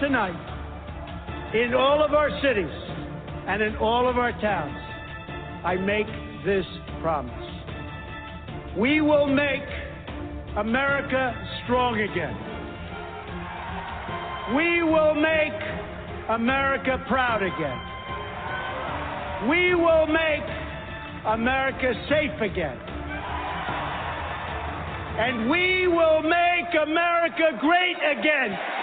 Tonight, in all of our cities and in all of our towns, I make this promise. We will make America strong again. We will make America proud again. We will make America safe again. And we will make America great again.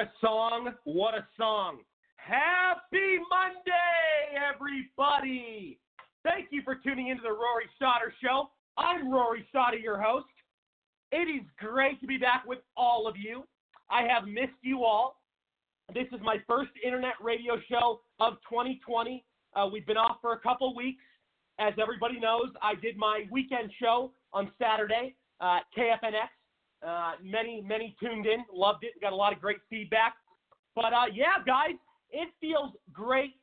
A song! What a song! Happy Monday, everybody! Thank you for tuning into the Rory Sauter Show. I'm Rory Sauter, your host. It is great to be back with all of you. I have missed you all. This is my first internet radio show of 2020. Uh, we've been off for a couple weeks. As everybody knows, I did my weekend show on Saturday, uh, KFNX. Uh, many, many tuned in, loved it, got a lot of great feedback. But uh, yeah, guys, it feels great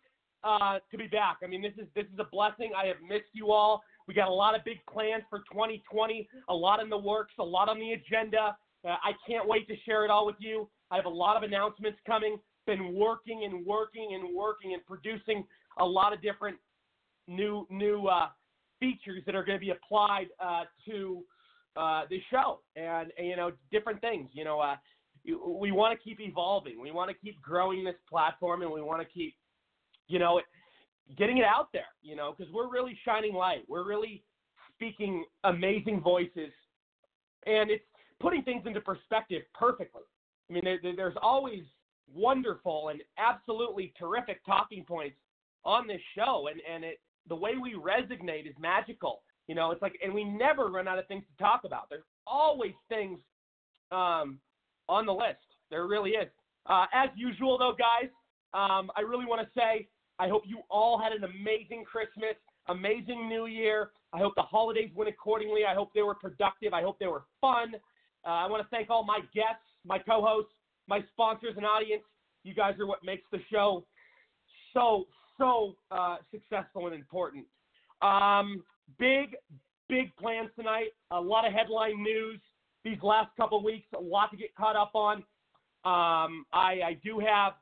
uh, to be back. I mean, this is this is a blessing. I have missed you all. We got a lot of big plans for 2020, a lot in the works, a lot on the agenda. Uh, I can't wait to share it all with you. I have a lot of announcements coming. Been working and working and working and producing a lot of different new new uh, features that are going to be applied uh, to uh, the show and, and, you know different things. You know, uh, we want to keep evolving. We want to keep growing this platform, and we want to keep you know getting it out there. You know, because we're really shining light. We're really speaking amazing voices, and it's putting things into perspective perfectly. I mean, there, there's always wonderful and absolutely terrific talking points on this show, and and it the way we resonate is magical. You know, it's like, and we never run out of things to talk about. There's always things um, on the list. There really is. Uh, as usual, though, guys, um, I really want to say I hope you all had an amazing Christmas, amazing New Year. I hope the holidays went accordingly. I hope they were productive. I hope they were fun. Uh, I want to thank all my guests, my co-hosts, my sponsors, and audience. You guys are what makes the show so so uh, successful and important. Um, big, big plans tonight. A lot of headline news these last couple weeks. A lot to get caught up on. Um, I, I, do have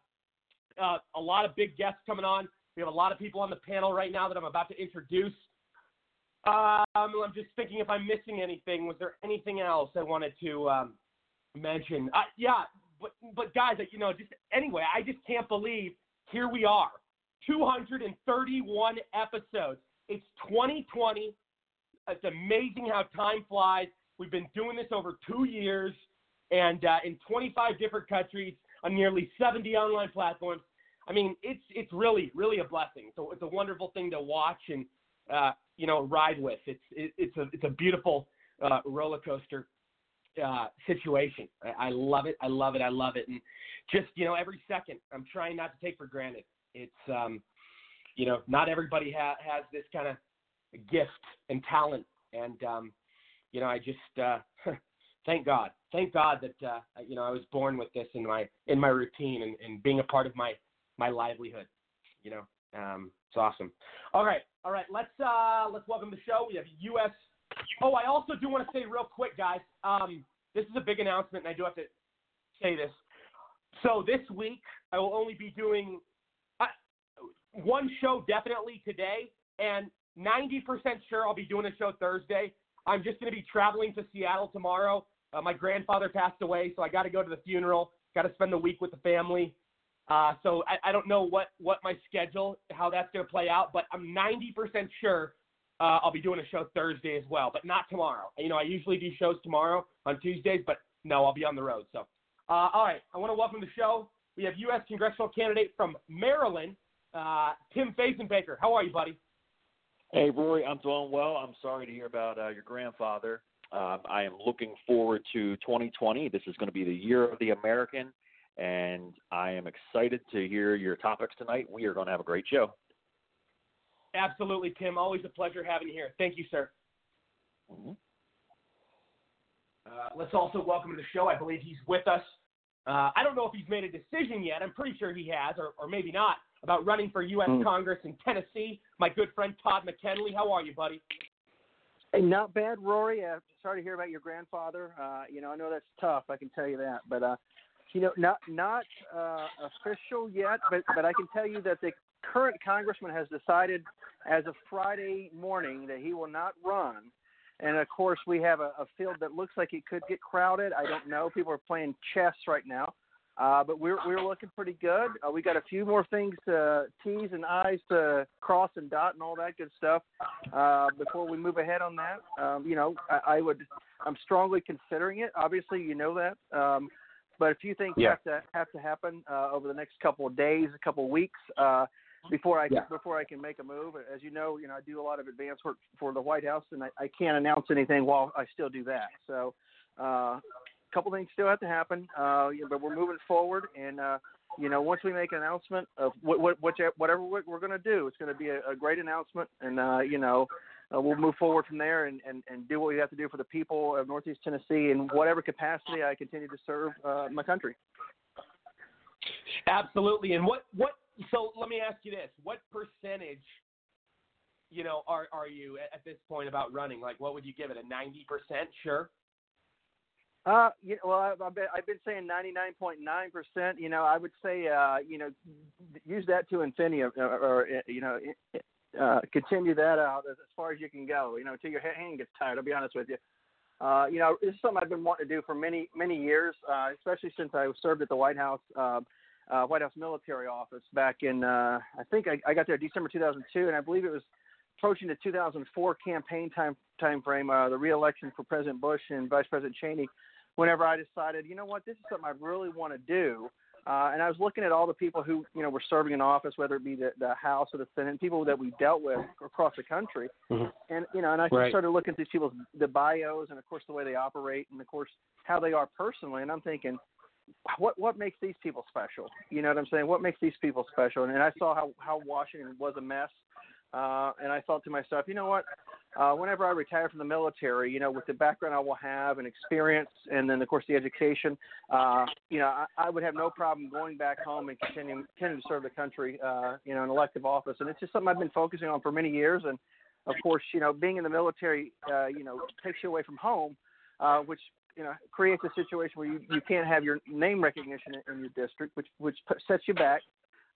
uh, a lot of big guests coming on. We have a lot of people on the panel right now that I'm about to introduce. Um, I'm just thinking if I'm missing anything. Was there anything else I wanted to um, mention? Uh, yeah, but but guys, you know, just anyway, I just can't believe here we are 231 episodes. It's 2020. It's amazing how time flies. We've been doing this over two years and uh, in 25 different countries on nearly 70 online platforms. I mean, it's it's really really a blessing. So it's a wonderful thing to watch and uh, you know ride with. It's it, it's a it's a beautiful uh, roller coaster uh, situation. I, I love it. I love it. I love it. And just you know every second, I'm trying not to take for granted. It's um, you know, not everybody ha- has this kind of gift and talent, and um, you know, I just uh, thank God, thank God that uh, you know I was born with this in my in my routine and, and being a part of my my livelihood. You know, um, it's awesome. All right, all right, let's uh, let's welcome the show. We have U.S. Oh, I also do want to say real quick, guys. Um, this is a big announcement, and I do have to say this. So this week, I will only be doing one show definitely today, and 90% sure I'll be doing a show Thursday. I'm just going to be traveling to Seattle tomorrow. Uh, my grandfather passed away, so I got to go to the funeral. Got to spend the week with the family. Uh, so I, I don't know what what my schedule, how that's going to play out, but I'm 90% sure uh, I'll be doing a show Thursday as well, but not tomorrow. You know, I usually do shows tomorrow on Tuesdays, but no, I'll be on the road. So, uh, all right, I want to welcome the show. We have U.S. congressional candidate from Maryland, uh, Tim Fazenbaker. How are you, buddy? Hey, Rory, I'm doing well. I'm sorry to hear about uh, your grandfather. Uh, I am looking forward to 2020. This is going to be the year of the American, and I am excited to hear your topics tonight. We are going to have a great show. Absolutely, Tim. Always a pleasure having you here. Thank you, sir. Mm-hmm. Uh, let's also welcome to the show. I believe he's with us. Uh, I don't know if he's made a decision yet. I'm pretty sure he has, or, or maybe not about running for U.S. Mm. Congress in Tennessee. My good friend Todd McKinley. How are you, buddy? Hey, not bad, Rory. Uh, sorry to hear about your grandfather. Uh, you know, I know that's tough. I can tell you that. But uh, you know, not not uh, official yet. But but I can tell you that the current congressman has decided, as of Friday morning, that he will not run. And of course, we have a, a field that looks like it could get crowded. I don't know. People are playing chess right now. Uh, but we're we're looking pretty good. Uh, we got a few more things to T's and I's to cross and dot and all that good stuff uh, before we move ahead on that. Um, you know, I, I would I'm strongly considering it. Obviously, you know that. Um, but a few things yeah. have to have to happen uh, over the next couple of days, a couple of weeks. Uh, before I Yeah. before I can make a move. As you know, you know I do a lot of advance work for the White House, and I, I can't announce anything while I still do that. So, uh, couple things still have to happen, uh, yeah, but we're moving forward. And uh, you know, once we make an announcement of what, what, what whatever we're, going to do, it's going to be a, a great announcement, and uh, you know. Uh, we'll move forward from there and, and, and do what we have to do for the people of Northeast Tennessee in whatever capacity I continue to serve uh, my country. Absolutely. And what what? So let me ask you this: What percentage, you know, are are you at this point about running? Like, what would you give it? A ninety percent? Sure. Uh, you know, well, I've, I've been I've been saying ninety nine point nine percent. You know, I would say, uh, you know, use that to infinity, or, or you know, uh, continue that out as, as far as you can go. You know, until your hand gets tired. I'll be honest with you. Uh, you know, this is something I've been wanting to do for many many years, uh, especially since I served at the White House. Uh, uh, White House military office back in uh, I think I, I got there December 2002, and I believe it was approaching the 2004 campaign time time frame, uh, the reelection for President Bush and Vice President Cheney. Whenever I decided, you know what, this is something I really want to do, uh, and I was looking at all the people who you know were serving in office, whether it be the, the House or the Senate, people that we dealt with across the country, Mhm. and you know, and I Right. started looking at these people's the bios and of course the way they operate and of course how they are personally, and I'm thinking, what what makes these people special? You know what I'm saying? What makes these people special? And, and I saw how how Washington was a mess, uh, and I thought to myself, you know what? Uh, whenever I retire from the military, you know, with the background I will have and experience, and then of course the education, uh, you know, I, I would have no problem going back home and continuing continuing to serve the country, uh, you know, in elective office. And it's just something I've been focusing on for many years. And of course, you know, being in the military, uh, you know, takes you away from home, uh, which you know creates a situation where you, you can't have your name recognition in, in your district, which which sets you back.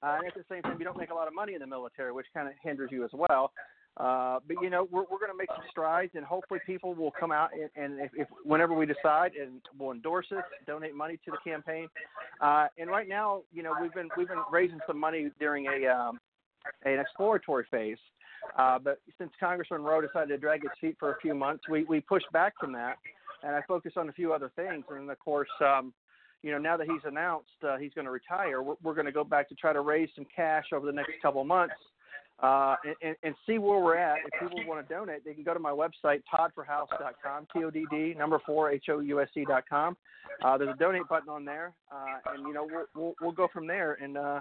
Uh, and at the same time, you don't make a lot of money in the military, which kind of hinders you as well. Uh, but you know, we're we're going to make some strides, and hopefully, people will come out and, and if, if whenever we decide, and we'll endorse it, donate money to the campaign. Uh, and right now, you know, we've been we've been raising some money during a um, an exploratory phase. Uh, but since Congressman Roe decided to drag his feet for a few months, we we pushed back from that, and I focused on a few other things. And of course, um, you know, now that he's announced uh, he's going to retire, we're, we're going to go back to try to raise some cash over the next couple of months uh, and, and, see where we're at. If people want to donate, they can go to my website, toddforhouse.com, T-O-D-D, number four, H-O-U-S-E dot com. Uh, there's a donate button on there, uh, and, you know, we'll, we'll, we'll go from there. And uh,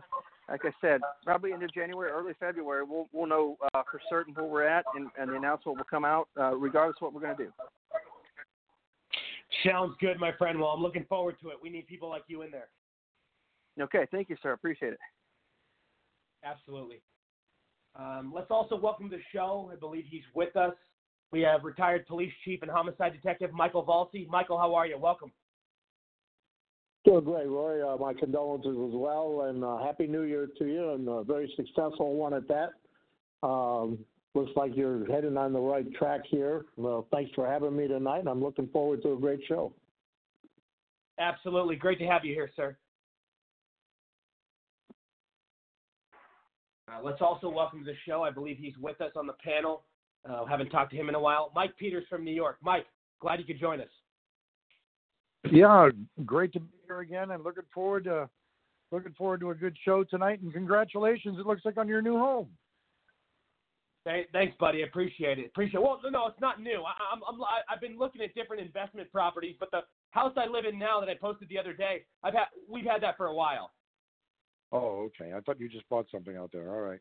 like I said, probably into January, early February, we'll, we'll know uh, for certain where we're at, and, and the announcement will come out uh, regardless of what we're going to do. Sounds good, my friend. Well, I'm looking forward to it. We need people like you in there. Okay, thank you, sir. Appreciate it. Absolutely. Um, let's also welcome the show. I believe he's with us. We have retired police chief and homicide detective Michael Valsi. Michael, how are you? Welcome. Doing great, Roy. Uh, my condolences as well, and uh, happy New Year to you, and a very successful one at that. Um, looks like you're heading on the right track here. Well, thanks for having me tonight. I'm looking forward to a great show. Absolutely. Great to have you here, sir. Uh, let's also welcome to the show. I believe he's with us on the panel. Uh, haven't talked to him in a while. Mike Peters from New York. Mike, glad you could join us. Yeah, great to be here again, and looking forward to looking forward to a good show tonight. And congratulations! It looks like on your new home. Thank- Thanks, buddy. Appreciate it. Appreciate. It. Well, no, no, it's not new. I, I'm, I'm, I've been looking at different investment properties, but the house I live in now that I posted the other day, I've had, we've had that for a while. Oh, okay. I thought you just bought something out there. All right.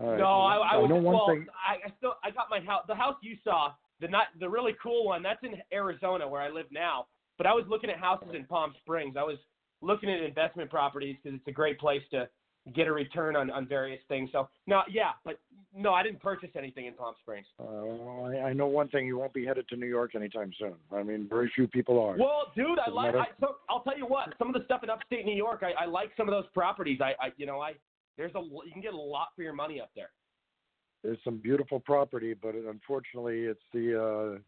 All right. No, I, I was know one well. thing. I, I still, I got my house. The house you saw, the not, the really cool one, that's in Arizona where I live now. But I was looking at houses in Palm Springs. I was looking at investment properties because it's a great place to get a return on, on various things. So no, yeah, but no, I didn't purchase anything in Palm Springs. Uh, I, I know one thing. You won't be headed to New York anytime soon. I mean, very few people are. Well, dude, I like. I, so I'll tell you what. Some of the stuff in upstate New York, I, I like some of those properties. I, I, you know, I there's a you can get a lot for your money up there. There's some beautiful property, but unfortunately, it's the uh,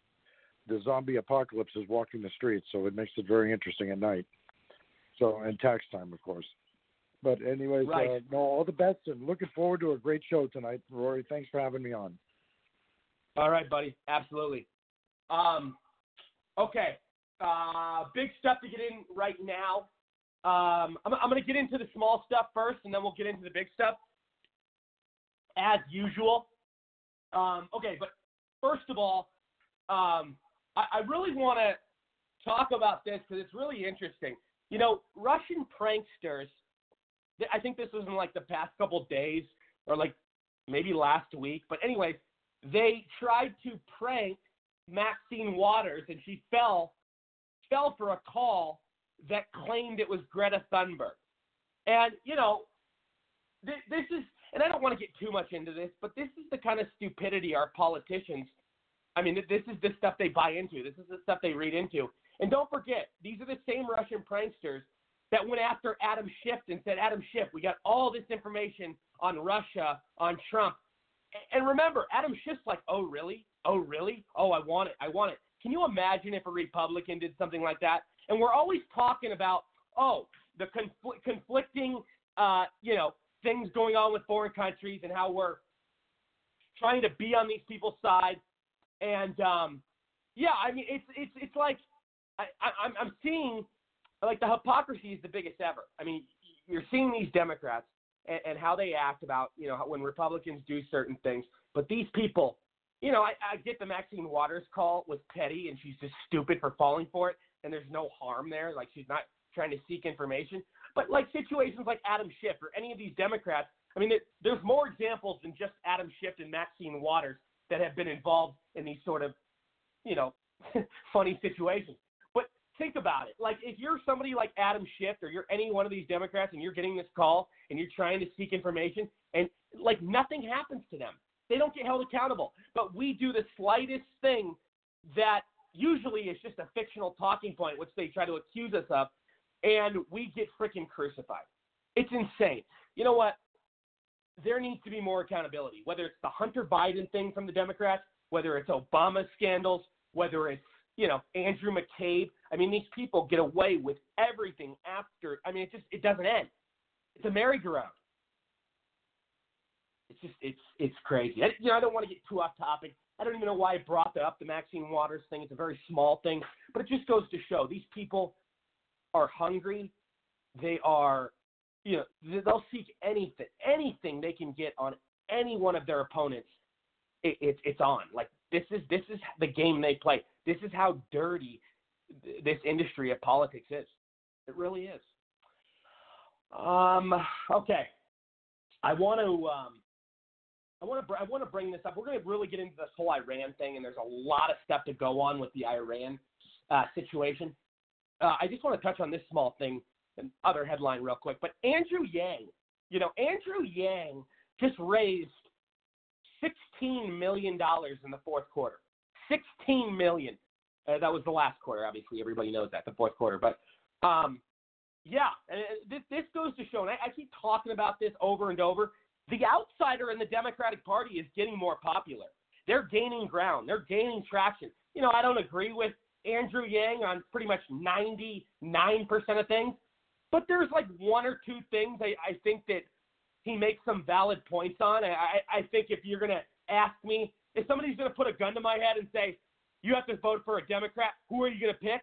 the zombie apocalypse is walking the streets, so it makes it very interesting at night. So and tax time, of course. But anyways, Right. uh, no, all the best, and looking forward to a great show tonight, Rory. Thanks for having me on. All right, buddy. Absolutely. Um, okay. Uh, big stuff to get in right now. Um, I'm, I'm going to get into the small stuff first, and then we'll get into the big stuff. as usual. Um, okay, but first of all, um, I, I really want to talk about this because it's really interesting. You know, Russian pranksters. I think this was in like the past couple days or like maybe last week. But anyway, they tried to prank Maxine Waters, and she fell fell for a call that claimed it was Greta Thunberg. And you know, th- this is, and I don't want to get too much into this, but this is the kind of stupidity our politicians. I mean, this is the stuff they buy into. This is the stuff they read into. And don't forget, these are the same Russian pranksters that went after Adam Schiff and said, Adam Schiff, we got all this information on Russia, on Trump. And remember, Adam Schiff's like, oh, really? Oh, really? Oh, I want it. I want it. Can you imagine if a Republican did something like that? And we're always talking about, oh, the confl- conflicting, uh, you know, things going on with foreign countries and how we're trying to be on these people's side. And um, yeah, I mean, it's it's it's like I, I, I'm I'm seeing like the hypocrisy is the biggest ever. I mean, you're seeing these Democrats and, and how they act about you know when Republicans do certain things, but these people, you know, I, I get the Maxine Waters call was petty and she's just stupid for falling for it, and there's no harm there. Like she's not trying to seek information, but like situations like Adam Schiff or any of these Democrats. I mean, it, there's more examples than just Adam Schiff and Maxine Waters that have been involved in these sort of, you know, funny situations. Think about it. Like if you're somebody like Adam Schiff or you're any one of these Democrats and you're getting this call and you're trying to seek information and like nothing happens to them. They don't get held accountable. But we do the slightest thing that usually is just a fictional talking point, which they try to accuse us of, and we get freaking crucified. It's insane. You know what? There needs to be more accountability, whether it's the Hunter Biden thing from the Democrats, whether it's Obama scandals, whether it's, you know, Andrew McCabe. I mean, these people get away with everything after. I mean, it just it doesn't end. It's a merry-go-round. It's just it's it's crazy. I, you know, I don't want to get too off topic. I don't even know why I brought that up, the Maxine Waters thing. It's a very small thing, but it just goes to show these people are hungry. They are, you know, they'll seek anything, anything they can get on any one of their opponents. It, it, it's on. Like this is this is the game they play. This is how dirty this industry of politics is. It really is. Um. Okay. I want to. Um, I want to. I want to bring this up. We're going to really get into this whole Iran thing, and there's a lot of stuff to go on with the Iran uh, situation. Uh, I just want to touch on this small thing, and other headline real quick. But Andrew Yang, you know, Andrew Yang just raised sixteen million dollars in the fourth quarter. Sixteen million. Uh, that was the last quarter. Obviously, everybody knows that the fourth quarter. But um, yeah, this this goes to show, and I, I keep talking about this over and over. The outsider in the Democratic Party is getting more popular. They're gaining ground. They're gaining traction. You know, I don't agree with Andrew Yang on pretty much 99% of things, but there's like one or two things I, I think that he makes some valid points on. I I think if you're going to ask me, if somebody's going to put a gun to my head and say, you have to vote for a Democrat, who are you going to pick?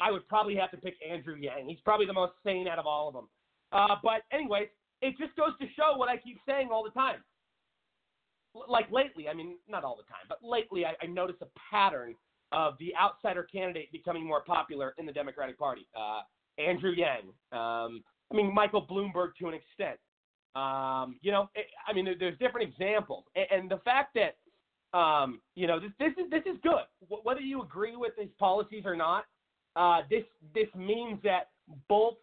I would probably have to pick Andrew Yang. He's probably the most sane out of all of them. Uh, but anyways, it just goes to show what I keep saying all the time. L- Like lately, I mean, not all the time, but lately I, I notice a pattern of the outsider candidate becoming more popular in the Democratic Party. Uh, Andrew Yang. Um, I mean, Michael Bloomberg to an extent. Um, you know, it, I mean, there, there's different examples, and, and the fact that um, you know this, this is this is good. Wh- Whether you agree with his policies or not, uh, this this means that both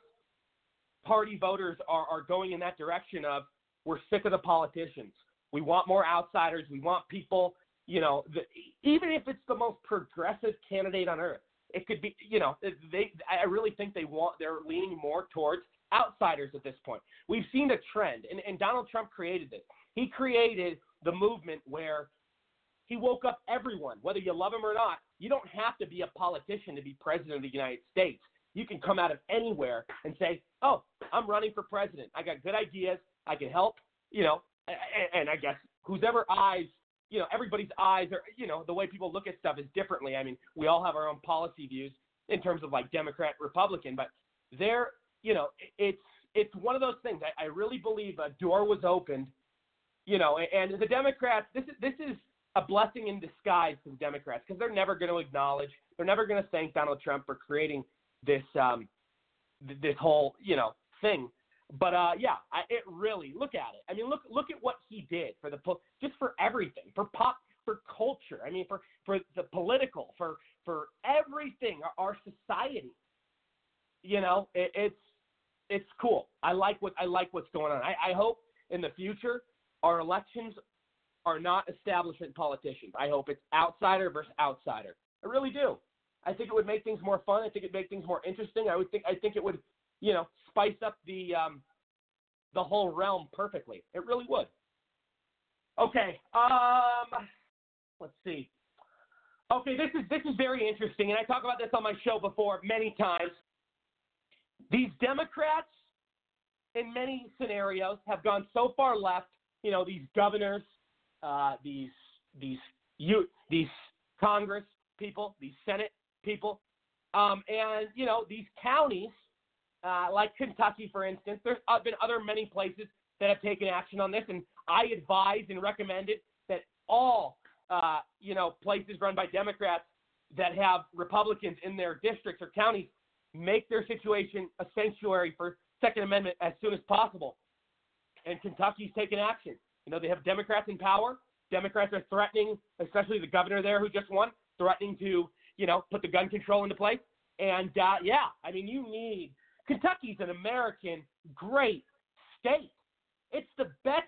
party voters are, are going in that direction of we're sick of the politicians. We want more outsiders. We want people, you know, the, even if it's the most progressive candidate on earth, it could be, you know, they. I really think they want. They're leaning more towards outsiders at this point. We've seen a trend, and, and Donald Trump created this. He created the movement where he woke up everyone, whether you love him or not. You don't have to be a politician to be president of the United States. You can come out of anywhere and say, "Oh, I'm running for president. I got good ideas. I can help." You know, and, and I guess whose ever eyes, you know, everybody's eyes are, you know, the way people look at stuff is differently. I mean, we all have our own policy views in terms of like Democrat, Republican, but there, you know, it's it's one of those things. I, I really believe a door was opened you know, and the Democrats. This is this is a blessing in disguise the Democrats because they're never going to acknowledge, they're never going to thank Donald Trump for creating this um, th- this whole you know thing. But uh, yeah, I, it really look at it. I mean, look look at what he did for the just for everything, for pop, for culture. I mean, for for the political, for for everything, our, our society. You know, it, it's it's cool. I like what I like what's going on. I, I hope in the future our elections are not establishment politicians. I hope it's outsider versus outsider. I really do. I think it would make things more fun. I think it'd make things more interesting. I would think I think it would, you know, spice up the um, the whole realm perfectly. It really would. Okay. Um, let's see. Okay, this is this is very interesting, and I talk about this on my show before many times. These Democrats, in many scenarios, have gone so far left. You know, these governors, uh, these these you these Congress people, these Senate people, um, and you know these counties, uh, like Kentucky, for instance. There's uh, been other many places that have taken action on this, and I advise and recommended that all uh, you know places run by Democrats that have Republicans in their districts or counties make their situation a sanctuary for Second Amendment as soon as possible. And Kentucky's taken action. You know, they have Democrats in power. Democrats are threatening, especially the governor there who just won, threatening to, you know, put the gun control into place. And uh, yeah, I mean, you need Kentucky's an American great state. It's the best.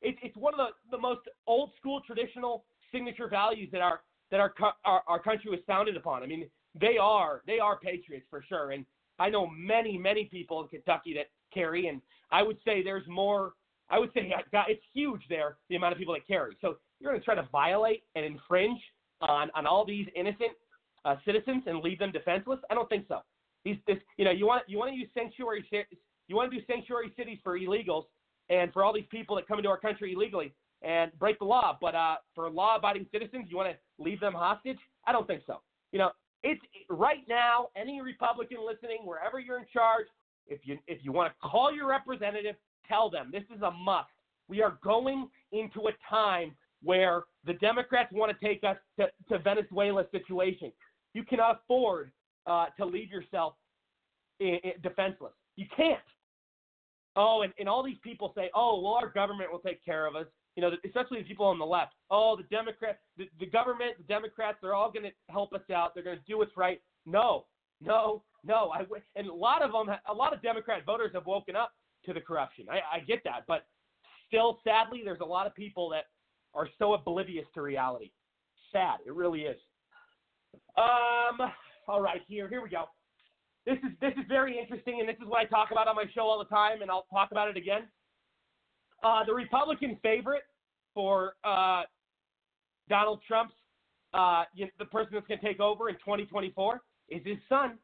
It, it's one of the, the most old school traditional signature values that our that our, our our country was founded upon. I mean, they are they are patriots for sure. And I know many many people in Kentucky that carry, and I would say there's more. I would say it's huge there the amount of people that carry. So you're going to try to violate and infringe on on all these innocent uh, citizens and leave them defenseless? I don't think so. These this you know you want you want to use sanctuary you want to do sanctuary cities for illegals and for all these people that come into our country illegally and break the law. But uh, for law-abiding citizens, you want to leave them hostage? I don't think so. You know, it's right now. Any Republican listening, wherever you're in charge, if you if you want to call your representative, tell them this is a must. We are going into a time where the Democrats want to take us to, to Venezuela's situation. You cannot afford uh, to leave yourself in, in defenseless. You can't. Oh, and, and all these people say, oh, well, our government will take care of us. You know, especially the people on the left. Oh, the Democrats, the, the government, the Democrats, they're all going to help us out. They're going to do what's right. No, no, no. I, and a lot of them, a lot of Democrat voters have woken up to the corruption. I, I get that, but still, sadly, there's a lot of people that are so oblivious to reality. Sad. It really is. Um. All right. Here. Here we go. This is this is very interesting, and this is what I talk about on my show all the time, and I'll talk about it again. Uh, the Republican favorite for uh, Donald Trump's uh, the person that's going to take over in 2024 is his son,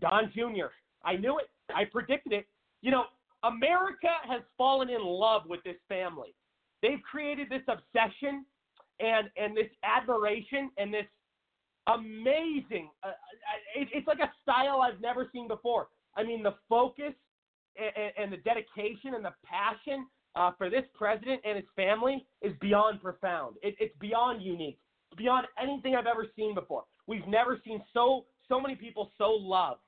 Don Jr. I knew it. I predicted it. You know, America has fallen in love with this family. They've created this obsession and and this admiration and this amazing. Uh, it, it's like a style I've never seen before. I mean, the focus and, and the dedication and the passion uh, for this president and his family is beyond profound. It, it's beyond unique. Beyond anything I've ever seen before. We've never seen so so many people so loved.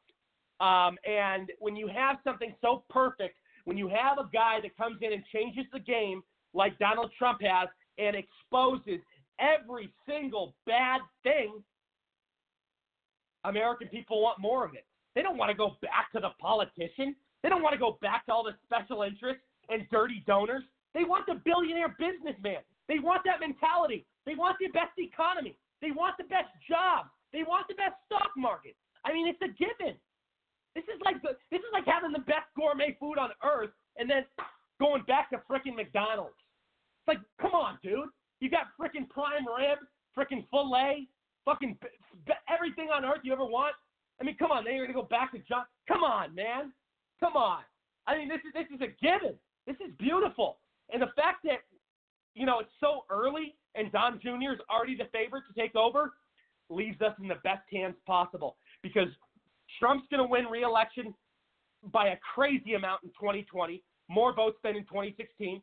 Um, and when you have something so perfect, when you have a guy that comes in and changes the game like Donald Trump has and exposes every single bad thing, American people want more of it. They don't want to go back to the politician. They don't want to go back to all the special interests and dirty donors. They want the billionaire businessman. They want that mentality. They want the best economy. They want the best jobs. They want the best stock market. I mean, it's a given. This is like the, this is like having the best gourmet food on earth and then going back to frickin' McDonald's. It's like, come on, dude. You got frickin' prime rib, frickin' filet, fucking everything on earth you ever want. I mean, come on. Then you're gonna go back to John. Come on, man. Come on. I mean, this is this is a given. This is beautiful. And the fact that you know it's so early and Don Jr. is already the favorite to take over leaves us in the best hands possible because Trump's going to win re-election by a crazy amount in 2020, more votes than in 2016.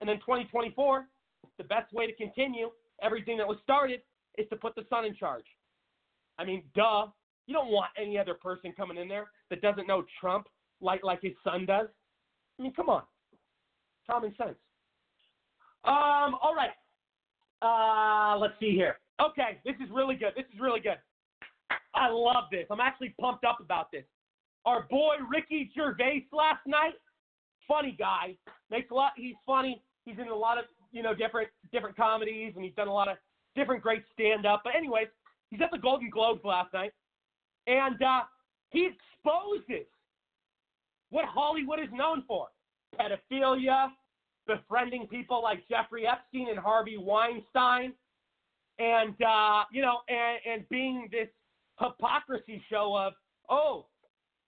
And then 2024, the best way to continue everything that was started is to put the son in charge. I mean, duh. You don't want any other person coming in there that doesn't know Trump like like his son does. I mean, come on. Common sense. Um, all right. Uh, let's see here. Okay, this is really good. This is really good. I love this. I'm actually pumped up about this. Our boy Ricky Gervais last night, funny guy, makes a lot. He's funny. He's in a lot of you know different different comedies, and he's done a lot of different great stand up. But anyways, he's at the Golden Globes last night, and uh, he exposes what Hollywood is known for: pedophilia, befriending people like Jeffrey Epstein and Harvey Weinstein, and uh, you know, and, and being this hypocrisy show of oh,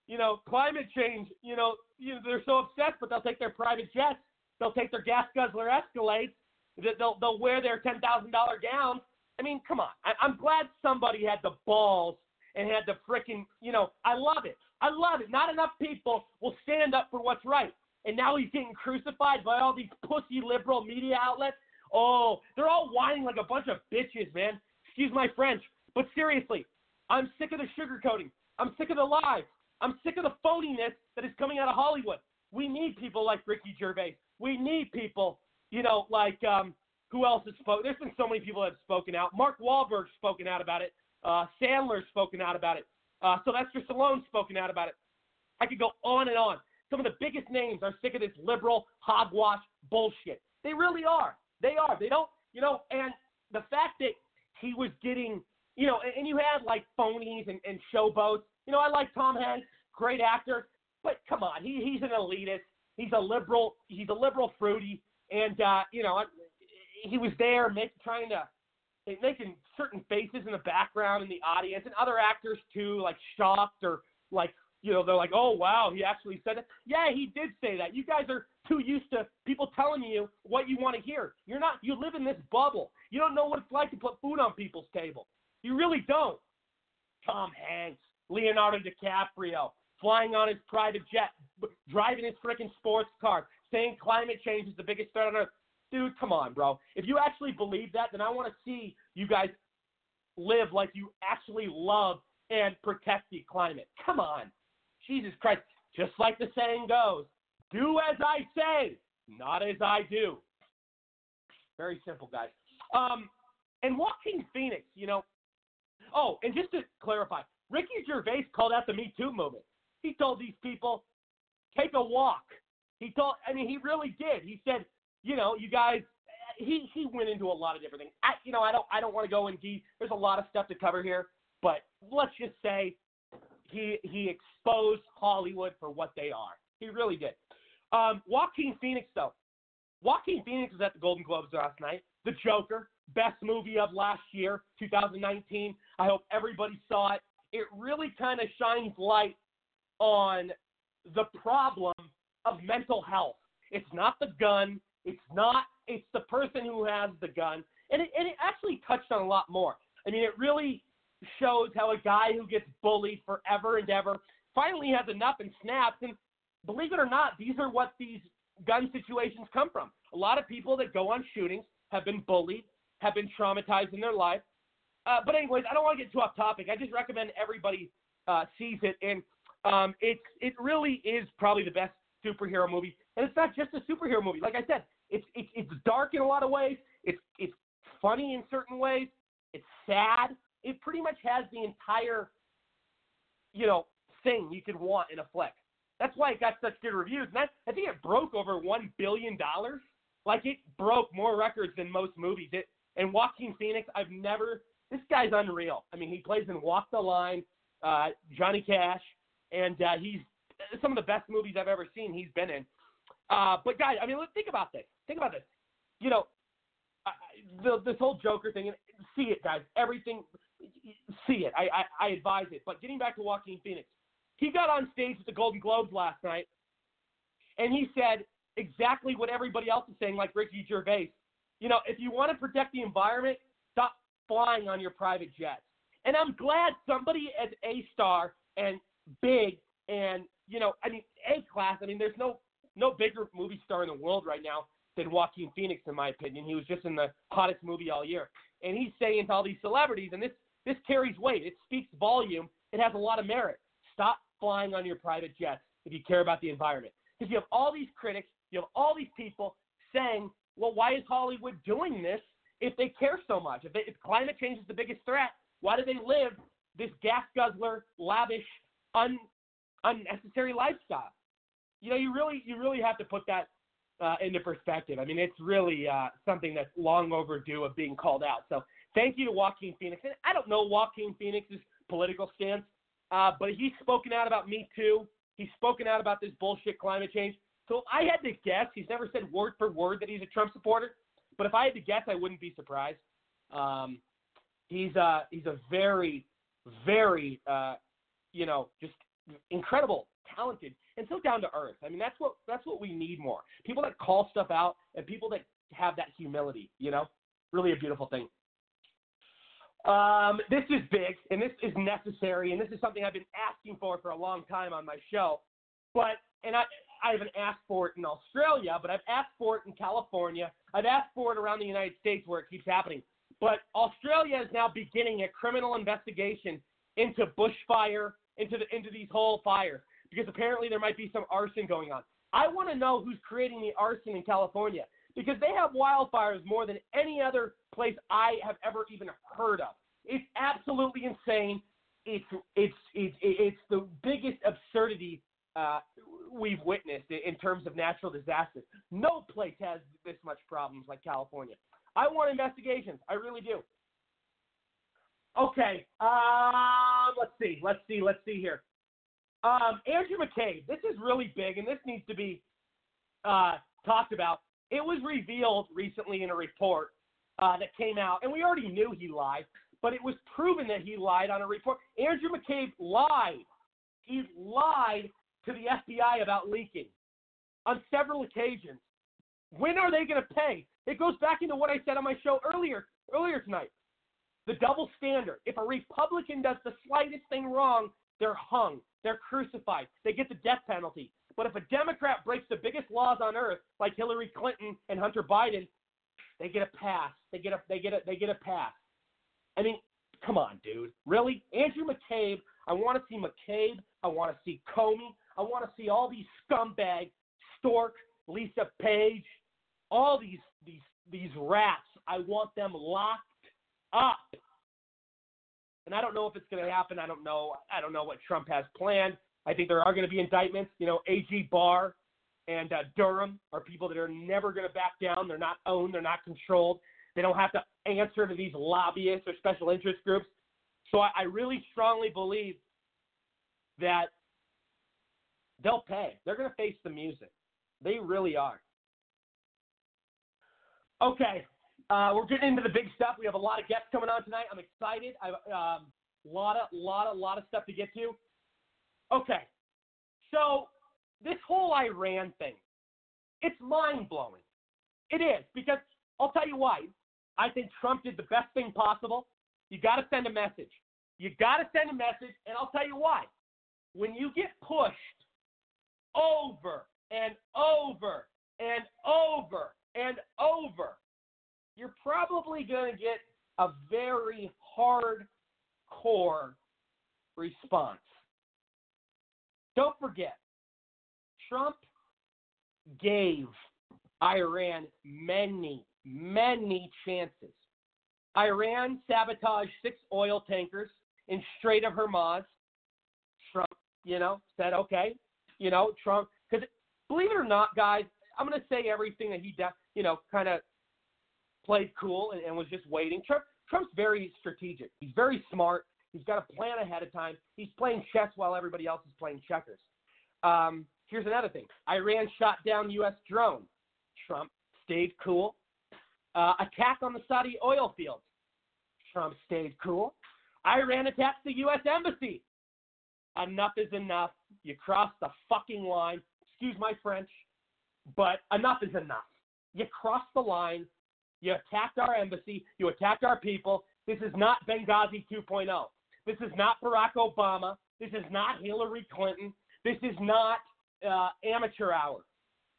you know, climate change. You know, you know, they're so obsessed, but they'll take their private jets, they'll take their gas guzzler Escalades, they'll they'll wear their ten thousand dollar gowns. I mean, come on. I, I'm glad somebody had the balls and had the freaking, you know, I love it. I love it. Not enough people will stand up for what's right. And now he's getting crucified by all these pussy liberal media outlets. Oh, they're all whining like a bunch of bitches, man. Excuse my French. But seriously, I'm sick of the sugarcoating. I'm sick of the lies. I'm sick of the phoniness that is coming out of Hollywood. We need people like Ricky Gervais. We need people, you know, like um, who else has spoken? There's been so many people that have spoken out. Mark Wahlberg's spoken out about it. Uh, Sandler's spoken out about it. Uh, Sylvester Stallone's spoken out about it. I could go on and on. Some of the biggest names are sick of this liberal hogwash bullshit. They really are. They are. They don't, you know, and the fact that he was getting, you know, and, and you had like phonies and, and showboats. You know, I like Tom Hanks, great actor, but come on, he, he's an elitist. He's a liberal. He's a liberal fruity, and uh, you know, he was there make, trying to making certain faces in the background in the audience, and other actors too, like shocked or like you know they're like, oh wow, he actually said it. Yeah, he did say that. You guys are too used to people telling you what you want to hear. You're not. You live in this bubble. You don't know what it's like to put food on people's table. You really don't. Tom Hanks, Leonardo DiCaprio, flying on his private jet, driving his freaking sports car, saying climate change is the biggest threat on earth. Dude, come on, bro. If you actually believe that, then I want to see you guys live like you actually love and protect the climate. Come on. Jesus Christ. Just like the saying goes, do as I say, not as I do. Very simple, guys. Um, and Joaquin Phoenix, you know. Oh, and just to clarify, Ricky Gervais called out the Me Too movement. He told these people, take a walk. He told, I mean, he really did. He said, you know, you guys. He he went into a lot of different things. I, you know, I don't I don't want to go in deep. There's a lot of stuff to cover here, but let's just say he he exposed Hollywood for what they are. He really did. Um, Joaquin Phoenix, though. Joaquin Phoenix was at the Golden Globes last night. The Joker, best movie of last year, 2019. I hope everybody saw it. It really kind of shines light on the problem of mental health. It's not the gun. It's not. It's the person who has the gun, and it, and it actually touched on a lot more. I mean, it really shows how a guy who gets bullied forever and ever finally has enough and snaps. And believe it or not, these are what these gun situations come from. A lot of people that go on shootings have been bullied, have been traumatized in their life. Uh, but anyways, I don't want to get too off topic. I just recommend everybody uh, sees it, and um, it's it really is probably the best superhero movie. And it's not just a superhero movie. Like I said, it's it's it's dark in a lot of ways. It's it's funny in certain ways. It's sad it pretty much has the entire, you know, thing you could want in a flick. That's why it got such good reviews. And that, I think it broke over one billion dollars. Like it broke more records than most movies. It and Joaquin Phoenix, I've never. This guy's unreal. I mean, he plays in Walk the Line, uh, Johnny Cash, and uh, he's some of the best movies I've ever seen. He's been in. Uh, but guys, I mean, think about this. Think about this. You know, uh, the, this whole Joker thing. See it, guys. Everything see it. I, I, I advise it. But getting back to Joaquin Phoenix, he got on stage at the Golden Globes last night, and he said exactly what everybody else is saying, like Ricky Gervais. You know, if you want to protect the environment, flying on your private jets. And I'm glad somebody as A star and big and you know, I mean A class. I mean, there's no no bigger movie star in the world right now than Joaquin Phoenix, in my opinion. He was just in the hottest movie all year, and he's saying to all these celebrities, and this this carries weight. It speaks volume. It has a lot of merit. Stop flying on your private jets if you care about the environment, because you have all these critics, you have all these people saying, well, why is Hollywood doing this if they care so much? If, they, if climate change is the biggest threat, why do they live this gas guzzler, lavish, un, unnecessary lifestyle? You know, you really, you really have to put that uh, into perspective. I mean, it's really uh, something that's long overdue of being called out. So, thank you to Joaquin Phoenix. And I don't know Joaquin Phoenix's political stance, uh, but he's spoken out about Me Too. He's spoken out about this bullshit climate change. So I had to guess, he's never said word for word that he's a Trump supporter. But if I had to guess, I wouldn't be surprised. Um, he's uh, he's a very, very, uh, you know, just incredible, talented, and so down to earth. I mean, that's what that's what we need more. People that call stuff out and people that have that humility. You know, really a beautiful thing. Um, this is big and this is necessary, and this is something I've been asking for for a long time on my show. But and I I haven't asked for it in Australia, but I've asked for it in California. I've asked for it around the United States where it keeps happening. But Australia is now beginning a criminal investigation into bushfire, into the into these whole fires, because apparently there might be some arson going on. I want to know who's creating the arson in California because they have wildfires more than any other place I have ever even heard of. It's absolutely insane. It's it's it's it's the biggest absurdity uh, we've witnessed in terms of natural disasters. No place has this much problems like California. I want investigations. I really do. Okay. Um, let's see. Let's see. Let's see here. Um, Andrew McCabe. This is really big, and this needs to be uh, talked about. It was revealed recently in a report uh, that came out, and we already knew he lied, but it was proven that he lied on a report. Andrew McCabe lied. He lied to the FBI about leaking on several occasions. When are they going to pay? It goes back into what I said on my show earlier earlier tonight. The double standard. If a Republican does the slightest thing wrong, they're hung, they're crucified, they get the death penalty. But if a Democrat breaks the biggest laws on earth, like Hillary Clinton and Hunter Biden, they get a pass. They get a they get a they get a pass. I mean, come on, dude. Really? Andrew McCabe. I want to see McCabe. I want to see Comey. I want to see all these scumbags, Strzok, Lisa Page, all these these these rats. I want them locked up. And I don't know if it's going to happen. I don't know. I don't know what Trump has planned. I think there are going to be indictments. You know, AG Barr and uh, Durham are people that are never going to back down. They're not owned. They're not controlled. They don't have to answer to these lobbyists or special interest groups. So I, I really strongly believe that they'll pay. They're going to face the music. They really are. Okay, uh, we're getting into the big stuff. We have a lot of guests coming on tonight. I'm excited. I've um, lot of lot of lot of stuff to get to. Okay, so this whole Iran thing, it's mind blowing. It is because I'll tell you why. I think Trump did the best thing possible. You got to send a message. You got to send a message, and I'll tell you why. When you get pushed over and over and over and over, you're probably going to get a very hardcore response. Don't forget, Trump gave Iran many, many chances. Iran sabotaged six oil tankers in Strait of Hormuz. Trump, you know, said, okay, you know, Trump, because believe it or not, guys, I'm going to say everything that he, de- you know, kind of played cool and, and was just waiting. Trump, Trump's very strategic. He's very smart. He's got a plan ahead of time. He's playing chess while everybody else is playing checkers. Um, here's another thing Iran shot down U.S. drone. Trump stayed cool. Uh, attack on the Saudi oil fields. Trump stayed cool. Iran attacks the U.S. embassy. Enough is enough. You crossed the fucking line. Excuse my French, but enough is enough. You crossed the line. You attacked our embassy. You attacked our people. This is not Benghazi 2.0. This is not Barack Obama. This is not Hillary Clinton. This is not uh, amateur hour.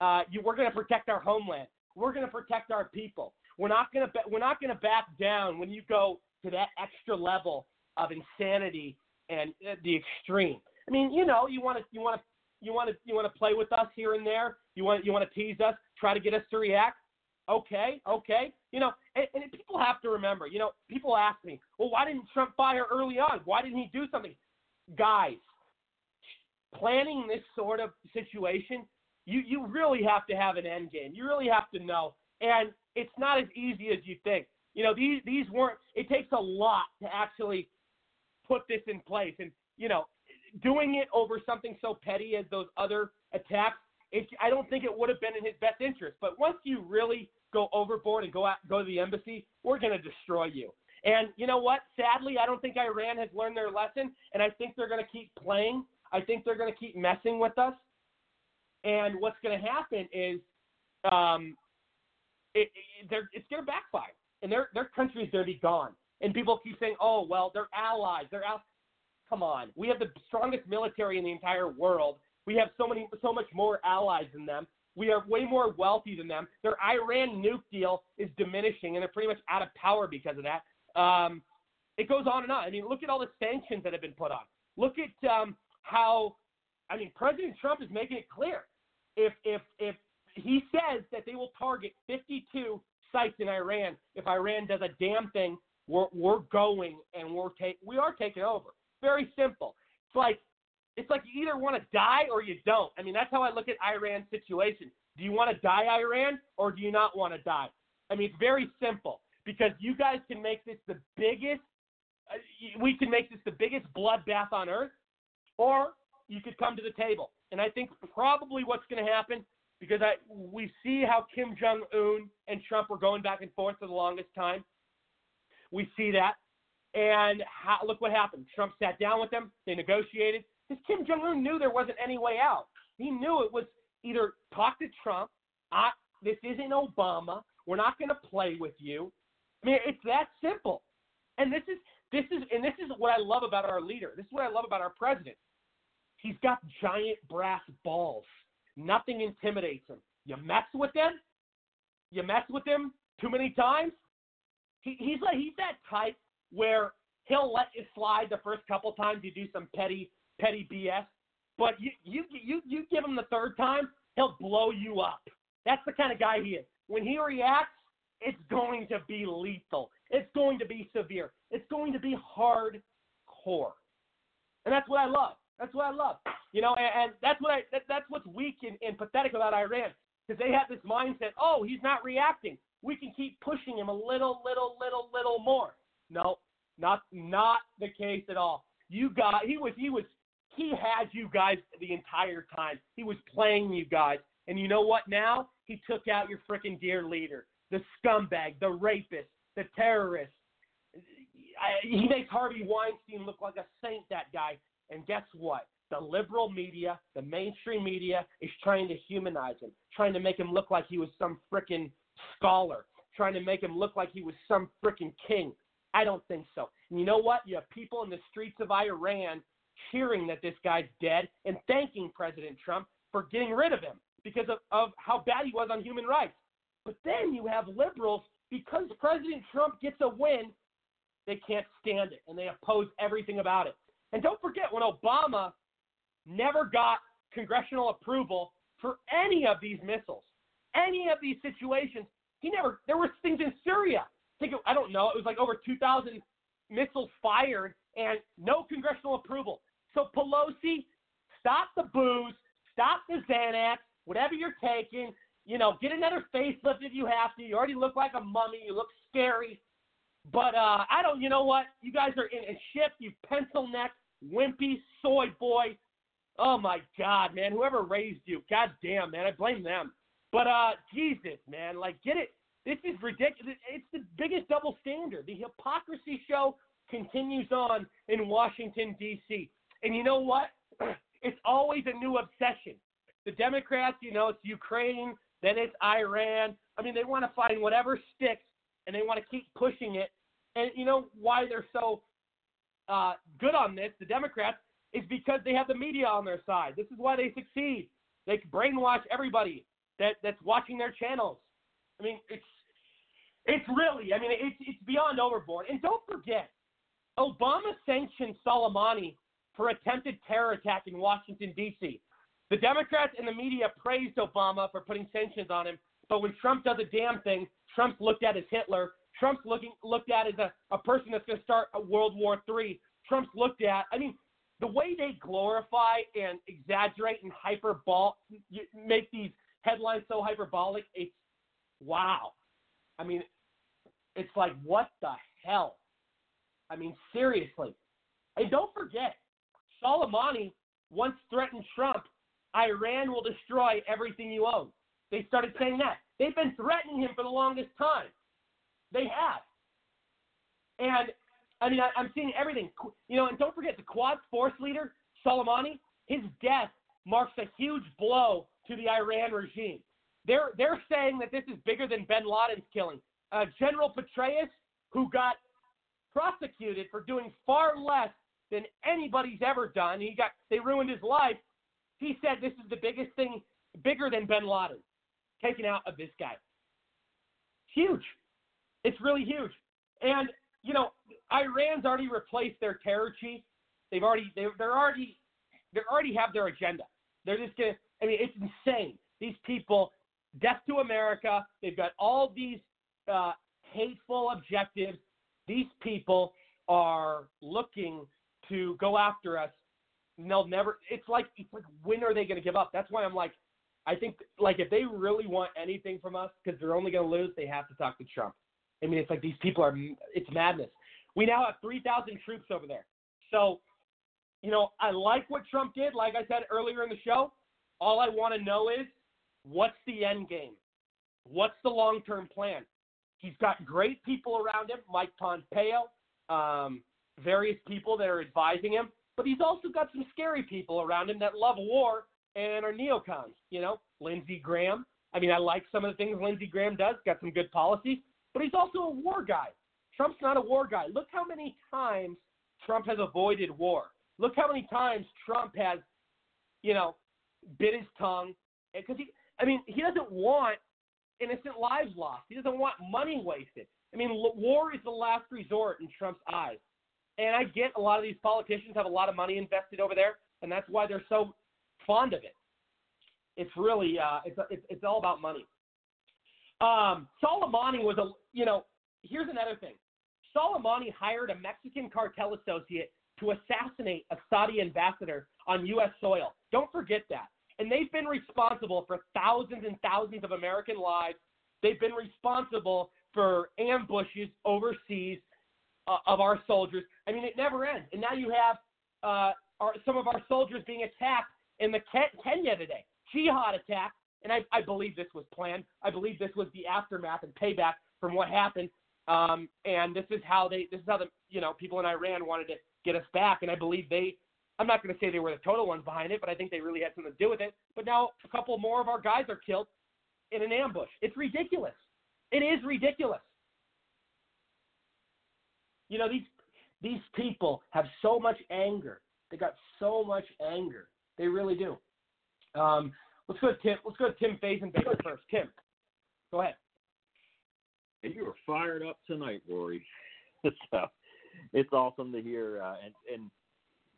Uh, you, we're going to protect our homeland. We're going to protect our people. We're not going to we're not going to back down when you go to that extra level of insanity and the extreme. I mean, you know, you want to you want to you want to you want to play with us here and there. You want you want to tease us, try to get us to react. Okay, okay. You know, and, and people have to remember. You know, people ask me, well, why didn't Trump fire early on? Why didn't he do something? Guys, planning this sort of situation, you you really have to have an end game. You really have to know, and it's not as easy as you think. You know, these these weren't. It takes a lot to actually put this in place, and you know, doing it over something so petty as those other attacks. It, I don't think it would have been in his best interest. But once you really go overboard and go out, go to the embassy, we're going to destroy you. And you know what? Sadly, I don't think Iran has learned their lesson, and I think they're going to keep playing. I think they're going to keep messing with us. And what's going to happen is, um, it, it, it's going to backfire, and their their country's going to be gone. And people keep saying, "Oh, well, they're allies. They're al-. Come on, we have the strongest military in the entire world. We have so many, so much more allies than them. We are way more wealthy than them. Their Iran nuke deal is diminishing, and they're pretty much out of power because of that. Um, it goes on and on. I mean, look at all the sanctions that have been put on. Look at um, how, I mean, President Trump is making it clear. If if if he says that they will target 52 sites in Iran if Iran does a damn thing, we're we're going and we're take we are taking over. Very simple. It's like it's like you either want to die or you don't. I mean, that's how I look at Iran's situation. Do you want to die, Iran, or do you not want to die? I mean, it's very simple because you guys can make this the biggest. Uh, we can make this the biggest bloodbath on earth, or you could come to the table. And I think probably what's going to happen because I we see how Kim Jong Un and Trump were going back and forth for the longest time. We see that, and how, look what happened. Trump sat down with them. They negotiated. Because Kim Jong Un knew there wasn't any way out. He knew it was either talk to Trump. I, this isn't Obama. We're not going to play with you. I mean, it's that simple. And this is this is and this is what I love about our leader. This is what I love about our president. He's got giant brass balls. Nothing intimidates him. You mess with them, you mess with them too many times. He, he's like he's that type where he'll let you slide the first couple times you do some petty petty BS. But you you you you give him the third time, he'll blow you up. That's the kind of guy he is. When he reacts, it's going to be lethal. It's going to be severe. It's going to be hardcore. And that's what I love. That's what I love. You know, and, and that's what I that, that's what's weak and, and pathetic about Iran because they have this mindset. Oh, he's not reacting. We can keep pushing him a little, little, little, little more. No, not not the case at all. You got he was he was he had you guys the entire time. He was playing you guys. And you know what now? He took out your freaking dear leader, the scumbag, the rapist, the terrorist. I, he makes Harvey Weinstein look like a saint, that guy. And guess what? The liberal media, the mainstream media, is trying to humanize him, trying to make him look like he was some freaking scholar, trying to make him look like he was some freaking king. I don't think so. And you know what? You have people in the streets of Iran cheering that this guy's dead and thanking President Trump for getting rid of him because of, of how bad he was on human rights. But then you have liberals, because President Trump gets a win, they can't stand it and they oppose everything about it. And don't forget when Obama never got congressional approval for any of these missiles, any of these situations, he never, there were things in Syria. I think, it, I don't know, it was like over 2,000 missiles fired and no congressional approval. So Pelosi, stop the booze, stop the Xanax, whatever you're taking. You know, get another facelift if you have to. You already look like a mummy. You look scary. But uh, I don't. You know what? You guys are in a ship. You pencil neck, wimpy soy boy. Oh my God, man! Whoever raised you, God damn, man, I blame them. But uh, Jesus, man, like get it. This is ridiculous. It's the biggest double standard. The hypocrisy show continues on in Washington, D.C. And you know what? It's always a new obsession. The Democrats, you know, it's Ukraine, then it's Iran. I mean, they want to find whatever sticks and they want to keep pushing it. And you know why they're so uh, good on this, the Democrats, is because they have the media on their side. This is why they succeed. They brainwash everybody that, that's watching their channels. I mean, it's it's really. I mean, it's it's beyond overboard. And don't forget, Obama sanctioned Soleimani for attempted terror attack in Washington D.C. The Democrats and the media praised Obama for putting sanctions on him, but when Trump does a damn thing, Trump's looked at as Hitler. Trump's looking looked at as a, a person that's going to start a World War III. Trump's looked at. I mean, the way they glorify and exaggerate and hyperbol make these headlines so hyperbolic, it's wow. I mean, it's like what the hell? I mean, seriously. And don't forget, Soleimani once threatened Trump, Iran will destroy everything you own. They started saying that. They've been threatening him for the longest time. They have. And I mean, I, I'm seeing everything. You know, and don't forget the Quds force leader, Soleimani. His death marks a huge blow to the Iran regime. They're they're saying that this is bigger than Bin Laden's killing. Uh, General Petraeus, who got prosecuted for doing far less than anybody's ever done, he got they ruined his life. He said this is the biggest thing, bigger than Bin Laden, taken out of this guy. Huge. It's really huge. And you know, Iran's already replaced their terror chief. They've already they, they're already they already have their agenda. They're just gonna. I mean, it's insane. These people, death to America. They've got all these uh, hateful objectives. These people are looking to go after us. And they'll never. It's like it's like when are they going to give up? That's why I'm like, I think like if they really want anything from us, because they're only going to lose, they have to talk to Trump. I mean, it's like these people are. It's madness. We now have 3,000 troops over there. So, you know, I like what Trump did. Like I said earlier in the show, all I want to know is what's the end game? What's the long term plan? He's got great people around him, Mike Pompeo, um, various people that are advising him, but he's also got some scary people around him that love war and are neocons. You know, Lindsey Graham. I mean, I like some of the things Lindsey Graham does. Got some good policies, but he's also a war guy. Trump's not a war guy. Look how many times Trump has avoided war. Look how many times Trump has, you know, bit his tongue because he. I mean, he doesn't want innocent lives lost. He doesn't want money wasted. I mean, war is the last resort in Trump's eyes. And I get a lot of these politicians have a lot of money invested over there, and that's why they're so fond of it. It's really, uh, it's, it's it's all about money. Um, Soleimani was a, you know, here's another thing. Soleimani hired a Mexican cartel associate to assassinate a Saudi ambassador on U.S. soil. Don't forget that. And they've been responsible for thousands and thousands of American lives. They've been responsible for ambushes overseas uh, of our soldiers. I mean, it never ends. And now you have uh, our, some of our soldiers being attacked in the Kenya today. Jihad attack. And I, I believe this was planned. I believe this was the aftermath and payback from what happened um, and this is how they, this is how the, you know, people in Iran wanted to get us back. And I believe they, I'm not going to say they were the total ones behind it, but I think they really had something to do with it. But now a couple more of our guys are killed in an ambush. It's ridiculous. It is ridiculous. You know, these, these people have so much anger. They got so much anger. They really do. Um, let's go to Tim. Let's go to Tim Faison first. Tim, go ahead and you were fired up tonight, Rory. so it's awesome to hear. Uh, and and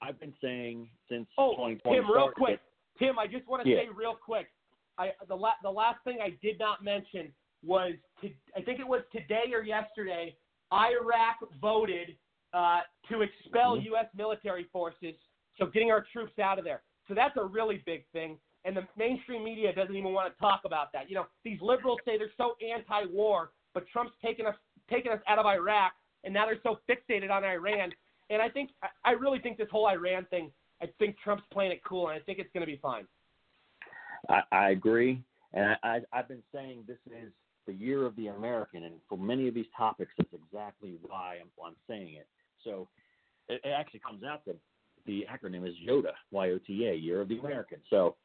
I've been saying since oh, 2020 Tim, real quick, Tim, I just want to yeah. say real quick. I the la- the last thing I did not mention was to, I think it was today or yesterday. Iraq voted uh, to expel mm-hmm. U.S. military forces, so getting our troops out of there. So that's a really big thing. And the mainstream media doesn't even want to talk about that. You know, these liberals say they're so anti-war, but Trump's taken us taken us out of Iraq, and now they're so fixated on Iran. And I think I really think this whole Iran thing. I think Trump's playing it cool, and I think it's going to be fine. I, I agree, and I, I, I've been saying this is the year of the American, and for many of these topics, that's exactly why I'm, I'm saying it. So it, it actually comes out that the acronym is YOTA, Y-O-T-A, Year of the American. So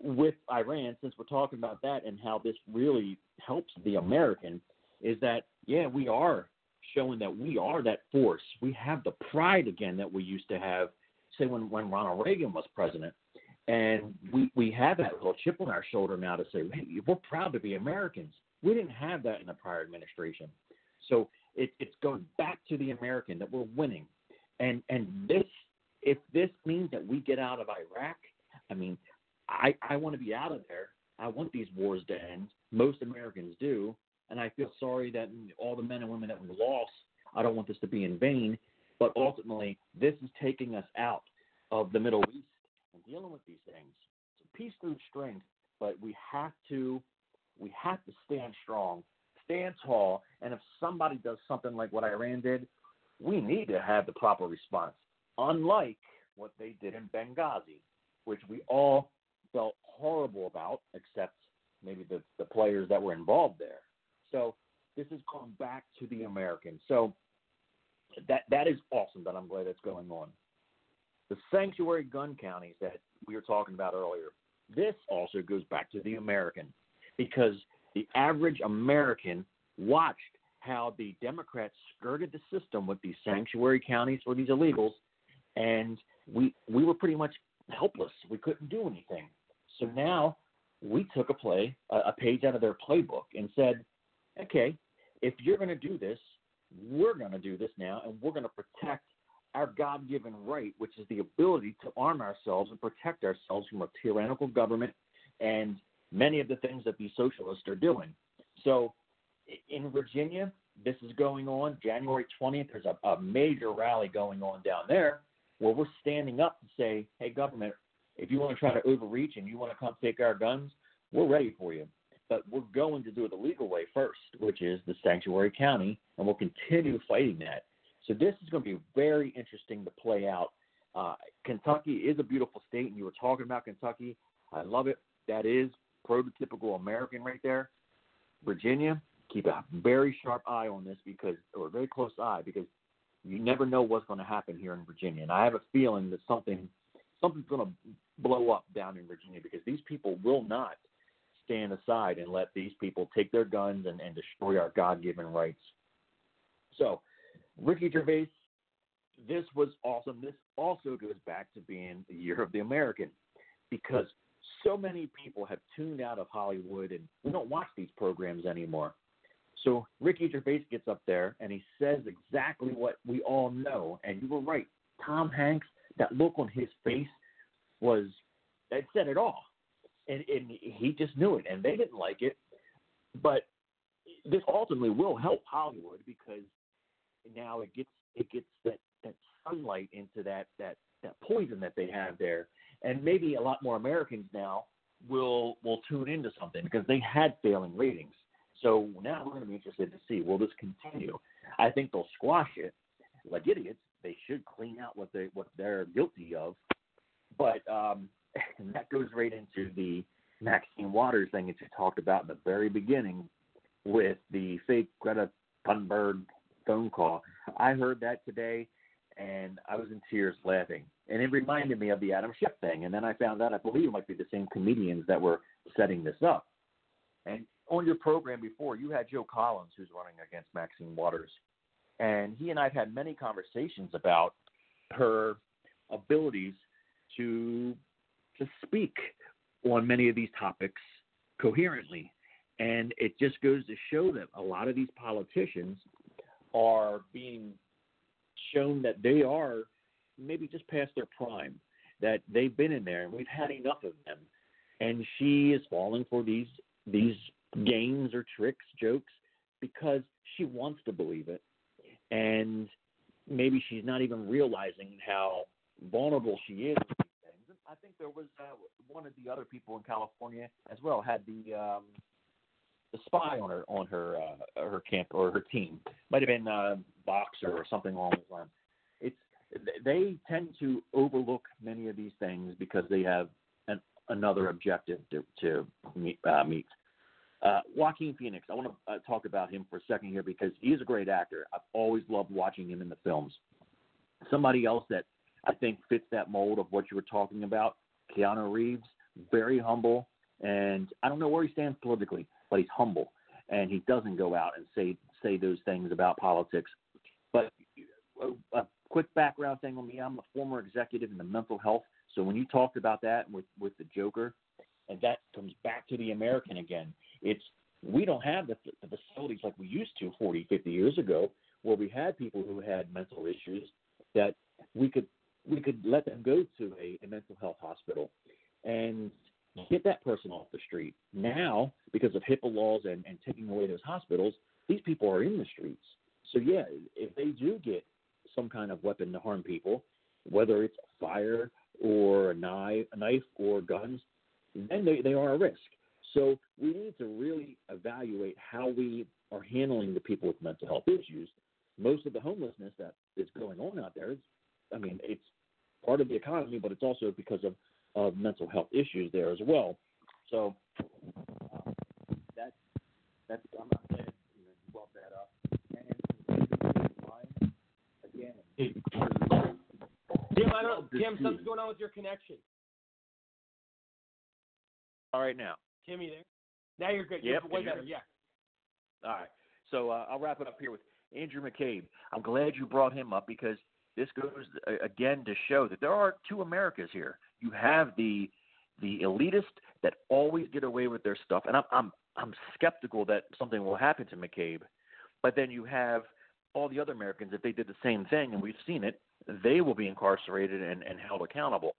with Iran, since we're talking about that and how this really helps the American, is that yeah, we are showing that we are that force. We have the pride again that we used to have, say when when Ronald Reagan was president, and we we have that little chip on our shoulder now to say hey, we're proud to be Americans. We didn't have that in the prior administration. So it, it's going back to the American that we're winning. And and this if this means that we get out of Iraq, I mean, I I want to be out of there. I want these wars to end. Most Americans do, and I feel sorry that all the men and women that we lost. I don't want this to be in vain, but ultimately, this is taking us out of the Middle East and dealing with these things. So peace through strength, but we have to we have to stand strong, stand tall, and if somebody does something like what Iran did, we need to have the proper response. Unlike what they did in Benghazi, which we all felt horrible about, except maybe the, the players that were involved there. So this is going back to the Americans. So that that is awesome that I'm glad that's going on. The sanctuary gun counties that we were talking about earlier, this also goes back to the American because the average American watched how the Democrats skirted the system with these sanctuary counties for these illegals, and we we were pretty much helpless. We couldn't do anything. So now we took a play, a, a page out of their playbook, and said, okay, if you're going to do this, we're going to do this now, and we're going to protect our God given right, which is the ability to arm ourselves and protect ourselves from a tyrannical government and many of the things that these socialists are doing. So in Virginia, this is going on. January 20th, there's a, a major rally going on down there where we're standing up to say, hey, government, if you want to try to overreach and you want to come take our guns, we're ready for you. But we're going to do it the legal way first, which is the sanctuary county, and we'll continue fighting that. So this is going to be very interesting to play out. Uh, Kentucky is a beautiful state, and you were talking about Kentucky. I love it. That is prototypical American right there. Virginia, keep a very sharp eye on this because, or a very close eye, because you never know what's going to happen here in Virginia. And I have a feeling that something something's going to blow up down in Virginia because these people will not stand aside and let these people take their guns and, and destroy our God given rights. So, Ricky Gervais, this was awesome. This also goes back to being the year of the American because so many people have tuned out of Hollywood and we don't watch these programs anymore. So Ricky Gervais gets up there and he says exactly what we all know. And you were right. Tom Hanks, that look on his face was that said it all. And, and he just knew it and they didn't like it. But this ultimately will help Hollywood because now it gets it gets that, that sunlight into that, that, that poison that they have there. And maybe a lot more Americans now will will tune into something because they had failing ratings. So now we're going to be interested to see will this continue. I think they'll squash it like idiots. They should clean out what they what they're guilty of. But um, that goes right into the Maxine Waters thing that you talked about in the very beginning with the fake Greta Thunberg phone call. I heard that today and I was in tears laughing. And it reminded me of the Adam Schiff thing. And then I found out I believe it might be the same comedians that were setting this up. And on your program before, you had Joe Collins, who's running against Maxine Waters, and he and I have had many conversations about her abilities to to speak on many of these topics coherently. And it just goes to show that a lot of these politicians are being shown that they are maybe just past their prime, that they've been in there and we've had enough of them. And she is falling for these these games or tricks, jokes, because she wants to believe it. And maybe she's not even realizing how vulnerable she is. I think there was uh, one of the other people in California as well had the um, the spy on her on her uh, her camp or her team. Might have been uh, Boxer or something along those lines. It's they tend to overlook many of these things because they have an, another objective to, to meet. Uh, meet. Uh, Joaquin Phoenix, I want to uh, talk about him for a second here because he's a great actor. I've always loved watching him in the films. Somebody else that I think fits that mold of what you were talking about, Keanu Reeves, very humble, and I don't know where he stands politically, but he's humble and he doesn't go out and say say those things about politics. But a, a quick background thing on me: I'm a former executive in the mental health. So when you talked about that with with the Joker, and that comes back to the American again, it's we don't have the, the facilities like we used to 40, 50 years ago, where we had people who had mental issues that we could we could let them go to a, a mental health hospital and get that person off the street. Now, because of HIPAA laws and, and taking away those hospitals, these people are in the streets. So yeah, if they do get some kind of weapon to harm people, whether it's fire or a knife, a knife or guns, then they, they are a risk. So we need to really evaluate how we are handling the people with mental health issues. Most of the homelessness that is going on out there is, I mean, it's part of the economy, but it's also because of, of mental health issues there as well. So uh, that's that's I'm not glad you, know, you brought that up. And again, Tim, I don't. Tim, something's going on with your connection. all right now. Tim, you there? Now you're good. Yep, You're way can you better. Yeah. All right. So uh, I'll wrap it up here with Andrew McCabe. I'm glad you brought him up because this goes again to show that there are two Americas here. You have the the elitist that always get away with their stuff, and I'm I'm I'm skeptical that something will happen to McCabe. But then you have all the other Americans. If they did the same thing, and we've seen it, they will be incarcerated and, and held accountable.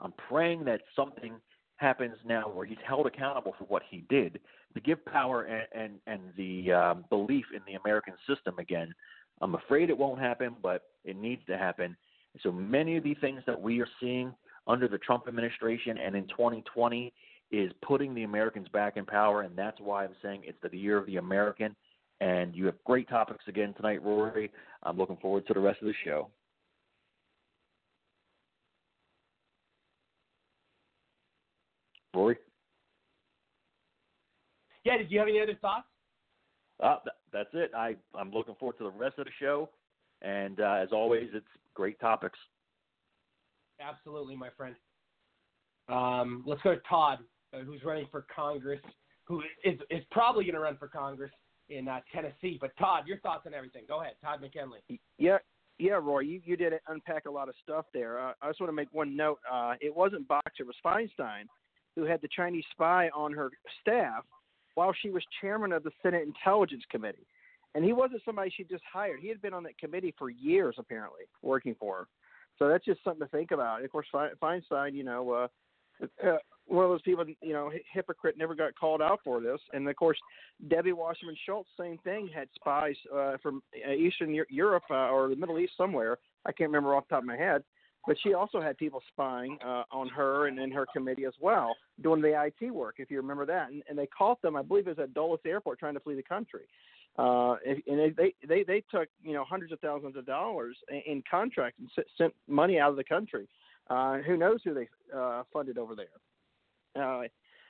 I'm praying that something happens now where he's held accountable for what he did to give power and and, and the um, belief in the American system again. I'm afraid it won't happen, but it needs to happen. So many of the things that we are seeing under the Trump administration and in 2020 is putting the Americans back in power, and that's why I'm saying it's the year of the American. And you have great topics again tonight, Rory. I'm looking forward to the rest of the show. Rory? Yeah. Did you have any other thoughts? Uh, that's it. I, I'm looking forward to the rest of the show. And uh, as always, it's great topics. Absolutely, my friend. Um, let's go to Todd, uh, who's running for Congress, who is is probably going to run for Congress in uh, Tennessee. But Todd, your thoughts on everything? Go ahead, Todd McKinley. Yeah, yeah, Roy, you, you did unpack a lot of stuff there. Uh, I just want to make one note. Uh, it wasn't Boxer, it was Feinstein who had the Chinese spy on her staff while she was chairman of the Senate Intelligence Committee. And he wasn't somebody she just hired. He had been on that committee for years, apparently, working for her. So that's just something to think about. Of course, Feinstein, you know, uh, uh, one of those people, you know, hypocrite, never got called out for this. And of course, Debbie Wasserman Schultz, same thing, had spies uh, from uh, Eastern Europe uh, or the Middle East somewhere. I can't remember off the top of my head. But she also had people spying uh, on her and in her committee as well, doing the IT work, if you remember that. And, and they caught them, I believe it was at Dulles Airport, trying to flee the country. Uh, and they, they they took you know hundreds of thousands of dollars in, in contracts and sent money out of the country. Uh, who knows who they uh, funded over there? Uh,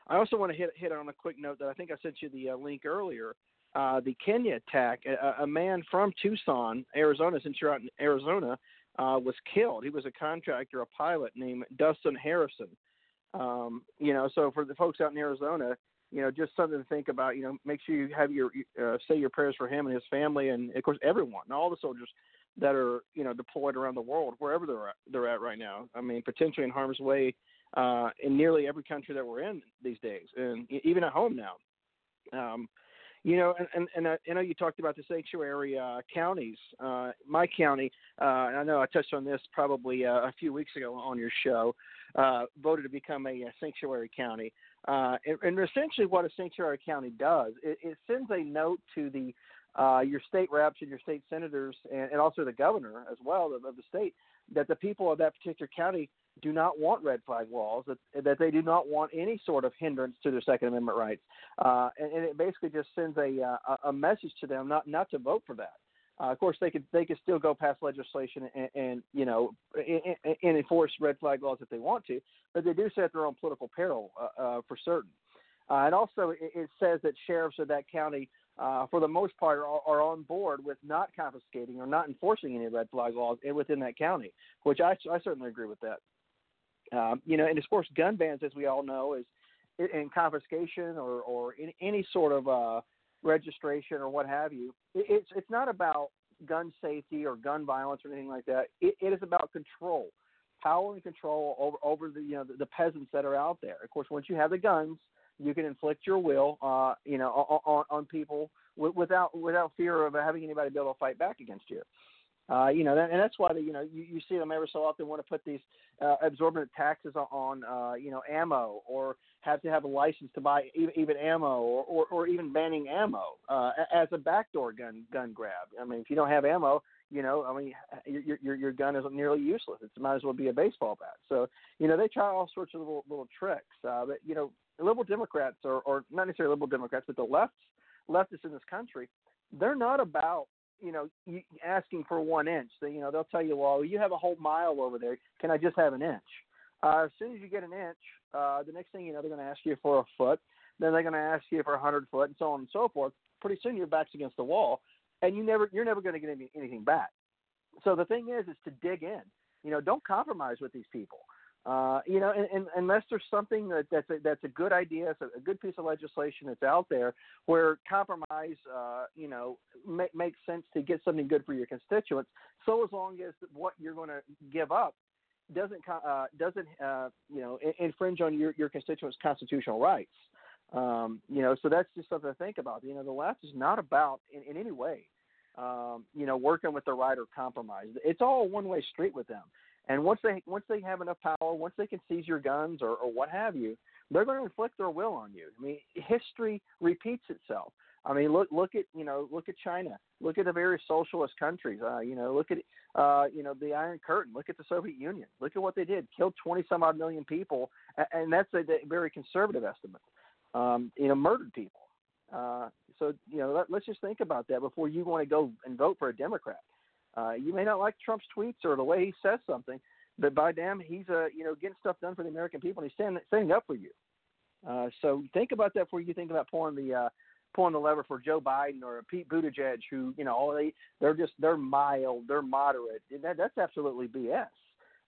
I also want to hit hit on a quick note that I think I sent you the uh, link earlier. Uh, the Kenya attack, a, a man from Tucson, Arizona, since you're out in Arizona, uh, was killed. He was a contractor, a pilot named Dustin Harrison. Um, you know, so for the folks out in Arizona, you know, just something to think about. You know, make sure you have your uh, say your prayers for him and his family, and of course everyone, all the soldiers that are you know deployed around the world, wherever they're at, they're at right now. I mean, potentially in harm's way uh, in nearly every country that we're in these days, and even at home now. Um, you know, and and, and I, I know you talked about the sanctuary uh, counties. Uh, my county, uh, and I know I touched on this probably uh, a few weeks ago on your show, uh, voted to become a, a sanctuary county. Uh, and, and essentially, what a sanctuary county does, it, it sends a note to the uh, your state reps and your state senators, and, and also the governor as well of, of the state, that the people of that particular county do not want red flag laws, that, that they do not want any sort of hindrance to their Second Amendment rights. Uh, and, and it basically just sends a, uh, a message to them not, not to vote for that. Uh, of course, they could they could still go pass legislation and, and you know and, and enforce red flag laws if they want to, but they do set their own political peril uh, uh, for certain. Uh, and also, it, it says that sheriffs of that county, for the most part, are, are on board with not confiscating or not enforcing any red flag laws within that county, which I, I certainly agree with that. Um, you know, and of course, gun bans, as we all know, is in confiscation or or in any sort of uh, registration or what have you. It, it's it's not about gun safety or gun violence or anything like that. It, it is about control, power and control over over the you know the, the peasants that are out there. Of course, once you have the guns, You can inflict your will, uh, you know, on, on people without without fear of having anybody be able to fight back against you. Uh, you know, and that's why the, you know you, you see them ever so often want to put these uh, absorbent taxes on, uh, you know, ammo, or have to have a license to buy even, even ammo, or, or, or even banning ammo uh, as a backdoor gun gun grab. I mean, if you don't have ammo, you know, I mean, your your your gun is nearly useless. It might as well be a baseball bat. So, you know, they try all sorts of little little tricks. Uh, but you know, liberal Democrats, or or not necessarily liberal Democrats, but the lefts leftists in this country, they're not about you know, asking for one inch. They, you know, they'll tell you, well, you have a whole mile over there. Can I just have an inch? Uh, as soon as you get an inch, uh, the next thing you know, they're going to ask you for a foot. Then they're going to ask you for a hundred foot, and so on and so forth. Pretty soon, your back's against the wall, and you never, you're never going to get any, anything back. So the thing is, is to dig in. You know, don't compromise with these people. Uh, you know, and, and, unless there's something that, that's a, that's a good idea, it's a, a good piece of legislation that's out there where compromise, uh, you know, ma- makes sense to get something good for your constituents. So as long as what you're going to give up doesn't uh, doesn't uh, you know infringe on your your constituents' constitutional rights. Um, you know, so that's just something to think about. You know, the left is not about in, in any way, um, you know, working with the right or compromise. It's all one way street with them. And once they once they have enough power, once they can seize your guns or, or what have you, they're going to inflict their will on you. I mean, history repeats itself. I mean, look look at you know look at China, look at the various socialist countries. Uh, you know, look at uh, you know the Iron Curtain. Look at the Soviet Union. Look at what they did. Killed twenty some odd million people, and that's a, very conservative estimate. Um, you know, murdered people. Uh, so you know, let, let's just think about that before you want to go and vote for a Democrat. Uh, you may not like Trump's tweets or the way he says something, but by damn, he's uh, you know getting stuff done for the American people, and he's standing standing up for you. Uh, so think about that before you think about pulling the uh, pulling the lever for Joe Biden or Pete Buttigieg, who you know they they're just they're mild, they're moderate. That, that's absolutely BS.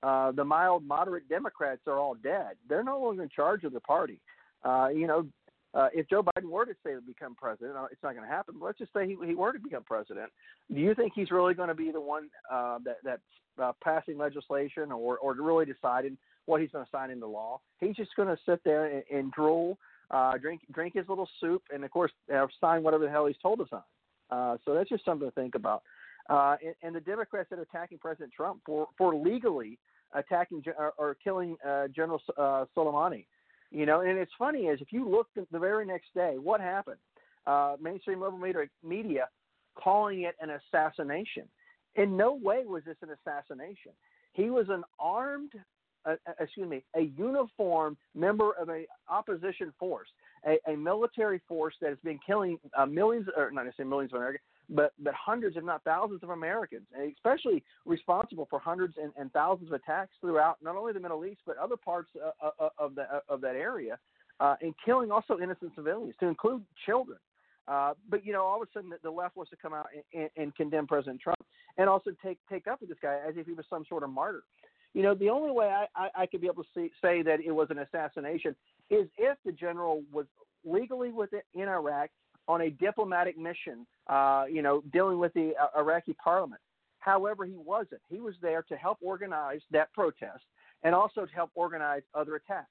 Uh, the mild, moderate Democrats are all dead. They're no longer in charge of the party. Uh, you know, uh, if Joe Biden were to say to become president, uh, it's not going to happen. But let's just say he, he were to become president. Do you think he's really going to be the one uh, that that's uh, passing legislation or or really deciding what he's going to sign into law? He's just going to sit there and, and drool, uh, drink drink his little soup, and of course uh, sign whatever the hell he's told to sign. Uh, so that's just something to think about. Uh, and, and the Democrats that are attacking President Trump for for legally attacking or, or killing uh, General uh, Soleimani. You know, and it's funny is if you look the very next day, what happened? Uh, mainstream liberal media, media calling it an assassination. In no way was this an assassination. He was an armed, uh, excuse me, a uniformed member of a opposition force, a, a military force that has been killing uh, millions, or not necessarily millions of Americans, but but hundreds, if not thousands, of Americans, especially responsible for hundreds and, and thousands of attacks throughout not only the Middle East but other parts uh, uh, of the of that area, uh, and killing also innocent civilians, to include children. Uh, but you know, all of a sudden, the, the left wants to come out and, and, and condemn President Trump, and also take take up with this guy as if he was some sort of martyr. You know, the only way I, I, I could be able to see, say that it was an assassination is if the general was legally within in Iraq on a diplomatic mission, uh, you know, dealing with the uh, Iraqi parliament. However, he wasn't. He was there to help organize that protest and also to help organize other attacks.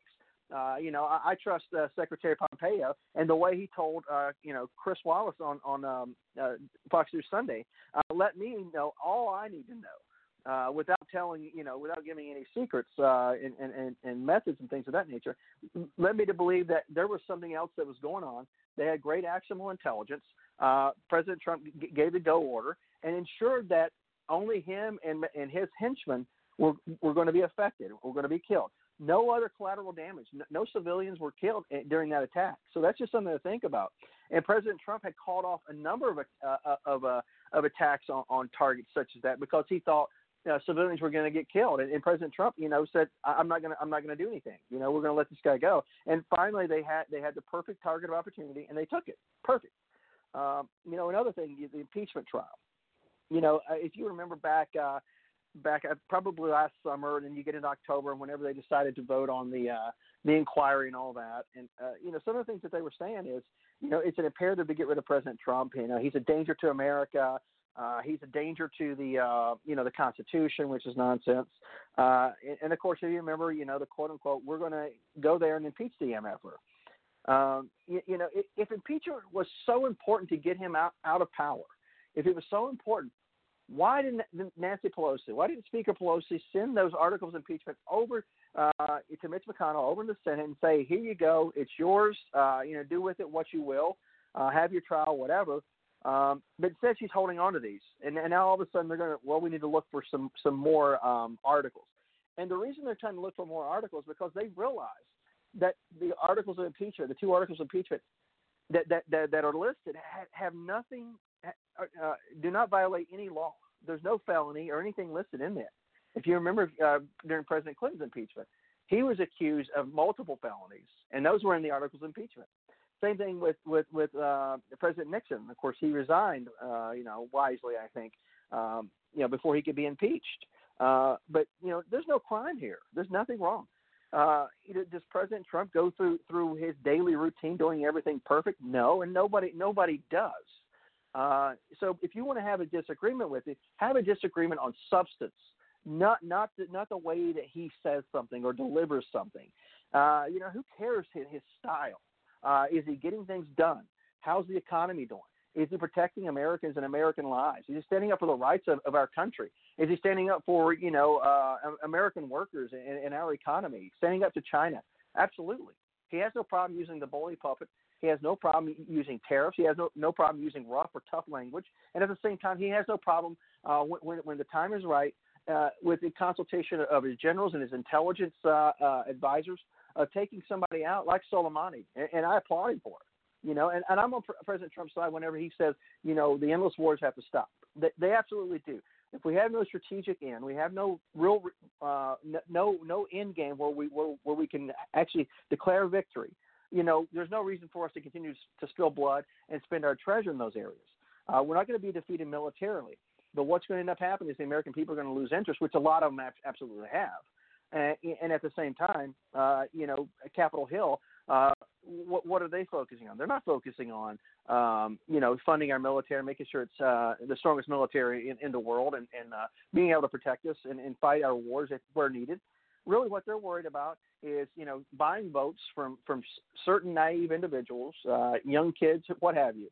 Uh, you know, I, I trust uh, Secretary Pompeo and the way he told, uh, you know, Chris Wallace on on um, uh, Fox News Sunday. Uh, let me know all I need to know uh, without telling, you know, without giving any secrets uh, and, and, and methods and things of that nature. Led me to believe that there was something else that was going on they had great actionable intelligence. Uh, President Trump g- gave the go order and ensured that only him and, and his henchmen were, were going to be affected, were going to be killed. No other collateral damage. No, no civilians were killed eh, during that attack. So that's just something to think about. And President Trump had called off a number of uh, uh of uh, of attacks on, on targets such as that because he thought know, civilians were going to get killed. And, and President Trump, you know, said, "I'm not going to, I'm not going to do anything. You know, we're going to let this guy go." And finally, they had they had the perfect target of opportunity, and they took it. Perfect. Um, you know, another thing, the impeachment trial. You know, uh, if you remember back. Uh, back at probably last summer, and then you get into October, and whenever they decided to vote on the uh, the inquiry and all that, and uh, you know some of the things that they were saying is, you know, it's an imperative to get rid of President Trump. You know, he's a danger to America. Uh, he's a danger to the uh, you know the Constitution, which is nonsense. Uh, and, and, of course, if you remember, you know the quote unquote, we're going to go there and impeach the MFer. Um, you, you know, if, if impeachment was so important to get him out out of power, if it was so important, why didn't Nancy Pelosi, why didn't Speaker Pelosi send those articles of impeachment over uh, to Mitch McConnell over in the Senate and say, "Here you go, it's yours. Uh, you know, do with it what you will. Uh, have your trial, whatever." Um, but instead, she's holding on to these, and, and now all of a sudden they're going to. Well, we need to look for some some more um, articles, and the reason they're trying to look for more articles because they realize that the articles of impeachment, the two articles of impeachment that that that, that are listed, have, have nothing, uh, do not violate any law. There's no felony or anything listed in there. If you remember uh, during President Clinton's impeachment, he was accused of multiple felonies, and those were in the articles of impeachment. Same thing with with with uh, President Nixon. Of course, he resigned, uh, you know, wisely, I think, um, you know, before he could be impeached. Uh, but you know, there's no crime here. There's nothing wrong. Uh, does President Trump go through through his daily routine doing everything perfect? No, and nobody nobody does. Uh, so if you want to have a disagreement with it, have a disagreement on substance, not not the, not the way that he says something or delivers something. Uh, you know, who cares his, his style? Uh, is he getting things done? How's the economy doing? Is he protecting Americans and American lives? Is he standing up for the rights of, of our country? Is he standing up for you know uh, American workers and, and our economy? Standing up to China? Absolutely. He has no problem using the bully puppet he has no problem using tariffs. He has no, no problem using rough or tough language. And at the same time, he has no problem uh, when, when the time is right uh, with the consultation of his generals and his intelligence uh, uh, advisors of taking somebody out like Soleimani. And, and I applaud him for it. You know, and, and I'm on President Trump's side whenever he says, you know, the endless wars have to stop. They, they absolutely do. If we have no strategic end, we have no real, uh, no no end game where we where, where we can actually declare victory you know, there's no reason for us to continue to spill blood and spend our treasure in those areas. Uh, we're not going to be defeated militarily. But what's going to end up happening is the American people are going to lose interest, which a lot of them absolutely have. And, and at the same time, uh, you know, Capitol Hill, uh, what, what are they focusing on? They're not focusing on, um, you know, funding our military, making sure it's uh, the strongest military in, in the world, and, and uh, being able to protect us and, and fight our wars if, where needed really what they're worried about is you know buying votes from from certain naive individuals, uh, young kids, what have you.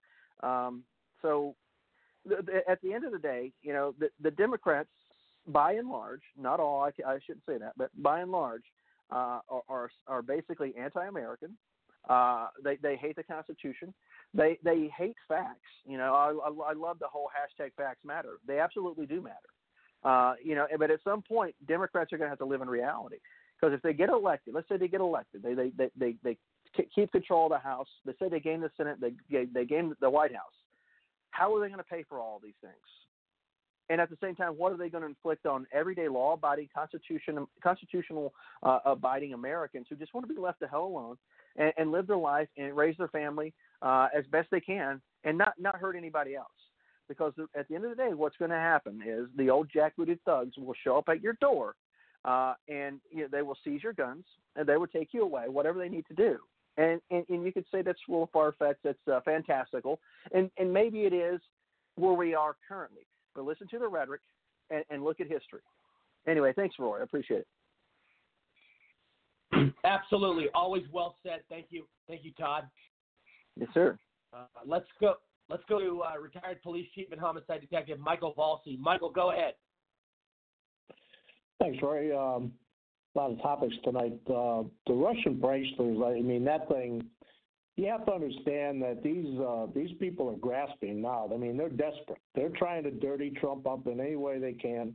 Um, so th- th- at the end of the day, you know the, the Democrats, by and large, not all, I, I shouldn't say that, but by and large, uh, are, are are basically anti-American. Uh, they they hate the Constitution. They they hate facts. You know, I, I, I love the whole hashtag Facts Matter. They absolutely do matter. Uh, you know, but at some point, Democrats are going to have to live in reality because if they get elected, let's say they get elected, they they they they, they keep control of the House. They say they gain the Senate, they they gain the White House. How are they going to pay for all these things? And at the same time, what are they going to inflict on everyday law-abiding, constitution, constitutional uh, abiding Americans who just want to be left the hell alone and, and live their life and raise their family uh, as best they can and not not hurt anybody else? because at the end of the day, what's going to happen is the old jackbooted thugs will show up at your door, uh, and you know, they will seize your guns and they will take you away, whatever they need to do. And and, and you could say that's a little far fetched, that's uh, fantastical, and and maybe it is where we are currently. But listen to the rhetoric and, and look at history. Anyway, thanks, Roy. I appreciate it. Absolutely, always well said. Thank you, thank you, Todd. Yes, sir. Uh, let's go. Let's go to uh, retired police chief and homicide detective Michael Valsi. Michael, go ahead. Thanks, Roy. Um, a lot of topics tonight. Uh, the Russian bracelets, I mean, that thing, you have to understand that these uh, these people are grasping now. I mean, they're desperate. They're trying to dirty Trump up in any way they can.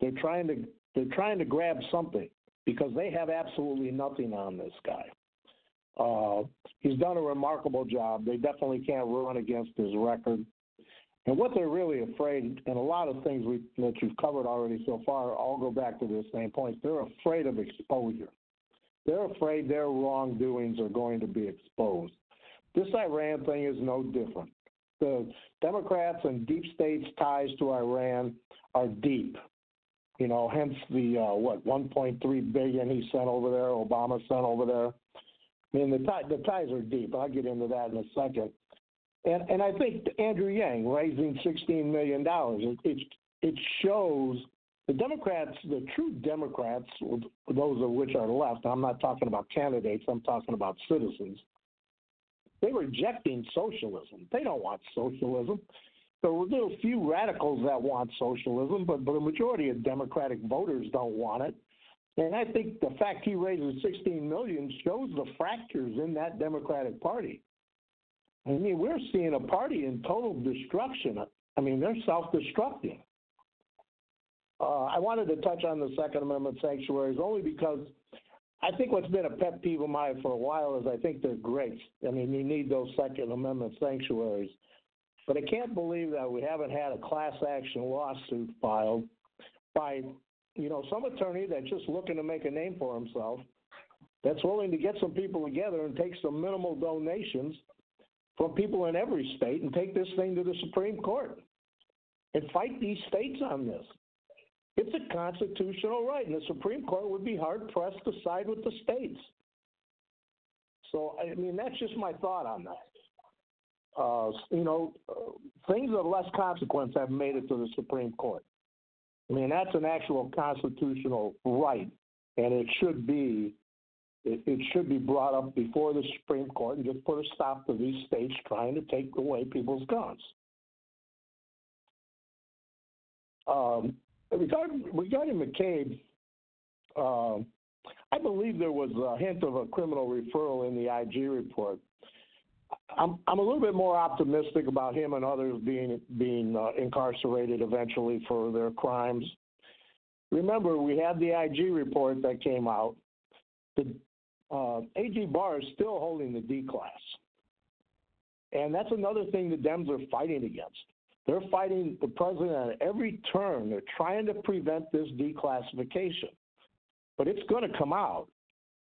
They're trying to they're trying to grab something because they have absolutely nothing on this guy. Uh, he's done a remarkable job. They definitely can't run against his record. And what they're really afraid, and a lot of things we, that you've covered already so far, all go back to the same point. They're afraid of exposure. They're afraid their wrongdoings are going to be exposed. This Iran thing is no different. The Democrats and deep state's ties to Iran are deep. You know, hence the uh, what 1.3 billion he sent over there, Obama sent over there. I mean, the, tie, the ties are deep. I'll get into that in a second. And, and I think Andrew Yang raising $16 million, it, it, it shows the Democrats, the true Democrats, those of which are left, I'm not talking about candidates, I'm talking about citizens, They're rejecting socialism. They don't want socialism. There are a few radicals that want socialism, but, but the majority of Democratic voters don't want it. And I think the fact he raises 16 million shows the fractures in that Democratic Party. I mean, we're seeing a party in total destruction. I mean, they're self-destructing. Uh, I wanted to touch on the Second Amendment sanctuaries only because I think what's been a pet peeve of mine for a while is I think they're great. I mean, you need those Second Amendment sanctuaries. But I can't believe that we haven't had a class action lawsuit filed by, you know, some attorney that's just looking to make a name for himself, that's willing to get some people together and take some minimal donations from people in every state and take this thing to the Supreme Court and fight these states on this. It's a constitutional right, and the Supreme Court would be hard pressed to side with the states. So, I mean, that's just my thought on that. Uh, you know, uh, things of less consequence have made it to the Supreme Court. I mean, that's an actual constitutional right, and it should be it, it should be brought up before the Supreme Court and just put a stop to these states trying to take away people's guns. Um, regarding, McCabe, uh, I believe there was a hint of a criminal referral in the IG report. I'm I'm a little bit more optimistic about him and others being being uh, incarcerated eventually for their crimes. Remember, we had the IG report that came out. The uh, AG Barr is still holding the declass, and that's another thing the Dems are fighting against. They're fighting the president at every turn. They're trying to prevent this declassification, but it's going to come out.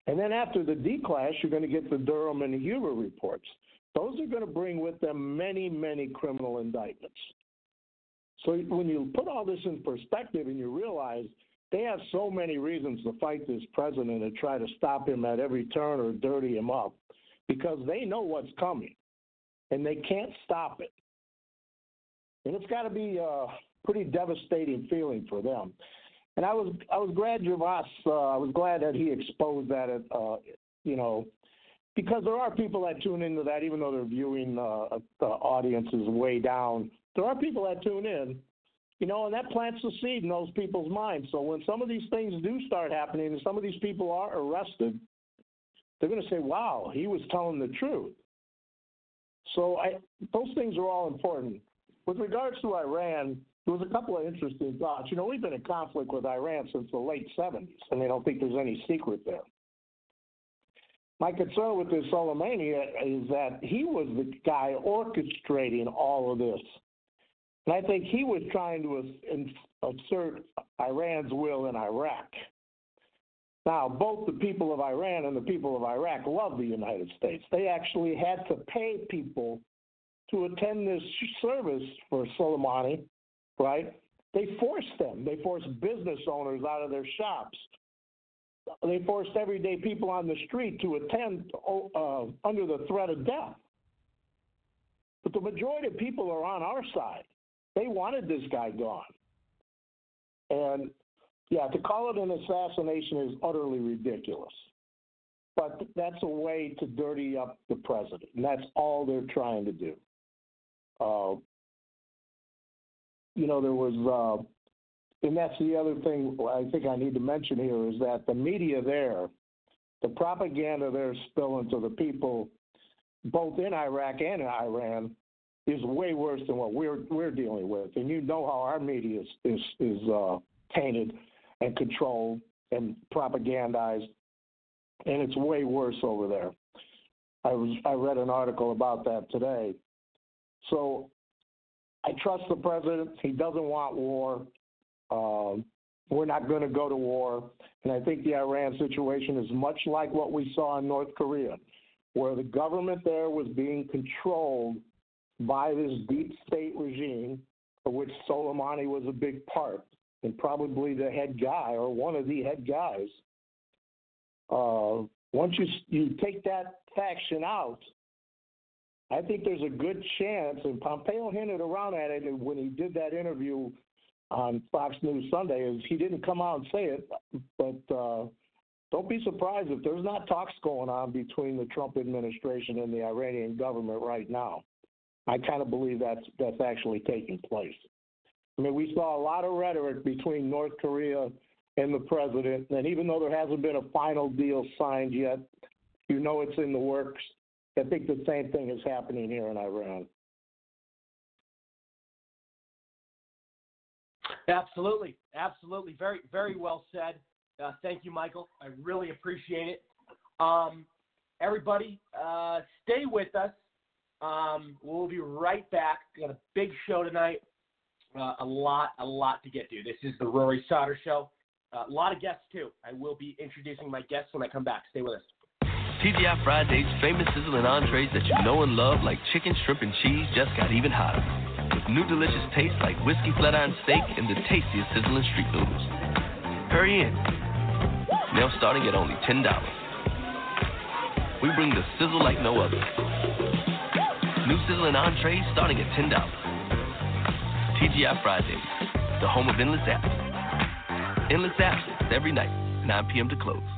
And then after the declass, you're going to get the Durham and Huber reports. Those are going to bring with them many, many criminal indictments. So when you put all this in perspective and you realize they have so many reasons to fight this president and try to stop him at every turn or dirty him up because they know what's coming and they can't stop it. And it's got to be a pretty devastating feeling for them. And I was I was glad Gervais, uh, I was glad that he exposed that, uh, you know, because there are people that tune into that, even though their viewing uh, the audience is way down. There are people that tune in, you know, and that plants the seed in those people's minds. So when some of these things do start happening, and some of these people are arrested, they're going to say, "Wow, he was telling the truth." So I, those things are all important. With regards to Iran, there was a couple of interesting thoughts. You know, we've been in conflict with Iran since the late 70s, and I don't think there's any secret there. My concern with this Soleimani is that he was the guy orchestrating all of this. And I think he was trying to assert Iran's will in Iraq. Now, both the people of Iran and the people of Iraq love the United States. They actually had to pay people to attend this service for Soleimani, right? They forced them. They forced business owners out of their shops they forced everyday people on the street to attend uh, under the threat of death. But the majority of people are on our side. They wanted this guy gone. And yeah, to call it an assassination is utterly ridiculous. But that's a way to dirty up the president, and that's all they're trying to do. Uh, you know, there was uh, and that's the other thing I think I need to mention here is that the media there, the propaganda they're spilling to the people, both in Iraq and in Iran, is way worse than what we're we're dealing with. And you know how our media is is, is uh, tainted and controlled and propagandized, and it's way worse over there. I was I read an article about that today. So I trust the president. He doesn't want war. Um, we're not going to go to war. And I think the Iran situation is much like what we saw in North Korea, where the government there was being controlled by this deep state regime, of which Soleimani was a big part and probably the head guy or one of the head guys. Uh, once you you take that faction out, I think there's a good chance, and Pompeo hinted around at it when he did that interview on Fox News Sunday is he didn't come out and say it, but uh, don't be surprised if there's not talks going on between the Trump administration and the Iranian government right now. I kind of believe that's that's actually taking place. I mean, we saw a lot of rhetoric between North Korea and the president, and even though there hasn't been a final deal signed yet, you know it's in the works. I think the same thing is happening here in Iran. Absolutely, absolutely, very, very well said. Uh, thank you, Michael. I really appreciate it. Um, everybody, uh, stay with us. Um, we'll be right back. We got a big show tonight. Uh, a lot, a lot to get to. This is the Rory Sauter Show. Uh, a lot of guests too. I will be introducing my guests when I come back. Stay with us. TGI Fridays famous sizzling entrees that you know and love, like chicken, shrimp, and cheese, just got even hotter. With new delicious tastes like whiskey flat iron steak and the tastiest sizzling street noodles. Hurry in. Now starting at only $10. We bring the sizzle like no other. New sizzling entrees starting at $10. TGI Fridays, the home of endless apps. Endless apps every night, 9 p.m. to close.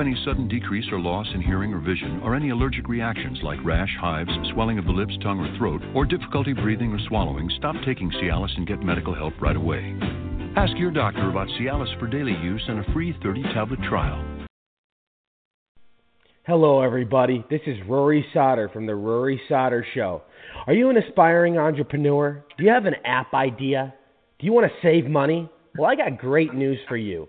any sudden decrease or loss in hearing or vision, or any allergic reactions like rash, hives, swelling of the lips, tongue, or throat, or difficulty breathing or swallowing, stop taking Cialis and get medical help right away. Ask your doctor about Cialis for daily use and a free 30 tablet trial. Hello, everybody. This is Rory Sauter from The Rory Sauter Show. Are you an aspiring entrepreneur? Do you have an app idea? Do you want to save money? Well, I got great news for you.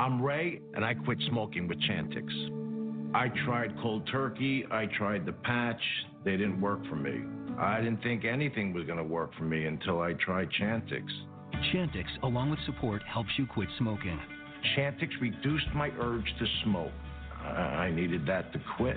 I'm Ray, and I quit smoking with Chantix. I tried cold turkey, I tried the patch, they didn't work for me. I didn't think anything was going to work for me until I tried Chantix. Chantix, along with support, helps you quit smoking. Chantix reduced my urge to smoke. I I needed that to quit.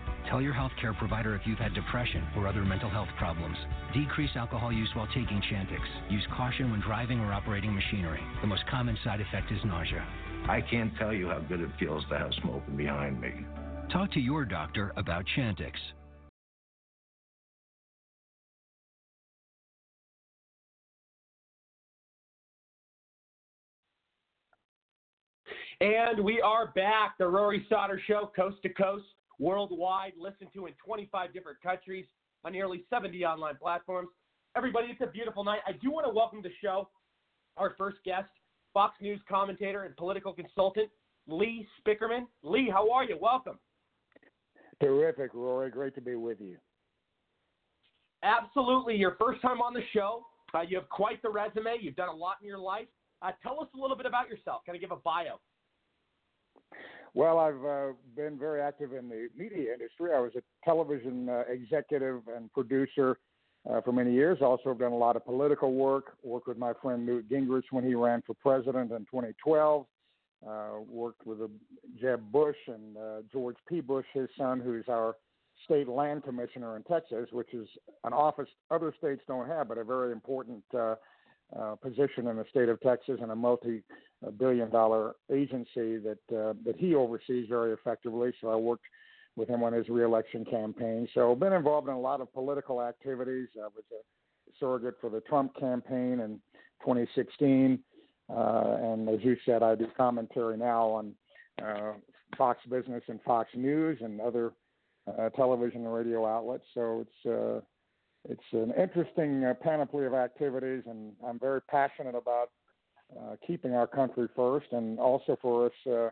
Tell your healthcare provider if you've had depression or other mental health problems. Decrease alcohol use while taking Chantix. Use caution when driving or operating machinery. The most common side effect is nausea. I can't tell you how good it feels to have smoking behind me. Talk to your doctor about Chantix. And we are back. The Rory Sauter Show, coast to coast, worldwide, listened to in 25 different countries on nearly 70 online platforms. Everybody, it's a beautiful night. I do want to welcome to the show our first guest, Fox News commentator and political consultant, Lee Spieckerman. Lee, how are you? Welcome. Terrific, Rory. Great to be with you. Absolutely. Your first time on the show. Uh, you have quite the resume. You've done a lot in your life. Uh, tell us a little bit about yourself. Kind of give a bio. Well, I've uh, been very active in the media industry. I was a television uh, executive and producer uh, for many years. Also, have done a lot of political work. Worked with my friend Newt Gingrich when he ran for president in 2012. Uh, worked with uh, Jeb Bush and uh, George P. Bush, his son, who's our state land commissioner in Texas, which is an office other states don't have, but a very important uh, position in the state of Texas and a multi-billion-dollar agency that uh, that he oversees very effectively. So I worked with him on his reelection campaign. So I've been involved in a lot of political activities. I was a surrogate for the Trump campaign in 2016. Uh, and as you said, I do commentary now on uh, Fox Business and Fox News and other uh, television and radio outlets. So it's uh, it's an interesting uh, panoply of activities, and I'm very passionate about uh, keeping our country first, and also for us uh,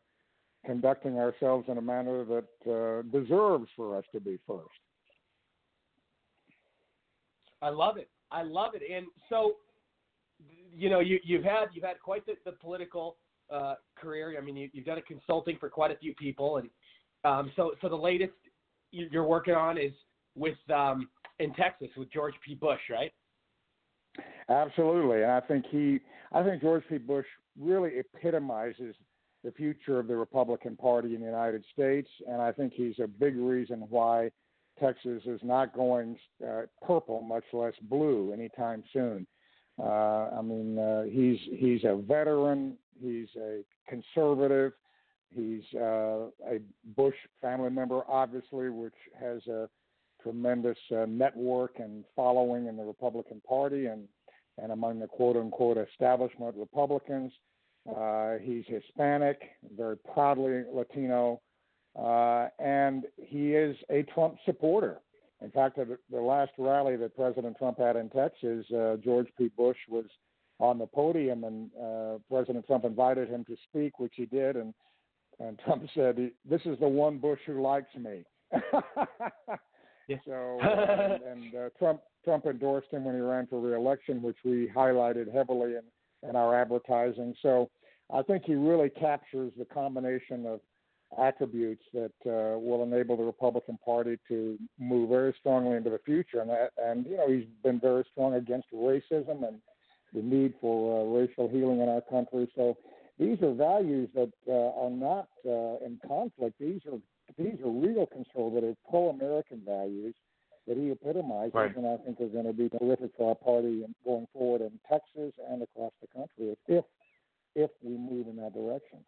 conducting ourselves in a manner that uh, deserves for us to be first. I love it. I love it. And so, you know, you, you've had you've had quite the, the political uh, career. I mean, you, you've done a consulting for quite a few people, and um, so so the latest you're working on is with um, in Texas with George P. Bush, right? Absolutely, and I think he, I think George P. Bush really epitomizes the future of the Republican Party in the United States, and I think he's a big reason why Texas is not going uh, purple, much less blue, anytime soon. Uh, I mean, uh, he's he's a veteran. He's a conservative. He's uh, a Bush family member, obviously, which has a tremendous uh, network and following in the Republican Party and and among the quote unquote establishment Republicans. Uh, he's Hispanic, very proudly Latino, uh, and he is a Trump supporter. In fact, at the last rally that President Trump had in Texas, uh, George P. Bush was on the podium, and uh, President Trump invited him to speak, which he did, and and Trump said, "This is the one Bush who likes me." Yeah. So, uh, and, and uh, Trump Trump endorsed him when he ran for reelection, which we highlighted heavily in in our advertising. So, I think he really captures the combination of attributes that uh, will enable the Republican Party to move very strongly into the future. And that, and you know, he's been very strong against racism and the need for uh, racial healing in our country. So, these are values that uh, are not uh, in conflict. These are these are real conservative, pro-American values that he epitomizes, Right. and I think are going to be terrific for our party and going forward in Texas and across the country if if we move in that direction.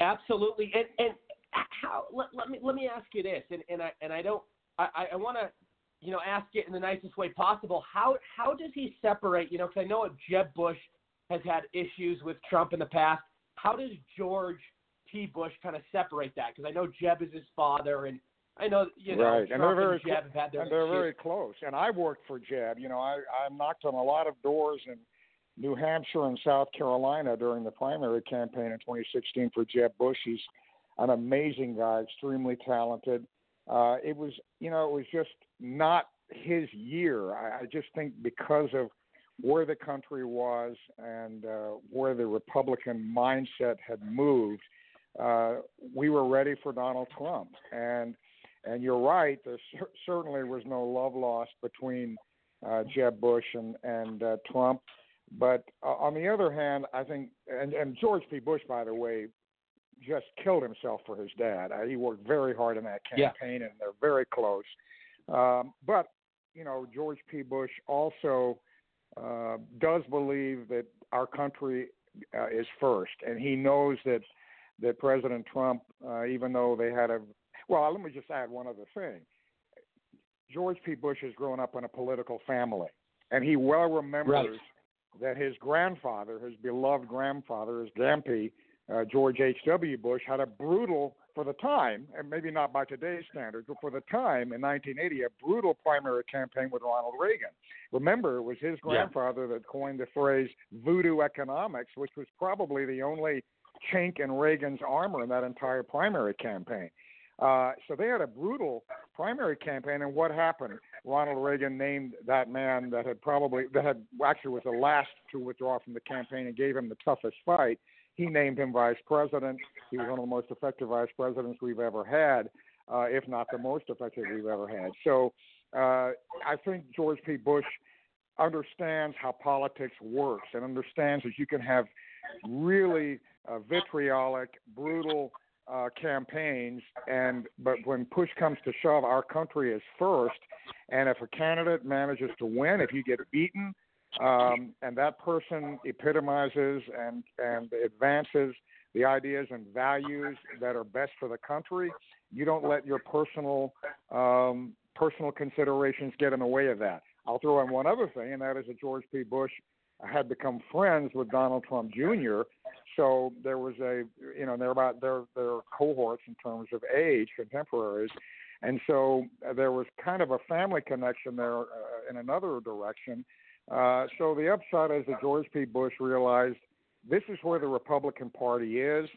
Absolutely. And and how? Let, let me let me ask you this, and and I and I don't. I I- I want to, you know, ask it in the nicest way possible. How how does he separate? You know, because I know Jeb Bush has had issues with Trump in the past. How does George P. Bush kind of separate that? Because I know Jeb is his father, and I know you know right, Trump and they're very Jeb have had their and they're very close. And I worked for Jeb. You know, I I knocked on a lot of doors in New Hampshire and South Carolina during the primary campaign in 2016 for Jeb Bush. He's an amazing guy, extremely talented. Uh, it was, you know, it was just not his year. I, I just think because of where the country was and uh, where the Republican mindset had moved, uh, we were ready for Donald Trump. And and you're right. There cer- certainly was no love lost between uh, Jeb Bush and and uh, Trump. But uh, on the other hand, I think, and, and George P. Bush, by the way, just killed himself for his dad. Uh, he worked very hard in that Yeah. campaign, and they're very close. Um, but you know, George P. Bush also uh, does believe that our country uh, is first, and he knows that that President Trump, uh, even though they had a well, let me just add one other thing. George P. Bush has grown up in a political family, and he well remembers that his grandfather, his beloved grandfather, his Gampy, uh, George H.W. Bush, had a brutal, for the time, and maybe not by today's standards, but for the time in 1980, a brutal primary campaign with Ronald Reagan. Remember, it was his Yeah. grandfather that coined the phrase voodoo economics, which was probably the only chink in Reagan's armor in that entire primary campaign. Uh, so they had a brutal primary campaign, and what happened? Ronald Reagan named that man that had probably that had actually was the last to withdraw from the campaign and gave him the toughest fight. He named him vice president. He was one of the most effective vice presidents we've ever had, uh, if not the most effective we've ever had. So uh, I think George P. Bush understands how politics works and understands that you can have really uh, vitriolic, brutal uh, campaigns, and but when push comes to shove, our country is first. And if a candidate manages to win, if you get beaten, um, and that person epitomizes and and advances the ideas and values that are best for the country, you don't let your personal um, personal considerations get in the way of that. I'll throw in one other thing, and that is that George P. Bush had become friends with Donald Trump Jr. So there was a, you know, they're about their their cohorts in terms of age, contemporaries, and so there was kind of a family connection there uh, in another direction. Uh, so the upside is that George P. Bush realized this is where the Republican Party is.